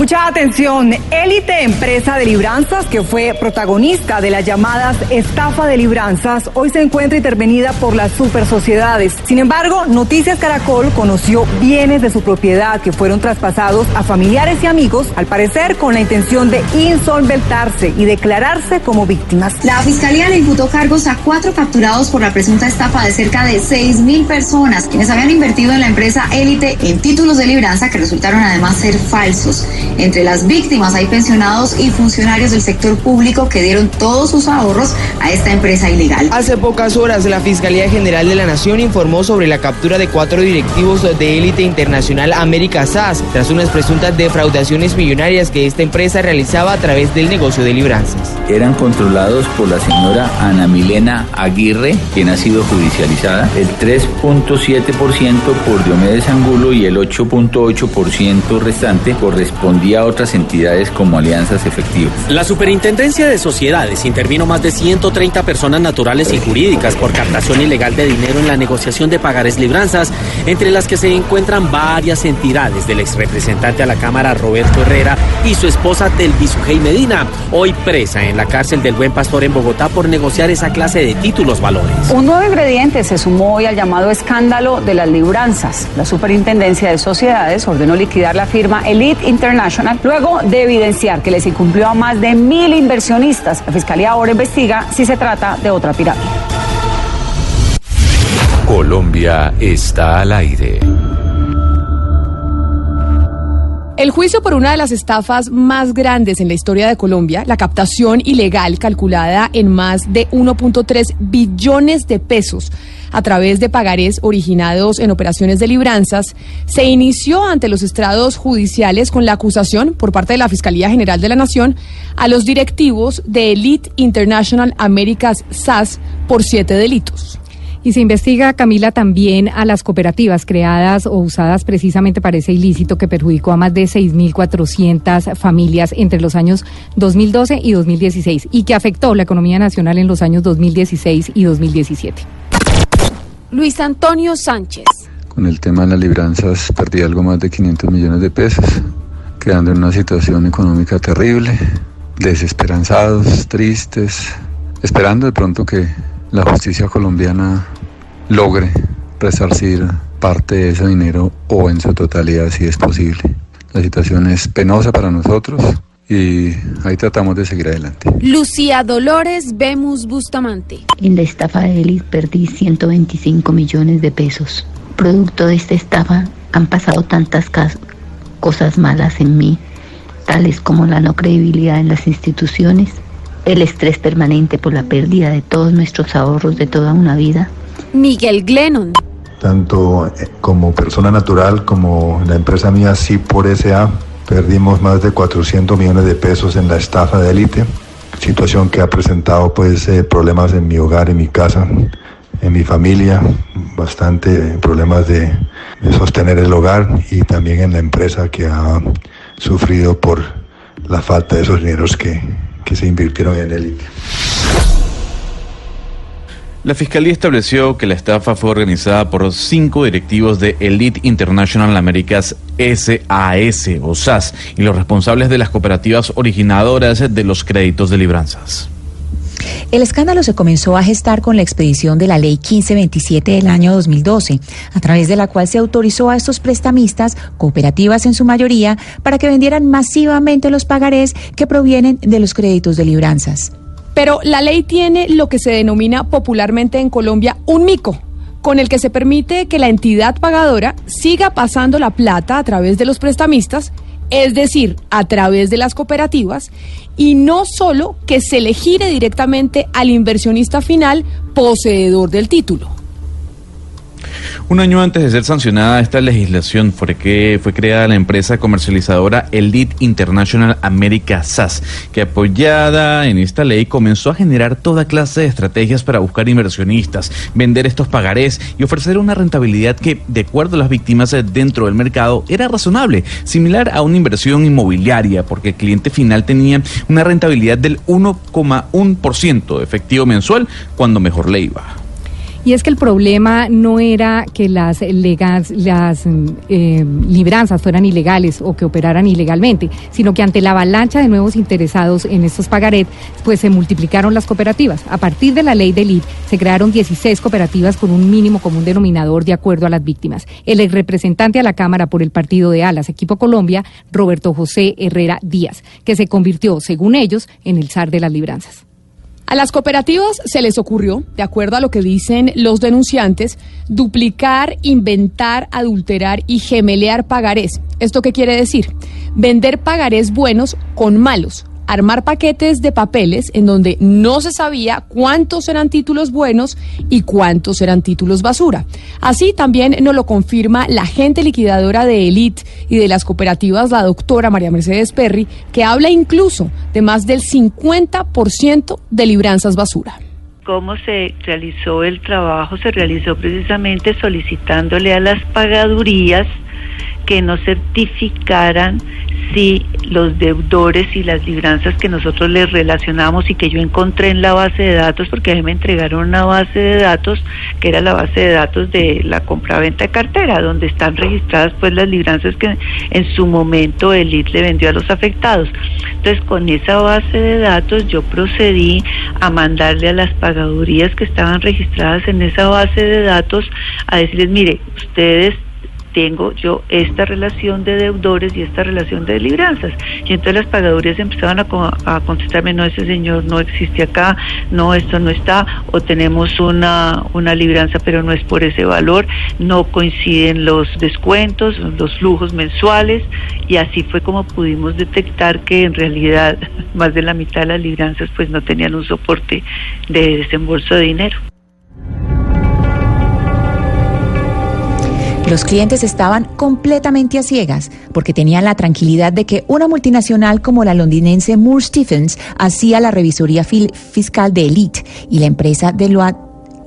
Mucha atención, Élite Empresa de Libranzas, que fue protagonista de las llamadas estafa de libranzas, hoy se encuentra intervenida por las super sociedades. Sin embargo, Noticias Caracol conoció bienes de su propiedad que fueron traspasados a familiares y amigos, al parecer con la intención de insolventarse y declararse como víctimas. La fiscalía le imputó cargos a cuatro capturados por la presunta estafa de cerca de 6 mil personas, quienes habían invertido en la empresa Élite en títulos de libranza que resultaron además ser falsos. Entre las víctimas hay pensionados y funcionarios del sector público que dieron todos sus ahorros a esta empresa ilegal. Hace pocas horas, la Fiscalía General de la Nación informó sobre la captura de cuatro directivos de élite internacional América SAS, tras unas presuntas defraudaciones millonarias que esta empresa realizaba a través del negocio de libranzas. eran controlados por la señora Ana Milena Aguirre, quien ha sido judicializada, el 3.7% por Diomedes Angulo y el 8.8% restante correspondía a otras entidades como alianzas efectivas. La Superintendencia de Sociedades intervino más de 130 personas naturales y jurídicas por captación ilegal de dinero en la negociación de pagares libranzas, entre las que se encuentran varias entidades del ex representante a la Cámara Roberto Herrera y su esposa Telvi Sujei Medina, hoy presa en la cárcel del Buen Pastor en Bogotá por negociar esa clase de títulos valores. Un nuevo ingrediente se sumó hoy al llamado escándalo de las libranzas. La Superintendencia de Sociedades ordenó liquidar la firma Elite International luego de evidenciar que les incumplió a más de mil inversionistas. La Fiscalía ahora investiga si se trata de otra pirámide. Colombia está al aire. El juicio por una de las estafas más grandes en la historia de Colombia, la captación ilegal calculada en más de 1.3 billones de pesos a través de pagarés originados en operaciones de libranzas, se inició ante los estrados judiciales con la acusación por parte de la Fiscalía General de la Nación a los directivos de Elite International Americas SAS por siete delitos. Y se investiga, Camila, también a las cooperativas creadas o usadas precisamente para ese ilícito que perjudicó a más de 6.400 familias entre los años 2012 y 2016 y que afectó la economía nacional en los años 2016 y 2017. Luis Antonio Sánchez. Con el tema de las libranzas perdí algo más de 500 millones de pesos, quedando en una situación económica terrible, desesperanzados, tristes, esperando de pronto que la justicia colombiana logre resarcir parte de ese dinero o en su totalidad si es posible. La situación es penosa para nosotros y ahí tratamos de seguir adelante. Lucía Dolores Bemus Bustamante. En la estafa de Elis perdí 125 millones de pesos. Producto de esta estafa han pasado tantas cosas malas en mí, tales como la no credibilidad en las instituciones, el estrés permanente por la pérdida de todos nuestros ahorros de toda una vida. Miguel Glennon. tanto eh, como persona natural como la empresa mía sí por SA perdimos más de 400 millones de pesos en la estafa de élite situación que ha presentado pues eh, problemas en mi hogar en mi casa en mi familia, bastante problemas de, sostener el hogar y también en la empresa que ha sufrido por la falta de esos dineros que, que se invirtieron en élite. La Fiscalía estableció que la estafa fue organizada por cinco directivos de Elite International Americas SAS o SAS y los responsables de las cooperativas originadoras de los créditos de libranzas. El escándalo se comenzó a gestar con la expedición de la Ley 1527 del año 2012, a través de la cual se autorizó a estos prestamistas, cooperativas en su mayoría, para que vendieran masivamente los pagarés que provienen de los créditos de libranzas. Pero la ley tiene lo que se denomina popularmente en Colombia un mico, con el que se permite que la entidad pagadora siga pasando la plata a través de los prestamistas, es decir, a través de las cooperativas, y no solo que se le gire directamente al inversionista final poseedor del título. Un año antes de ser sancionada esta legislación fue que fue creada la empresa comercializadora Elite International America SAS, que apoyada en esta ley comenzó a generar toda clase de estrategias para buscar inversionistas, vender estos pagarés y ofrecer una rentabilidad que, de acuerdo a las víctimas dentro del mercado, era razonable, similar a una inversión inmobiliaria, porque el cliente final tenía una rentabilidad del 1,1% de efectivo mensual cuando mejor le iba. Y es que el problema no era que las, las eh, libranzas fueran ilegales o que operaran ilegalmente, sino que ante la avalancha de nuevos interesados en estos pagaret, pues se multiplicaron las cooperativas. A partir de la ley del ID se crearon 16 cooperativas con un mínimo común denominador de acuerdo a las víctimas. El ex representante a la Cámara por el partido de Alas, Equipo Colombia, Roberto José Herrera Díaz, que se convirtió, según ellos, en el zar de las libranzas. A las cooperativas se les ocurrió, de acuerdo a lo que dicen los denunciantes, duplicar, inventar, adulterar y gemelear pagarés. ¿Esto qué quiere decir? Vender pagarés buenos con malos, armar paquetes de papeles en donde no se sabía cuántos eran títulos buenos y cuántos eran títulos basura. Así también nos lo confirma la agente liquidadora de Elite y de las cooperativas, la doctora María Mercedes Perry, que habla incluso de más del 50% de libranzas basura cómo se realizó el trabajo, se realizó precisamente solicitándole a las pagadurías que no certificaran si los deudores y las libranzas que nosotros les relacionamos y que yo encontré en la base de datos, porque a mí me entregaron una base de datos que era la base de datos de la compraventa de cartera, donde están registradas pues las libranzas que en su momento el IT le vendió a los afectados. Entonces con esa base de datos yo procedí a mandarle a las pagadurías que estaban registradas en esa base de datos a decirles, mire, ustedes tengo yo esta relación de deudores y esta relación de libranzas. Y entonces las pagadurías empezaban a, contestarme, no, ese señor no existe acá, no, esto no está, o tenemos una, una libranza, pero no es por ese valor, no coinciden los descuentos, los flujos mensuales, y así fue como pudimos detectar que en realidad más de la mitad de las libranzas pues no tenían un soporte de desembolso de dinero. Los clientes estaban completamente a ciegas porque tenían la tranquilidad de que una multinacional como la londinense Moore Stephens hacía la revisoría fiscal de Elite y la empresa Deloitte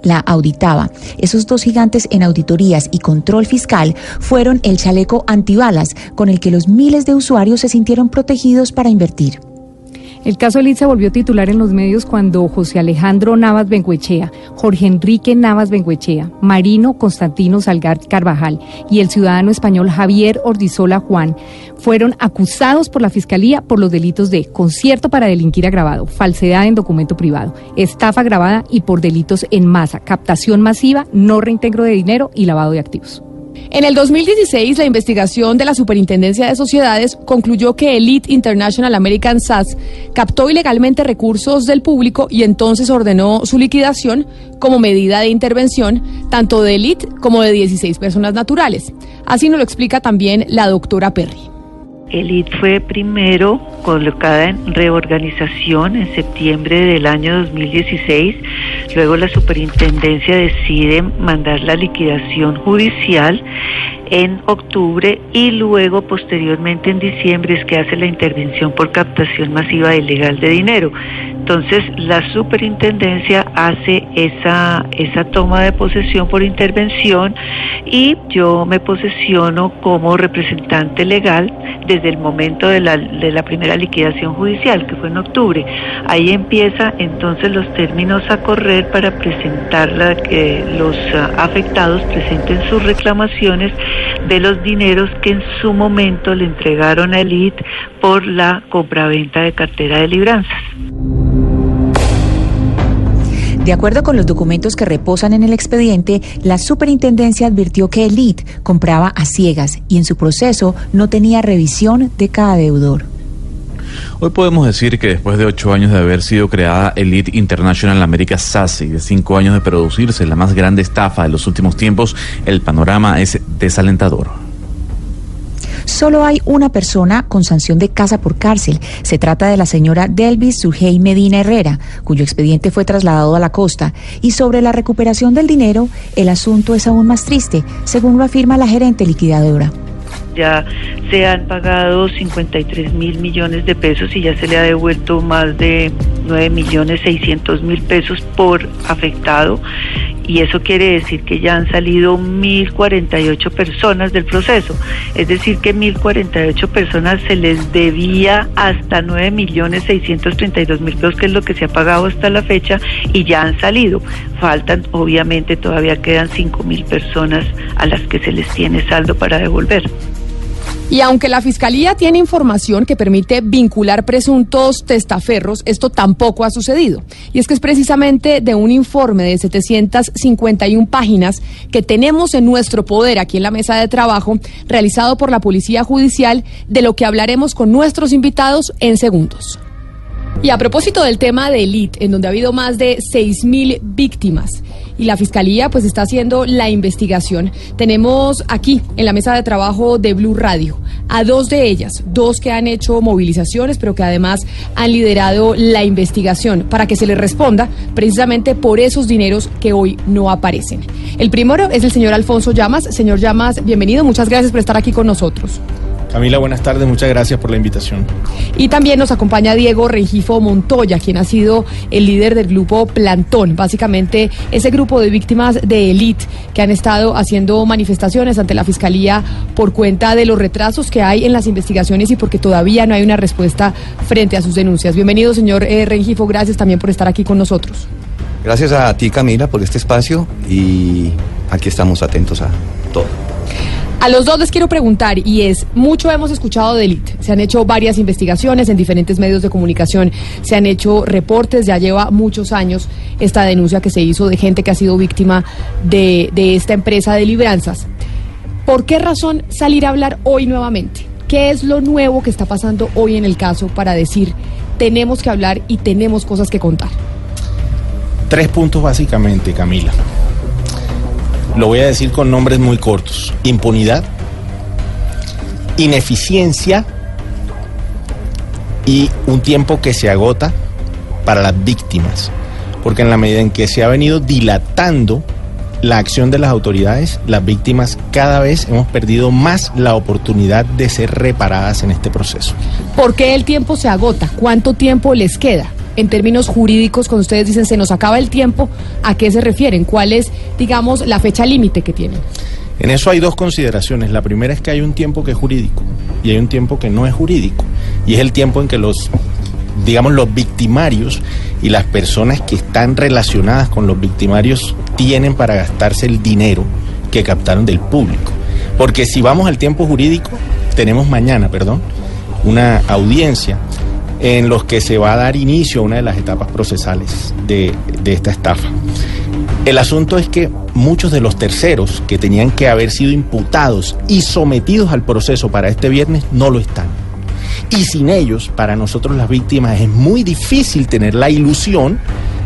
la auditaba. Esos dos gigantes en auditorías y control fiscal fueron el chaleco antibalas con el que los miles de usuarios se sintieron protegidos para invertir. El caso Elite se volvió titular en los medios cuando José Alejandro Navas Benguechea, Jorge Enrique Navas Benguechea, Marino Constantino Salgar Carvajal y el ciudadano español Javier Ordizola Juan fueron acusados por la Fiscalía por los delitos de concierto para delinquir agravado, falsedad en documento privado, estafa agravada y por delitos en masa, captación masiva, no reintegro de dinero y lavado de activos. En el 2016, la investigación de la Superintendencia de Sociedades concluyó que Elite International American SAS captó ilegalmente recursos del público y entonces ordenó su liquidación como medida de intervención tanto de Elite como de 16 personas naturales. Así nos lo explica también la doctora Perry. El IT fue primero colocada en reorganización en septiembre del año 2016. Luego la superintendencia decide mandar la liquidación judicial en octubre y luego posteriormente en diciembre es que hace la intervención por captación masiva ilegal de dinero. Entonces la superintendencia hace esa, esa toma de posesión por intervención y yo me posesiono como representante legal desde el momento de la, de la primera liquidación judicial, que fue en octubre. Ahí empieza entonces los términos a correr para presentar la, que los ah, afectados presenten sus reclamaciones de los dineros que en su momento le entregaron a Elite por la compraventa de cartera de libranzas. De acuerdo con los documentos que reposan en el expediente, la superintendencia advirtió que Elite compraba a ciegas y en su proceso no tenía revisión de cada deudor. Hoy podemos decir que después de ocho años de haber sido creada Elite International America SAS y de cinco años de producirse la más grande estafa de los últimos tiempos, el panorama es desalentador. Solo hay una persona con sanción de casa por cárcel. Se trata de la señora Delvis Sujei Medina Herrera, cuyo expediente fue trasladado a la costa. Y sobre la recuperación del dinero, el asunto es aún más triste, según lo afirma la gerente liquidadora ya se han pagado 53 mil millones de pesos y ya se le ha devuelto más de 9 millones 600 mil pesos por afectado y eso quiere decir que ya han salido 1.048 personas del proceso. Es decir, que 1.048 personas se les debía hasta 9 millones 632 mil pesos, que es lo que se ha pagado hasta la fecha, y ya han salido. Faltan, obviamente, todavía quedan 5 mil personas a las que se les tiene saldo para devolver. Y aunque la Fiscalía tiene información que permite vincular presuntos testaferros, esto tampoco ha sucedido. Y es que es precisamente de un informe de 751 páginas que tenemos en nuestro poder aquí en la mesa de trabajo, realizado por la Policía Judicial, de lo que hablaremos con nuestros invitados en segundos. Y a propósito del tema de Elite, en donde ha habido más de 6.000 víctimas y la Fiscalía pues está haciendo la investigación, tenemos aquí en la mesa de trabajo de Blue Radio a dos de ellas, dos que han hecho movilizaciones, pero que además han liderado la investigación para que se les responda precisamente por esos dineros que hoy no aparecen. El primero es el señor Alfonso Llamas. Señor Llamas, bienvenido, muchas gracias por estar aquí con nosotros. Camila, buenas tardes, muchas gracias por la invitación. Y también nos acompaña Diego Rengifo Montoya, quien ha sido el líder del grupo Plantón, básicamente ese grupo de víctimas de élite que han estado haciendo manifestaciones ante la Fiscalía por cuenta de los retrasos que hay en las investigaciones y porque todavía no hay una respuesta frente a sus denuncias. Bienvenido, señor eh, Rengifo, gracias también por estar aquí con nosotros. Gracias a ti, Camila, por este espacio y aquí estamos atentos a todo. A los dos les quiero preguntar, y es, mucho hemos escuchado de Elite, se han hecho varias investigaciones en diferentes medios de comunicación, se han hecho reportes, ya lleva muchos años esta denuncia que se hizo de gente que ha sido víctima de, de esta empresa de libranzas. ¿Por qué razón salir a hablar hoy nuevamente? ¿Qué es lo nuevo que está pasando hoy en el caso para decir, tenemos que hablar y tenemos cosas que contar? Tres puntos básicamente, Camila. Lo voy a decir con nombres muy cortos. Impunidad, ineficiencia y un tiempo que se agota para las víctimas. Porque en la medida en que se ha venido dilatando la acción de las autoridades, las víctimas cada vez hemos perdido más la oportunidad de ser reparadas en este proceso. ¿Por qué el tiempo se agota? ¿Cuánto tiempo les queda? En términos jurídicos, cuando ustedes dicen se nos acaba el tiempo, ¿a qué se refieren? ¿Cuál es, digamos, la fecha límite que tienen? En eso hay dos consideraciones. La primera es que hay un tiempo que es jurídico y hay un tiempo que no es jurídico. Y es el tiempo en que los, digamos, los victimarios y las personas que están relacionadas con los victimarios tienen para gastarse el dinero que captaron del público. Porque si vamos al tiempo jurídico, tenemos mañana, perdón, una audiencia en los que se va a dar inicio a una de las etapas procesales de, esta estafa. El asunto es que muchos de los terceros que tenían que haber sido imputados y sometidos al proceso para este viernes no lo están. Y sin ellos, para nosotros las víctimas, es muy difícil tener la ilusión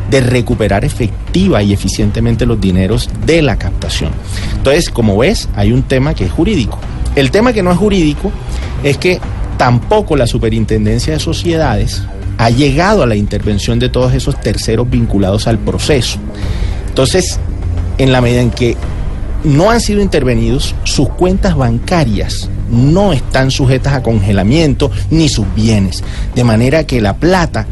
de recuperar efectiva y eficientemente los dineros de la captación. Entonces, como ves, hay un tema que es jurídico. El tema que no es jurídico es que Tampoco la Superintendencia de Sociedades ha llegado a la intervención de todos esos terceros vinculados al proceso. Entonces, en la medida en que no han sido intervenidos, sus cuentas bancarias no están sujetas a congelamiento ni sus bienes. De manera que la plata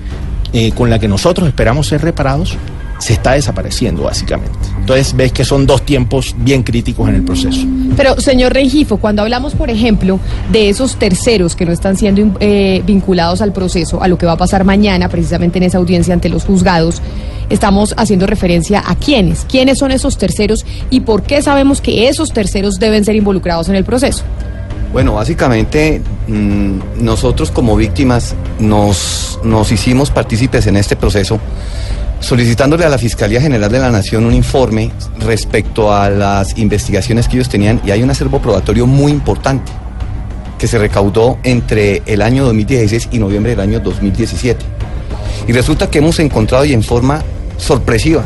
eh, con la que nosotros esperamos ser reparados, se está desapareciendo básicamente. Entonces ves que son dos tiempos bien críticos en el proceso. Pero, señor Rengifo, cuando hablamos, por ejemplo, de esos terceros que no están siendo eh, vinculados al proceso, a lo que va a pasar mañana, precisamente en esa audiencia ante los juzgados, estamos haciendo referencia a quiénes, quiénes son esos terceros y por qué sabemos que esos terceros deben ser involucrados en el proceso. Bueno, básicamente mm, nosotros como víctimas nos, nos hicimos partícipes en este proceso solicitándole a la Fiscalía General de la Nación un informe respecto a las investigaciones que ellos tenían y hay un acervo probatorio muy importante que se recaudó entre el año 2016 y noviembre del año 2017. Y resulta que hemos encontrado y en forma sorpresiva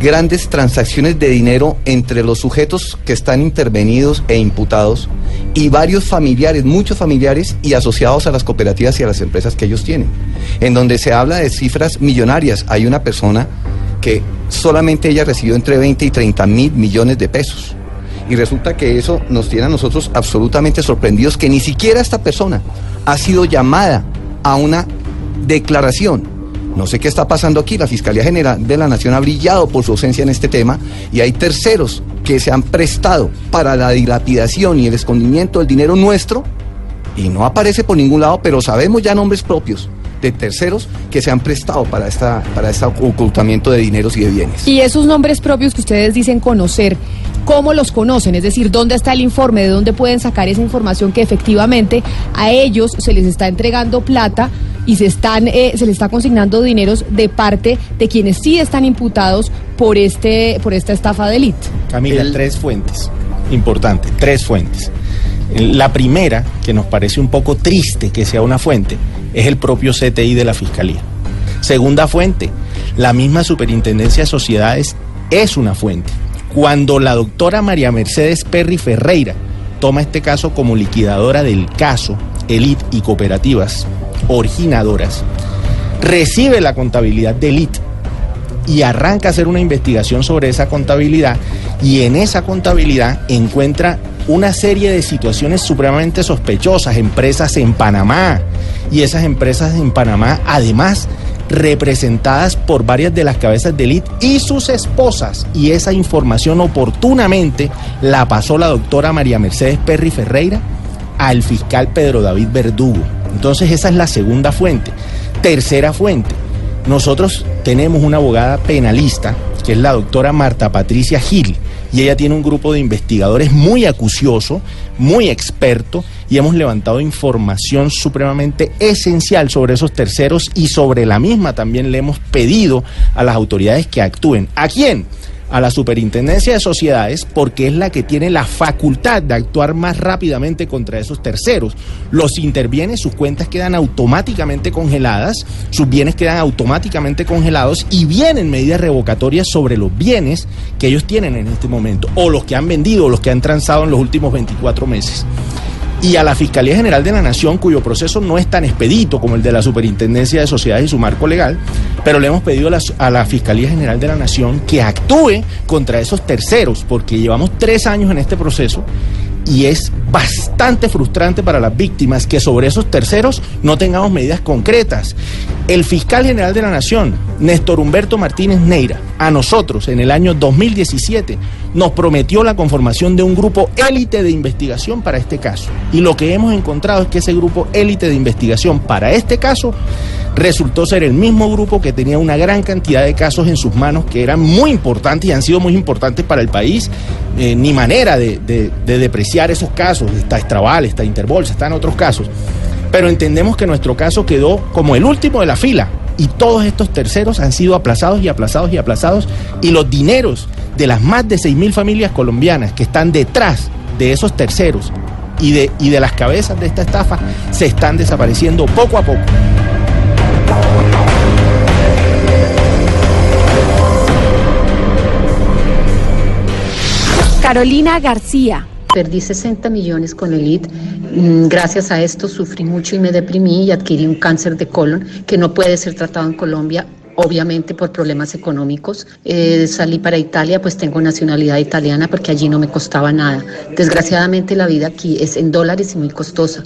grandes transacciones de dinero entre los sujetos que están intervenidos e imputados y varios familiares, muchos familiares y asociados a las cooperativas y a las empresas que ellos tienen, en donde se habla de cifras millonarias. Hay una persona que solamente ella recibió entre 20 y 30 mil millones de pesos. Y resulta que eso nos tiene a nosotros absolutamente sorprendidos que ni siquiera esta persona ha sido llamada a una declaración no sé qué está pasando aquí. La Fiscalía General de la Nación ha brillado por su ausencia en este tema y hay terceros que se han prestado para la dilapidación y el escondimiento del dinero nuestro y no aparece por ningún lado, pero sabemos ya nombres propios de terceros que se han prestado para esta para este ocultamiento de dineros y de bienes. Y esos nombres propios que ustedes dicen conocer, ¿cómo los conocen? Es decir, ¿dónde está el informe? ¿De dónde pueden sacar esa información que efectivamente a ellos se les está entregando plata y se están eh, se les está consignando dineros de parte de quienes sí están imputados por este por esta estafa de élite? Camila, tres fuentes. Importante, tres fuentes. La primera, que nos parece un poco triste que sea una fuente, es el propio CTI de la Fiscalía. Segunda fuente, la misma Superintendencia de Sociedades es una fuente. Cuando la doctora María Mercedes Perry Ferreira toma este caso como liquidadora del caso, Elite y cooperativas originadoras, recibe la contabilidad de Elite y arranca a hacer una investigación sobre esa contabilidad y en esa contabilidad encuentra una serie de situaciones supremamente sospechosas, empresas en Panamá. Y esas empresas en Panamá además representadas por varias de las cabezas de élite y sus esposas. Y esa información oportunamente la pasó la doctora María Mercedes Perry Ferreira al fiscal Pedro David Verdugo. Entonces esa es la segunda fuente. Tercera fuente, nosotros tenemos una abogada penalista que es la doctora Marta Patricia Gil y ella tiene un grupo de investigadores muy acucioso, muy experto, y hemos levantado información supremamente esencial sobre esos terceros y sobre la misma también le hemos pedido a las autoridades que actúen. ¿A quién? A la Superintendencia de Sociedades porque es la que tiene la facultad de actuar más rápidamente contra esos terceros. Los interviene, sus cuentas quedan automáticamente congeladas, sus bienes quedan automáticamente congelados y vienen medidas revocatorias sobre los bienes que ellos tienen en este momento o los que han vendido o los que han transado en los últimos 24 meses y a la Fiscalía General de la Nación, cuyo proceso no es tan expedito como el de la Superintendencia de Sociedades y su marco legal, pero le hemos pedido a la, Fiscalía General de la Nación que actúe contra esos terceros, porque llevamos tres años en este proceso y es bastante frustrante para las víctimas que sobre esos terceros no tengamos medidas concretas. El fiscal general de la Nación, Néstor Humberto Martínez Neira, a nosotros en el año 2017 nos prometió la conformación de un grupo élite de investigación para este caso. Y lo que hemos encontrado es que ese grupo élite de investigación para este caso resultó ser el mismo grupo que tenía una gran cantidad de casos en sus manos que eran muy importantes y han sido muy importantes para el país. Eh, ni manera de, de, depreciar esos casos. Está Estrabal, está Interbolsa, están otros casos. Pero entendemos que nuestro caso quedó como el último de la fila y todos estos terceros han sido aplazados y aplazados y aplazados y los dineros de las más de 6.000 familias colombianas que están detrás de esos terceros y de, y de las cabezas de esta estafa se están desapareciendo poco a poco. Carolina García. Perdí 60 millones con el IT. Mm, gracias a esto sufrí mucho y me deprimí y adquirí un cáncer de colon que no puede ser tratado en Colombia obviamente por problemas económicos. Eh, salí para Italia, pues tengo nacionalidad italiana porque allí no me costaba nada. Desgraciadamente la vida aquí es en dólares y muy costosa.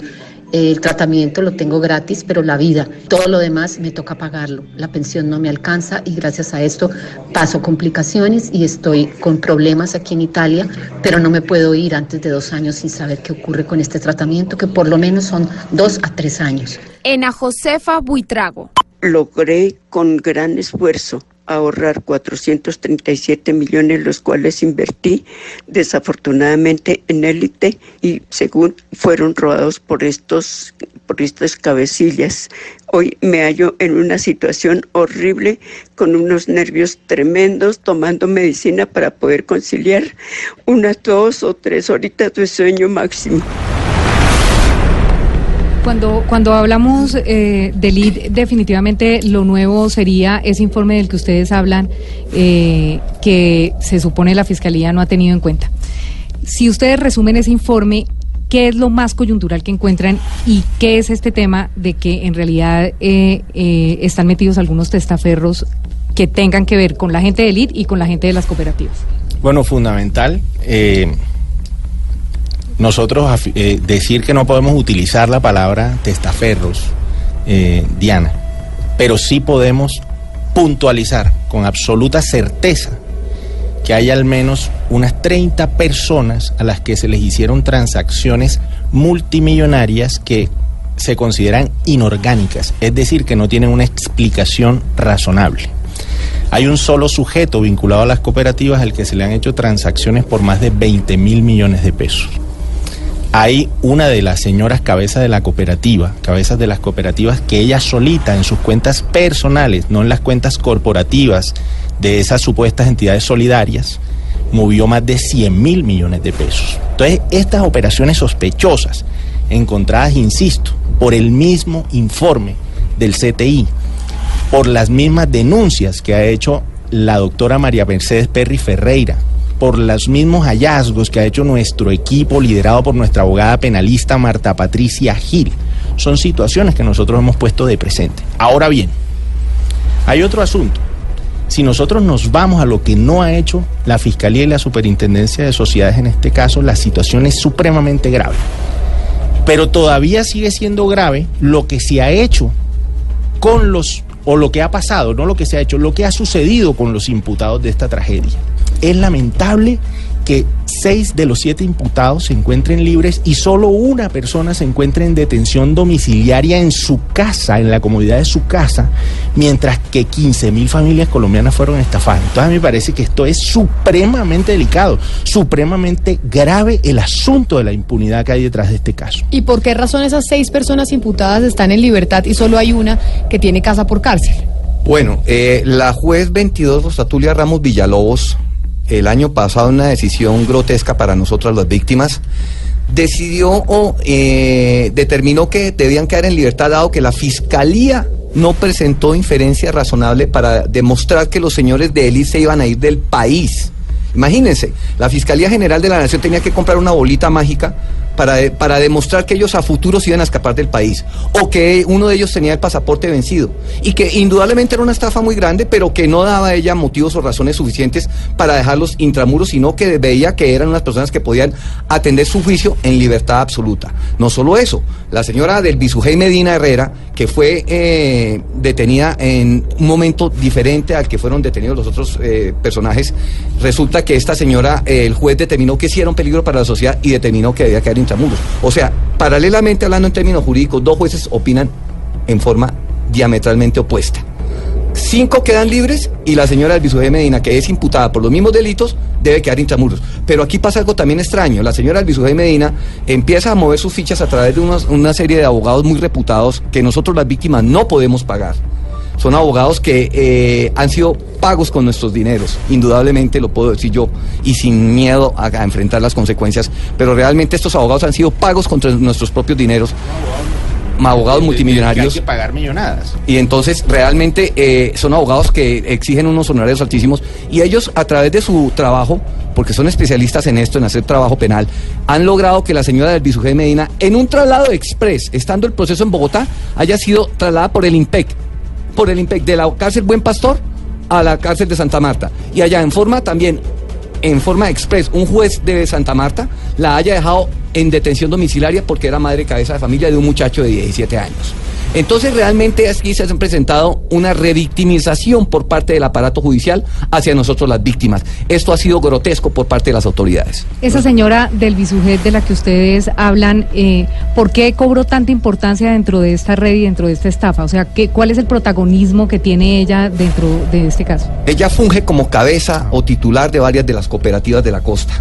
El tratamiento lo tengo gratis, pero la vida, todo lo demás me toca pagarlo. La pensión no me alcanza y gracias a esto paso complicaciones y estoy con problemas aquí en Italia, pero no me puedo ir antes de dos años sin saber qué ocurre con este tratamiento, que por lo menos son dos a tres años. Ena Josefa Buitrago. Logré con gran esfuerzo ahorrar 437 millones, los cuales invertí desafortunadamente en élite y según fueron robados por estos por estas cabecillas. Hoy me hallo en una situación horrible con unos nervios tremendos, tomando medicina para poder conciliar unas dos o tres horitas de sueño máximo. Cuando, cuando hablamos eh, del lead, definitivamente lo nuevo sería ese informe del que ustedes hablan, eh, que se supone la Fiscalía no ha tenido en cuenta. Si ustedes resumen ese informe, ¿qué es lo más coyuntural que encuentran y qué es este tema de que en realidad eh, eh, están metidos algunos testaferros que tengan que ver con la gente del lead y con la gente de las cooperativas? Bueno, fundamental. Nosotros eh, decir que no podemos utilizar la palabra testaferros, eh, Diana, pero sí podemos puntualizar con absoluta certeza que hay al menos unas 30 personas a las que se les hicieron transacciones multimillonarias que se consideran inorgánicas, es decir, que no tienen una explicación razonable. Hay un solo sujeto vinculado a las cooperativas al que se le han hecho transacciones por más de 20 mil millones de pesos hay una de las señoras cabezas de la cooperativa, cabezas de las cooperativas, que ella solita en sus cuentas personales, no en las cuentas corporativas de esas supuestas entidades solidarias, movió más de 100 mil millones de pesos. Entonces, estas operaciones sospechosas, encontradas, insisto, por el mismo informe del CTI, por las mismas denuncias que ha hecho la doctora María Mercedes Perry Ferreira, por los mismos hallazgos que ha hecho nuestro equipo liderado por nuestra abogada penalista Marta Patricia Gil. Son situaciones que nosotros hemos puesto de presente. Ahora bien, hay otro asunto. Si nosotros nos vamos a lo que no ha hecho la Fiscalía y la Superintendencia de Sociedades en este caso, la situación es supremamente grave. Pero todavía sigue siendo grave lo que se ha hecho con los, o lo que ha pasado, no lo que se ha hecho, lo que ha sucedido con los imputados de esta tragedia. Es lamentable que seis de los siete imputados se encuentren libres y solo una persona se encuentre en detención domiciliaria en su casa, en la comodidad de su casa, mientras que 15 mil familias colombianas fueron estafadas. Entonces a mí me parece que esto es supremamente delicado, supremamente grave el asunto de la impunidad que hay detrás de este caso. ¿Y por qué razón esas seis personas imputadas están en libertad y solo hay una que tiene casa por cárcel? Bueno, eh, la juez 22 Rosatulia Ramos Villalobos el año pasado una decisión grotesca para nosotras las víctimas, decidió o eh, determinó que debían quedar en libertad dado que la fiscalía no presentó inferencia razonable para demostrar que los señores de élite se iban a ir del país. Imagínense, la Fiscalía General de la Nación tenía que comprar una bolita mágica para, para demostrar que ellos a futuro se iban a escapar del país o que uno de ellos tenía el pasaporte vencido y que indudablemente era una estafa muy grande pero que no daba ella motivos o razones suficientes para dejarlos intramuros sino que veía que eran unas personas que podían atender su juicio en libertad absoluta. No solo eso, la señora del Bisujey Medina Herrera que fue eh, detenida en un momento diferente al que fueron detenidos los otros eh, personajes, resulta que esta señora, eh, el juez determinó que sí era un peligro para la sociedad y determinó que debía quedar intramuros. O sea, paralelamente hablando en términos jurídicos, dos jueces opinan en forma diametralmente opuesta. Cinco quedan libres y la señora Elvisuje de Medina, que es imputada por los mismos delitos, debe quedar intramuros. Pero aquí pasa algo también extraño. La señora Elvisuje de Medina empieza a mover sus fichas a través de una serie de abogados muy reputados que nosotros las víctimas no podemos pagar. Son abogados que eh, han sido pagos con nuestros dineros, indudablemente lo puedo decir yo, y sin miedo a, enfrentar las consecuencias, pero realmente estos abogados han sido pagos contra nuestros propios dineros abogados multimillonarios. que pagar millonadas. Y entonces realmente eh, son abogados que exigen unos honorarios altísimos y ellos a través de su trabajo, porque son especialistas en esto, en hacer trabajo penal, han logrado que la señora del Bisujé Medina, en un traslado express, estando el proceso en Bogotá, haya sido trasladada por el IMPEC por el IMPEC de la cárcel Buen Pastor a la cárcel de Santa Marta. Y allá en forma también, en forma express, un juez de Santa Marta la haya dejado en detención domiciliaria porque era madre cabeza de familia de un muchacho de 17 años. Entonces realmente aquí se ha presentado una revictimización por parte del aparato judicial hacia nosotros las víctimas. Esto ha sido grotesco por parte de las autoridades. Esa señora del bisujet de la que ustedes hablan, eh, ¿por qué cobró tanta importancia dentro de esta red y dentro de esta estafa? O sea, ¿qué, ¿cuál es el protagonismo que tiene ella dentro de este caso? Ella funge como cabeza o titular de varias de las cooperativas de la costa.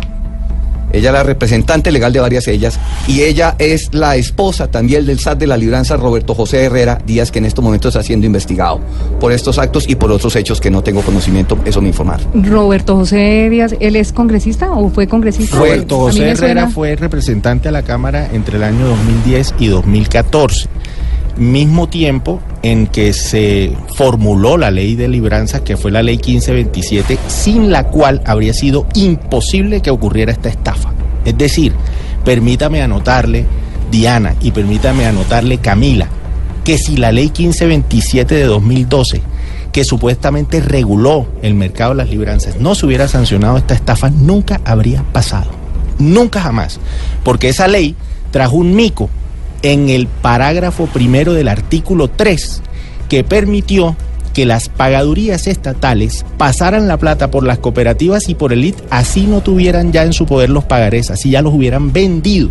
Ella es la representante legal de varias de ellas y ella es la esposa también del SAT de la Libranza, Roberto José Herrera Díaz, que en estos momentos está siendo investigado por estos actos y por otros hechos que no tengo conocimiento, eso me informaron. Roberto José Díaz, ¿él es congresista o fue congresista? Roberto José Herrera fue representante a la Cámara entre el año 2010 y 2014 mismo tiempo en que se formuló la ley de libranza, que fue la ley 1527, sin la cual habría sido imposible que ocurriera esta estafa. Es decir, permítame anotarle, Diana, y permítame anotarle, Camila, que si la ley 1527 de 2012, que supuestamente reguló el mercado de las libranzas, no se hubiera sancionado esta estafa, nunca habría pasado. Nunca jamás. Porque esa ley trajo un mico en el parágrafo primero del artículo 3, que permitió que las pagadurías estatales pasaran la plata por las cooperativas y por el IT, así no tuvieran ya en su poder los pagarés, así ya los hubieran vendido.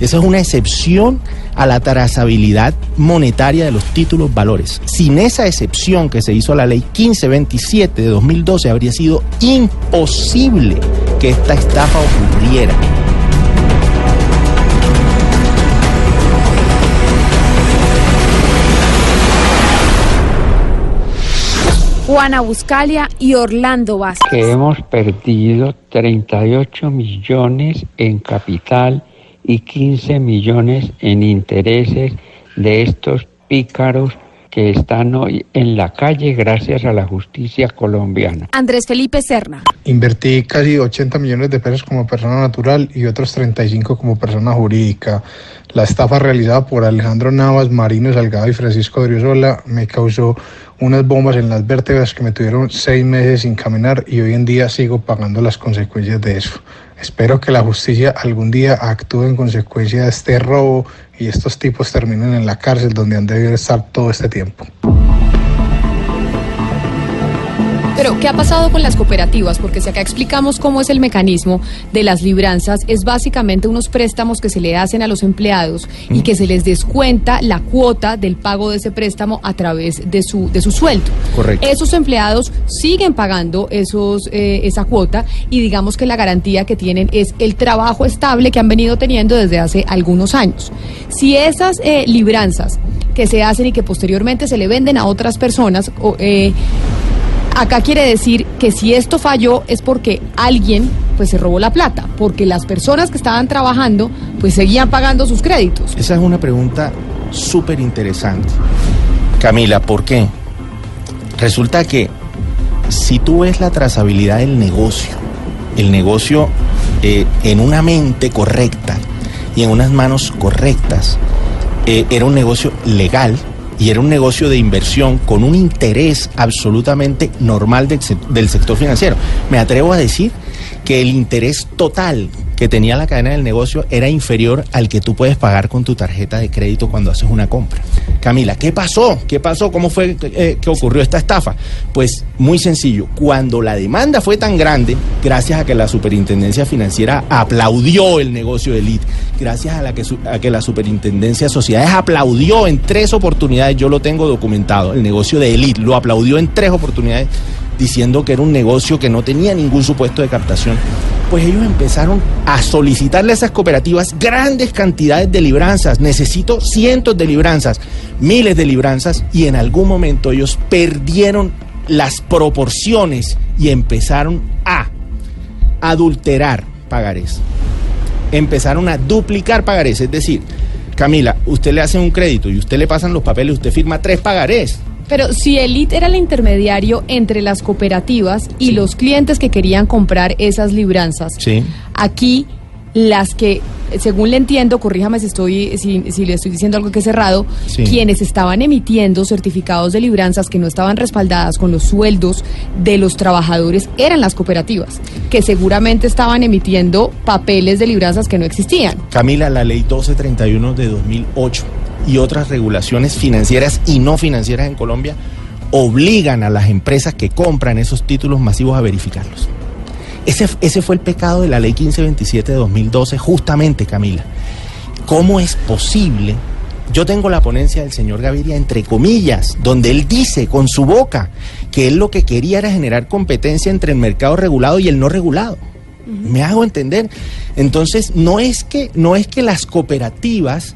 Esa es una excepción a la trazabilidad monetaria de los títulos valores. Sin esa excepción que se hizo a la ley 1527 de 2012, habría sido imposible que esta estafa ocurriera. Juana Buscalia y Orlando Vázquez. Que hemos perdido 38 millones en capital y 15 millones en intereses de estos pícaros que están hoy en la calle gracias a la justicia colombiana. Andrés Felipe Serna. Invertí casi 80 millones de pesos como persona natural y otros 35 como persona jurídica. La estafa realizada por Alejandro Navas, Marino Salgado y Francisco Driosola me causó unas bombas en las vértebras que me tuvieron seis meses sin caminar y hoy en día sigo pagando las consecuencias de eso. Espero que la justicia algún día actúe en consecuencia de este robo y estos tipos terminen en la cárcel donde han debido estar todo este tiempo. Pero, ¿qué ha pasado con las cooperativas? Porque si acá explicamos cómo es el mecanismo de las libranzas, es básicamente unos préstamos que se le hacen a los empleados y que se les descuenta la cuota del pago de ese préstamo a través de su, de su sueldo. Correcto. Esos empleados siguen pagando esos, eh, esa cuota y digamos que la garantía que tienen es el trabajo estable que han venido teniendo desde hace algunos años. Si esas eh, libranzas que se hacen y que posteriormente se le venden a otras personas, eh, Acá quiere decir que si esto falló es porque alguien pues se robó la plata, porque las personas que estaban trabajando pues seguían pagando sus créditos. Esa es una pregunta súper interesante. Camila, ¿por qué? Resulta que si tú ves la trazabilidad del negocio, el negocio eh, en una mente correcta y en unas manos correctas, eh, era un negocio legal, y era un negocio de inversión con un interés absolutamente normal del, del, sector financiero. Me atrevo a decir que el interés total que tenía la cadena del negocio era inferior al que tú puedes pagar con tu tarjeta de crédito cuando haces una compra. Camila, ¿qué pasó? ¿Qué pasó? ¿Cómo fue eh, que ocurrió esta estafa? Pues muy sencillo, cuando la demanda fue tan grande, gracias a que la superintendencia financiera aplaudió el negocio de Elite, gracias a, la que, a que la superintendencia de sociedades aplaudió en tres oportunidades, yo lo tengo documentado, el negocio de Elite, lo aplaudió en tres oportunidades diciendo que era un negocio que no tenía ningún supuesto de captación, pues ellos empezaron a solicitarle a esas cooperativas grandes cantidades de libranzas. Necesito cientos de libranzas, miles de libranzas, y en algún momento ellos perdieron las proporciones y empezaron a adulterar pagarés. Empezaron a duplicar pagarés, es decir, Camila, usted le hace un crédito y usted le pasan los papeles, usted firma tres pagarés pero si Elite era el intermediario entre las cooperativas y los clientes que querían comprar esas libranzas, sí. aquí las que según le entiendo, corríjame si estoy si, si, le estoy diciendo algo que es cerrado, quienes estaban emitiendo certificados de libranzas que no estaban respaldadas con los sueldos de los trabajadores eran las cooperativas, que seguramente estaban emitiendo papeles de libranzas que no existían. Camila, la ley 1231 de 2008 y otras regulaciones financieras y no financieras en Colombia obligan a las empresas que compran esos títulos masivos a verificarlos. Ese, ese fue el pecado de la ley 1527 de 2012, justamente, Camila. ¿Cómo es posible? Yo tengo la ponencia del señor Gaviria, entre comillas, donde él dice con su boca que él lo que quería era generar competencia entre el mercado regulado y el no regulado. Me hago entender. Entonces, no es que, no es que las cooperativas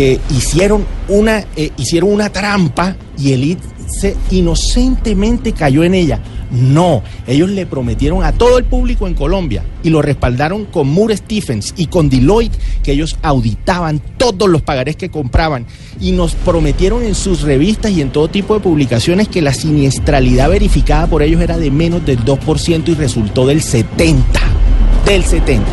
eh, hicieron, una, eh, hicieron una trampa y el se inocentemente cayó en ella. No, ellos le prometieron a todo el público en Colombia y lo respaldaron con Moore Stephens y con Deloitte que ellos auditaban todos los pagarés que compraban y nos prometieron en sus revistas y en todo tipo de publicaciones que la siniestralidad verificada por ellos era de menos del 2% y resultó del 70, del 70.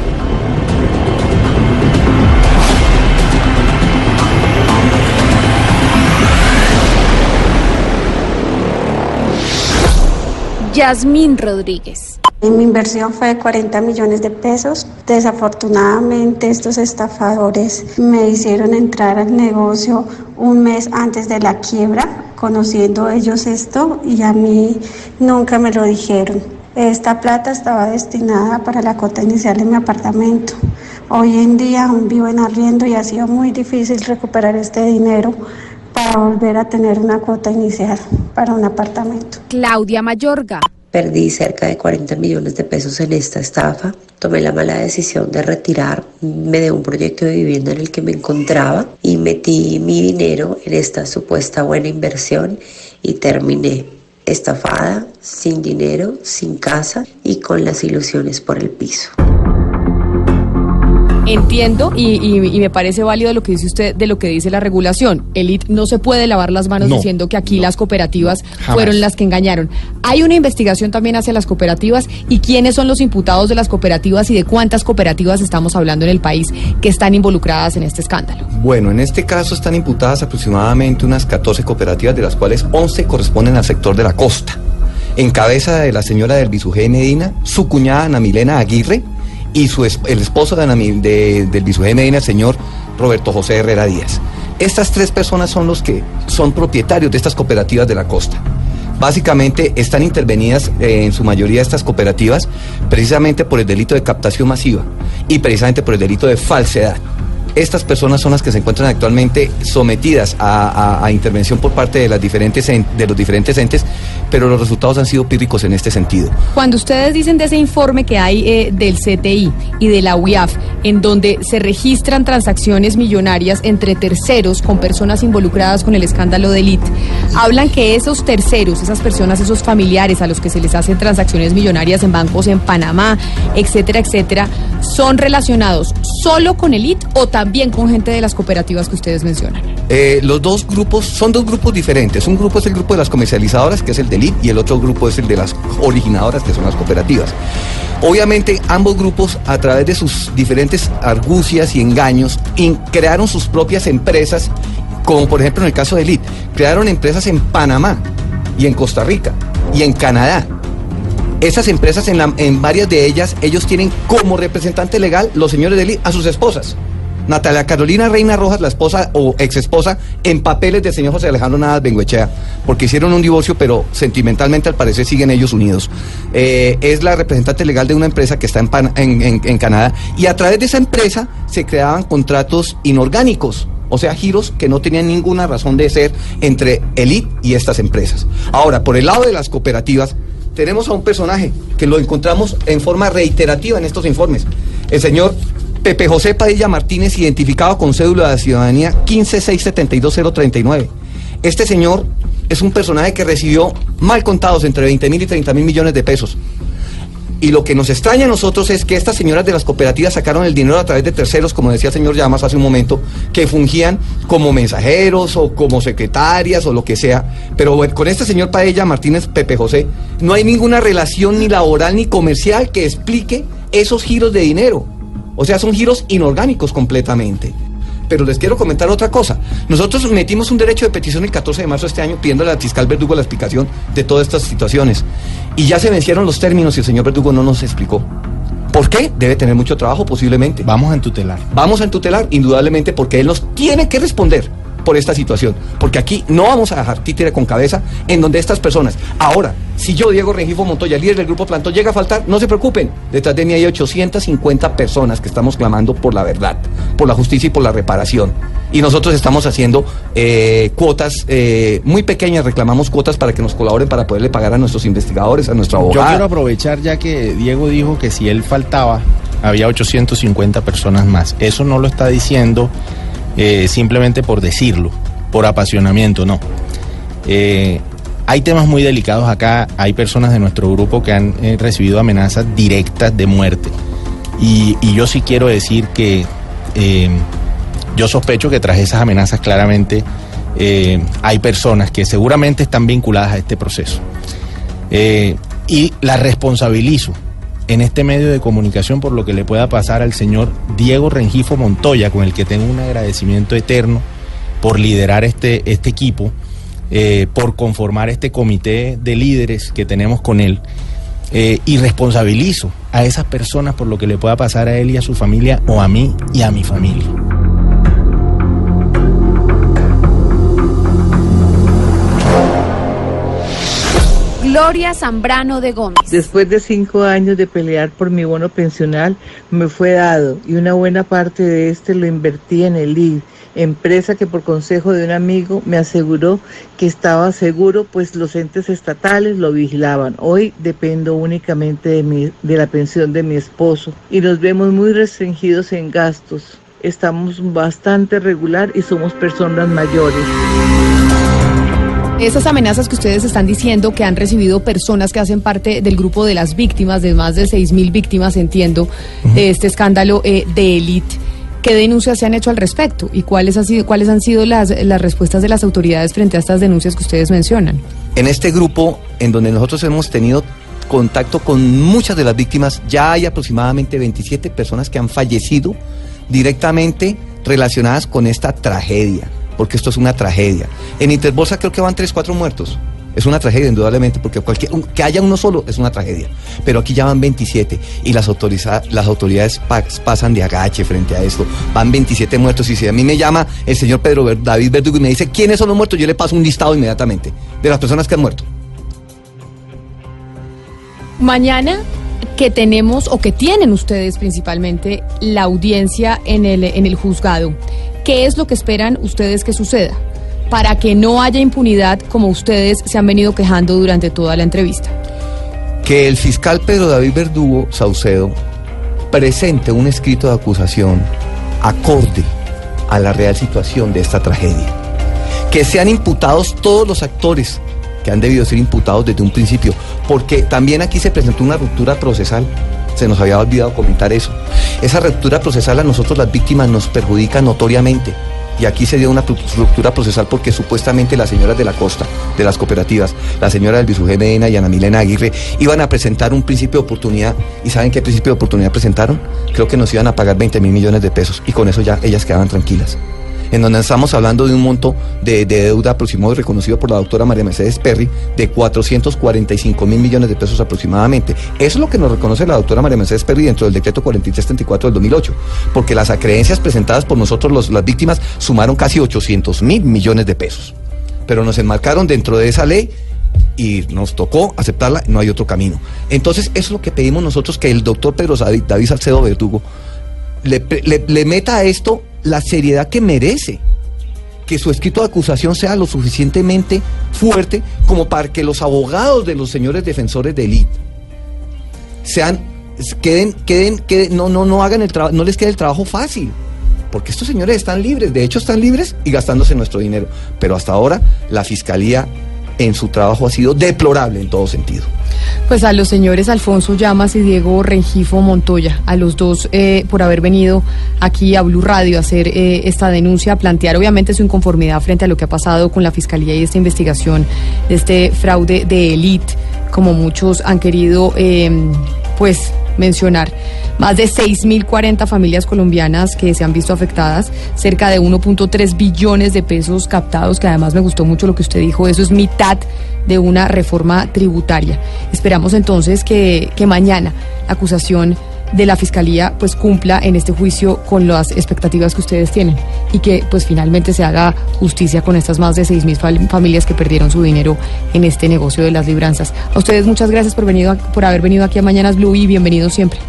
Yasmín Rodríguez. Mi inversión fue de 40 millones de pesos. Desafortunadamente estos estafadores me hicieron entrar al negocio un mes antes de la quiebra, conociendo ellos esto y a mí nunca me lo dijeron. Esta plata estaba destinada para la cota inicial de mi apartamento. Hoy en día aún vivo en arriendo y ha sido muy difícil recuperar este dinero para volver a tener una cuota inicial para un apartamento. Claudia Mayorga. Perdí cerca de 40 millones de pesos en esta estafa. Tomé la mala decisión de retirarme de un proyecto de vivienda en el que me encontraba y metí mi dinero en esta supuesta buena inversión y terminé estafada, sin dinero, sin casa y con las ilusiones por el piso. Entiendo y, me parece válido lo que dice usted de lo que dice la regulación. Elite no se puede lavar las manos diciendo que aquí las cooperativas fueron las que engañaron. Hay una investigación también hacia las cooperativas y quiénes son los imputados de las cooperativas y de cuántas cooperativas estamos hablando en el país que están involucradas en este escándalo. Bueno, en este caso están imputadas aproximadamente unas 14 cooperativas, de las cuales 11 corresponden al sector de la costa. En cabeza de la señora del Bisugé Medina, su cuñada Ana Milena Aguirre, y su, el esposo de, de, del Bisugé Medina, el señor Roberto José Herrera Díaz. Estas tres personas son los que son propietarios de estas cooperativas de la costa. Básicamente están intervenidas eh, en su mayoría estas cooperativas precisamente por el delito de captación masiva y precisamente por el delito de falsedad. Estas personas son las que se encuentran actualmente sometidas a, intervención por parte de, los diferentes entes, pero los resultados han sido pírricos en este sentido. Cuando ustedes dicen de ese informe que hay eh, del CTI y de la UIAF, en donde se registran transacciones millonarias entre terceros con personas involucradas con el escándalo de Elite, hablan que esos terceros, esas personas, esos familiares a los que se les hacen transacciones millonarias en bancos en Panamá, etcétera, etcétera, son relacionados solo con Elite o también también con gente de las cooperativas que ustedes mencionan? Eh, los dos grupos son dos grupos diferentes. Un grupo es el grupo de las comercializadoras, que es el de y el otro grupo es el de las originadoras, que son las cooperativas. Obviamente, ambos grupos, a través de sus diferentes argucias y engaños, crearon sus propias empresas, como por ejemplo en el caso de Elite, crearon empresas en Panamá y en Costa Rica y en Canadá. Esas empresas, en, varias de ellas, ellos tienen como representante legal los señores de Elite a sus esposas. Natalia Carolina Reina Rojas, la esposa o ex esposa, en papeles del señor José Alejandro Navas Benguechea, porque hicieron un divorcio, pero sentimentalmente al parecer siguen ellos unidos. Eh, es la representante legal de una empresa que está en, en Canadá, y a través de esa empresa se creaban contratos inorgánicos. O sea, giros que no tenían ninguna razón de ser entre Elite y estas empresas. Ahora, por el lado de las cooperativas, tenemos a un personaje que lo encontramos en forma reiterativa en estos informes. El señor Pepe José Padilla Martínez, identificado con cédula de ciudadanía 156720039. Este señor es un personaje que recibió mal contados entre 20 mil y 30 mil millones de pesos. Y lo que nos extraña a nosotros es que estas señoras de las cooperativas sacaron el dinero a través de terceros, como decía el señor Llamas hace un momento, que fungían como mensajeros o como secretarias o lo que sea. Pero con este señor Padilla Martínez Pepe José no hay ninguna relación ni laboral ni comercial que explique esos giros de dinero. O sea, son giros inorgánicos completamente. Pero les quiero comentar otra cosa. Nosotros metimos un derecho de petición el 14 de marzo de este año pidiéndole al fiscal Verdugo la explicación de todas estas situaciones. Y ya se vencieron los términos y el señor Verdugo no nos explicó. ¿Por qué? Debe tener mucho trabajo posiblemente. Vamos a entutelar. Vamos a entutelar, indudablemente, porque él nos tiene que responder por esta situación. Porque aquí no vamos a dejar títere con cabeza en donde estas personas. Ahora, si yo, Diego Rengifo Montoya, líder del Grupo Plantón, llega a faltar, no se preocupen. Detrás de mí hay 850 personas que estamos clamando por la verdad, por la justicia y por la reparación. Y nosotros estamos haciendo eh, cuotas eh, muy pequeñas, reclamamos cuotas para que nos colaboren para poderle pagar a nuestros investigadores, a nuestro abogado. Yo quiero aprovechar ya que Diego dijo que si él faltaba, había 850 personas más. Eso no lo está diciendo eh, simplemente por decirlo, por apasionamiento, no. Eh, hay temas muy delicados acá, hay personas de nuestro grupo que han eh, recibido amenazas directas de muerte. Y, yo sí quiero decir que yo sospecho que tras esas amenazas claramente hay personas que seguramente están vinculadas a este proceso. y las responsabilizo en este medio de comunicación por lo que le pueda pasar al señor Diego Rengifo Montoya, con el que tengo un agradecimiento eterno por liderar este, este equipo, eh, por conformar este comité de líderes que tenemos con él. Eh, y responsabilizo a esas personas por lo que le pueda pasar a él y a su familia o a mí y a mi familia. Gloria Zambrano de Gómez. Después de cinco años de pelear por mi bono pensional, me fue dado y una buena parte de este lo invertí en el ID, empresa que por consejo de un amigo me aseguró que estaba seguro, pues los entes estatales lo vigilaban. Hoy dependo únicamente de, mi, de la pensión de mi esposo y nos vemos muy restringidos en gastos. Estamos bastante regular y somos personas mayores. Esas amenazas que ustedes están diciendo que han recibido personas que hacen parte del grupo de las víctimas, de más de 6.000 víctimas, entiendo, de este escándalo eh, de élite. ¿Qué denuncias se han hecho al respecto y cuáles han sido, cuáles han sido las, las respuestas de las autoridades frente a estas denuncias que ustedes mencionan? En este grupo, en donde nosotros hemos tenido contacto con muchas de las víctimas, ya hay aproximadamente 27 personas que han fallecido directamente relacionadas con esta tragedia porque esto es una tragedia. En Interbolsa creo que van 3, 4 muertos. Es una tragedia, indudablemente, porque cualquier, que haya uno solo es una tragedia. Pero aquí ya van 27 y las, las autoridades pasan de agache frente a esto. Van 27 muertos y si a mí me llama el señor Pedro David Verdugo y me dice quiénes son los muertos, yo le paso un listado inmediatamente de las personas que han muerto. Mañana que tenemos o que tienen ustedes principalmente la audiencia en el, en el juzgado. ¿Qué es lo que esperan ustedes que suceda? Para que no haya impunidad como ustedes se han venido quejando durante toda la entrevista. Que el fiscal Pedro David Verdugo Saucedo presente un escrito de acusación acorde a la real situación de esta tragedia. Que sean imputados todos los actores que han debido ser imputados desde un principio, porque también aquí se presentó una ruptura procesal. Se nos había olvidado comentar eso. Esa ruptura procesal a nosotros las víctimas nos perjudica notoriamente. Y aquí se dio una ruptura procesal porque supuestamente las señoras de la costa, de las cooperativas, la señora del Medina y Ana Milena Aguirre, iban a presentar un principio de oportunidad. ¿Y saben qué principio de oportunidad presentaron? Creo que nos iban a pagar 20 mil millones de pesos. Y con eso ya ellas quedaban tranquilas en donde estamos hablando de un monto de, deuda aproximado reconocido por la doctora María Mercedes Perry de 445 mil millones de pesos aproximadamente. Eso es lo que nos reconoce la doctora María Mercedes Perry dentro del decreto 4334 del 2008, porque las acreencias presentadas por nosotros, las víctimas, sumaron casi 800 mil millones de pesos. Pero nos enmarcaron dentro de esa ley y nos tocó aceptarla, no hay otro camino. Entonces, eso es lo que pedimos nosotros, que el doctor Pedro David Salcedo Verdugo le, le meta a esto la seriedad que merece. Que su escrito de acusación sea lo suficientemente fuerte como para que los abogados de los señores defensores de élite sean, queden, queden, no, no, no hagan el no les quede el trabajo fácil. Porque estos señores están libres, de hecho están libres y gastándose nuestro dinero. Pero hasta ahora la fiscalía en su trabajo ha sido deplorable en todo sentido. Pues a los señores Alfonso Llamas y Diego Rengifo Montoya, a los dos eh, por haber venido aquí a Blue Radio a hacer eh, esta denuncia, a plantear obviamente su inconformidad frente a lo que ha pasado con la Fiscalía y esta investigación de este fraude de élite, como muchos han querido, eh, pues mencionar. Más de 6.040 familias colombianas que se han visto afectadas, cerca de 1.3 billones de pesos captados, que además me gustó mucho lo que usted dijo, eso es mitad de una reforma tributaria. Esperamos entonces que, que mañana la acusación de la fiscalía pues cumpla en este juicio con las expectativas que ustedes tienen y que pues finalmente se haga justicia con estas más de 6.000 familias que perdieron su dinero en este negocio de las libranzas. A ustedes muchas gracias por, venido, por haber venido aquí a Mañanas Blue y bienvenidos siempre.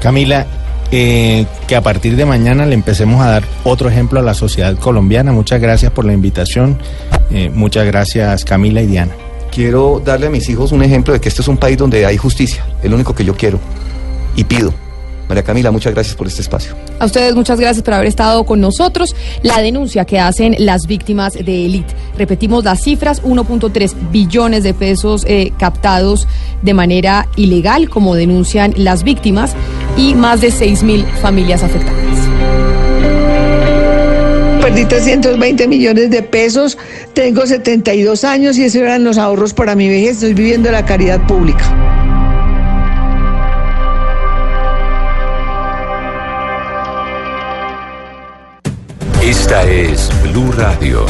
Camila, eh, que a partir de mañana le empecemos a dar otro ejemplo a la sociedad colombiana. Muchas gracias por la invitación. Eh, muchas gracias Camila y Diana. Quiero darle a mis hijos un ejemplo de que este es un país donde hay justicia. Es lo único que yo quiero y pido. María Camila, muchas gracias por este espacio. A ustedes muchas gracias por haber estado con nosotros. La denuncia que hacen las víctimas de Elite. Repetimos las cifras, 1.3 billones de pesos eh, captados de manera ilegal, como denuncian las víctimas, y más de 6 mil familias afectadas. Perdí 320 millones de pesos, tengo 72 años y esos eran los ahorros para mi vejez, estoy viviendo la caridad pública. Esta es Blue Radio.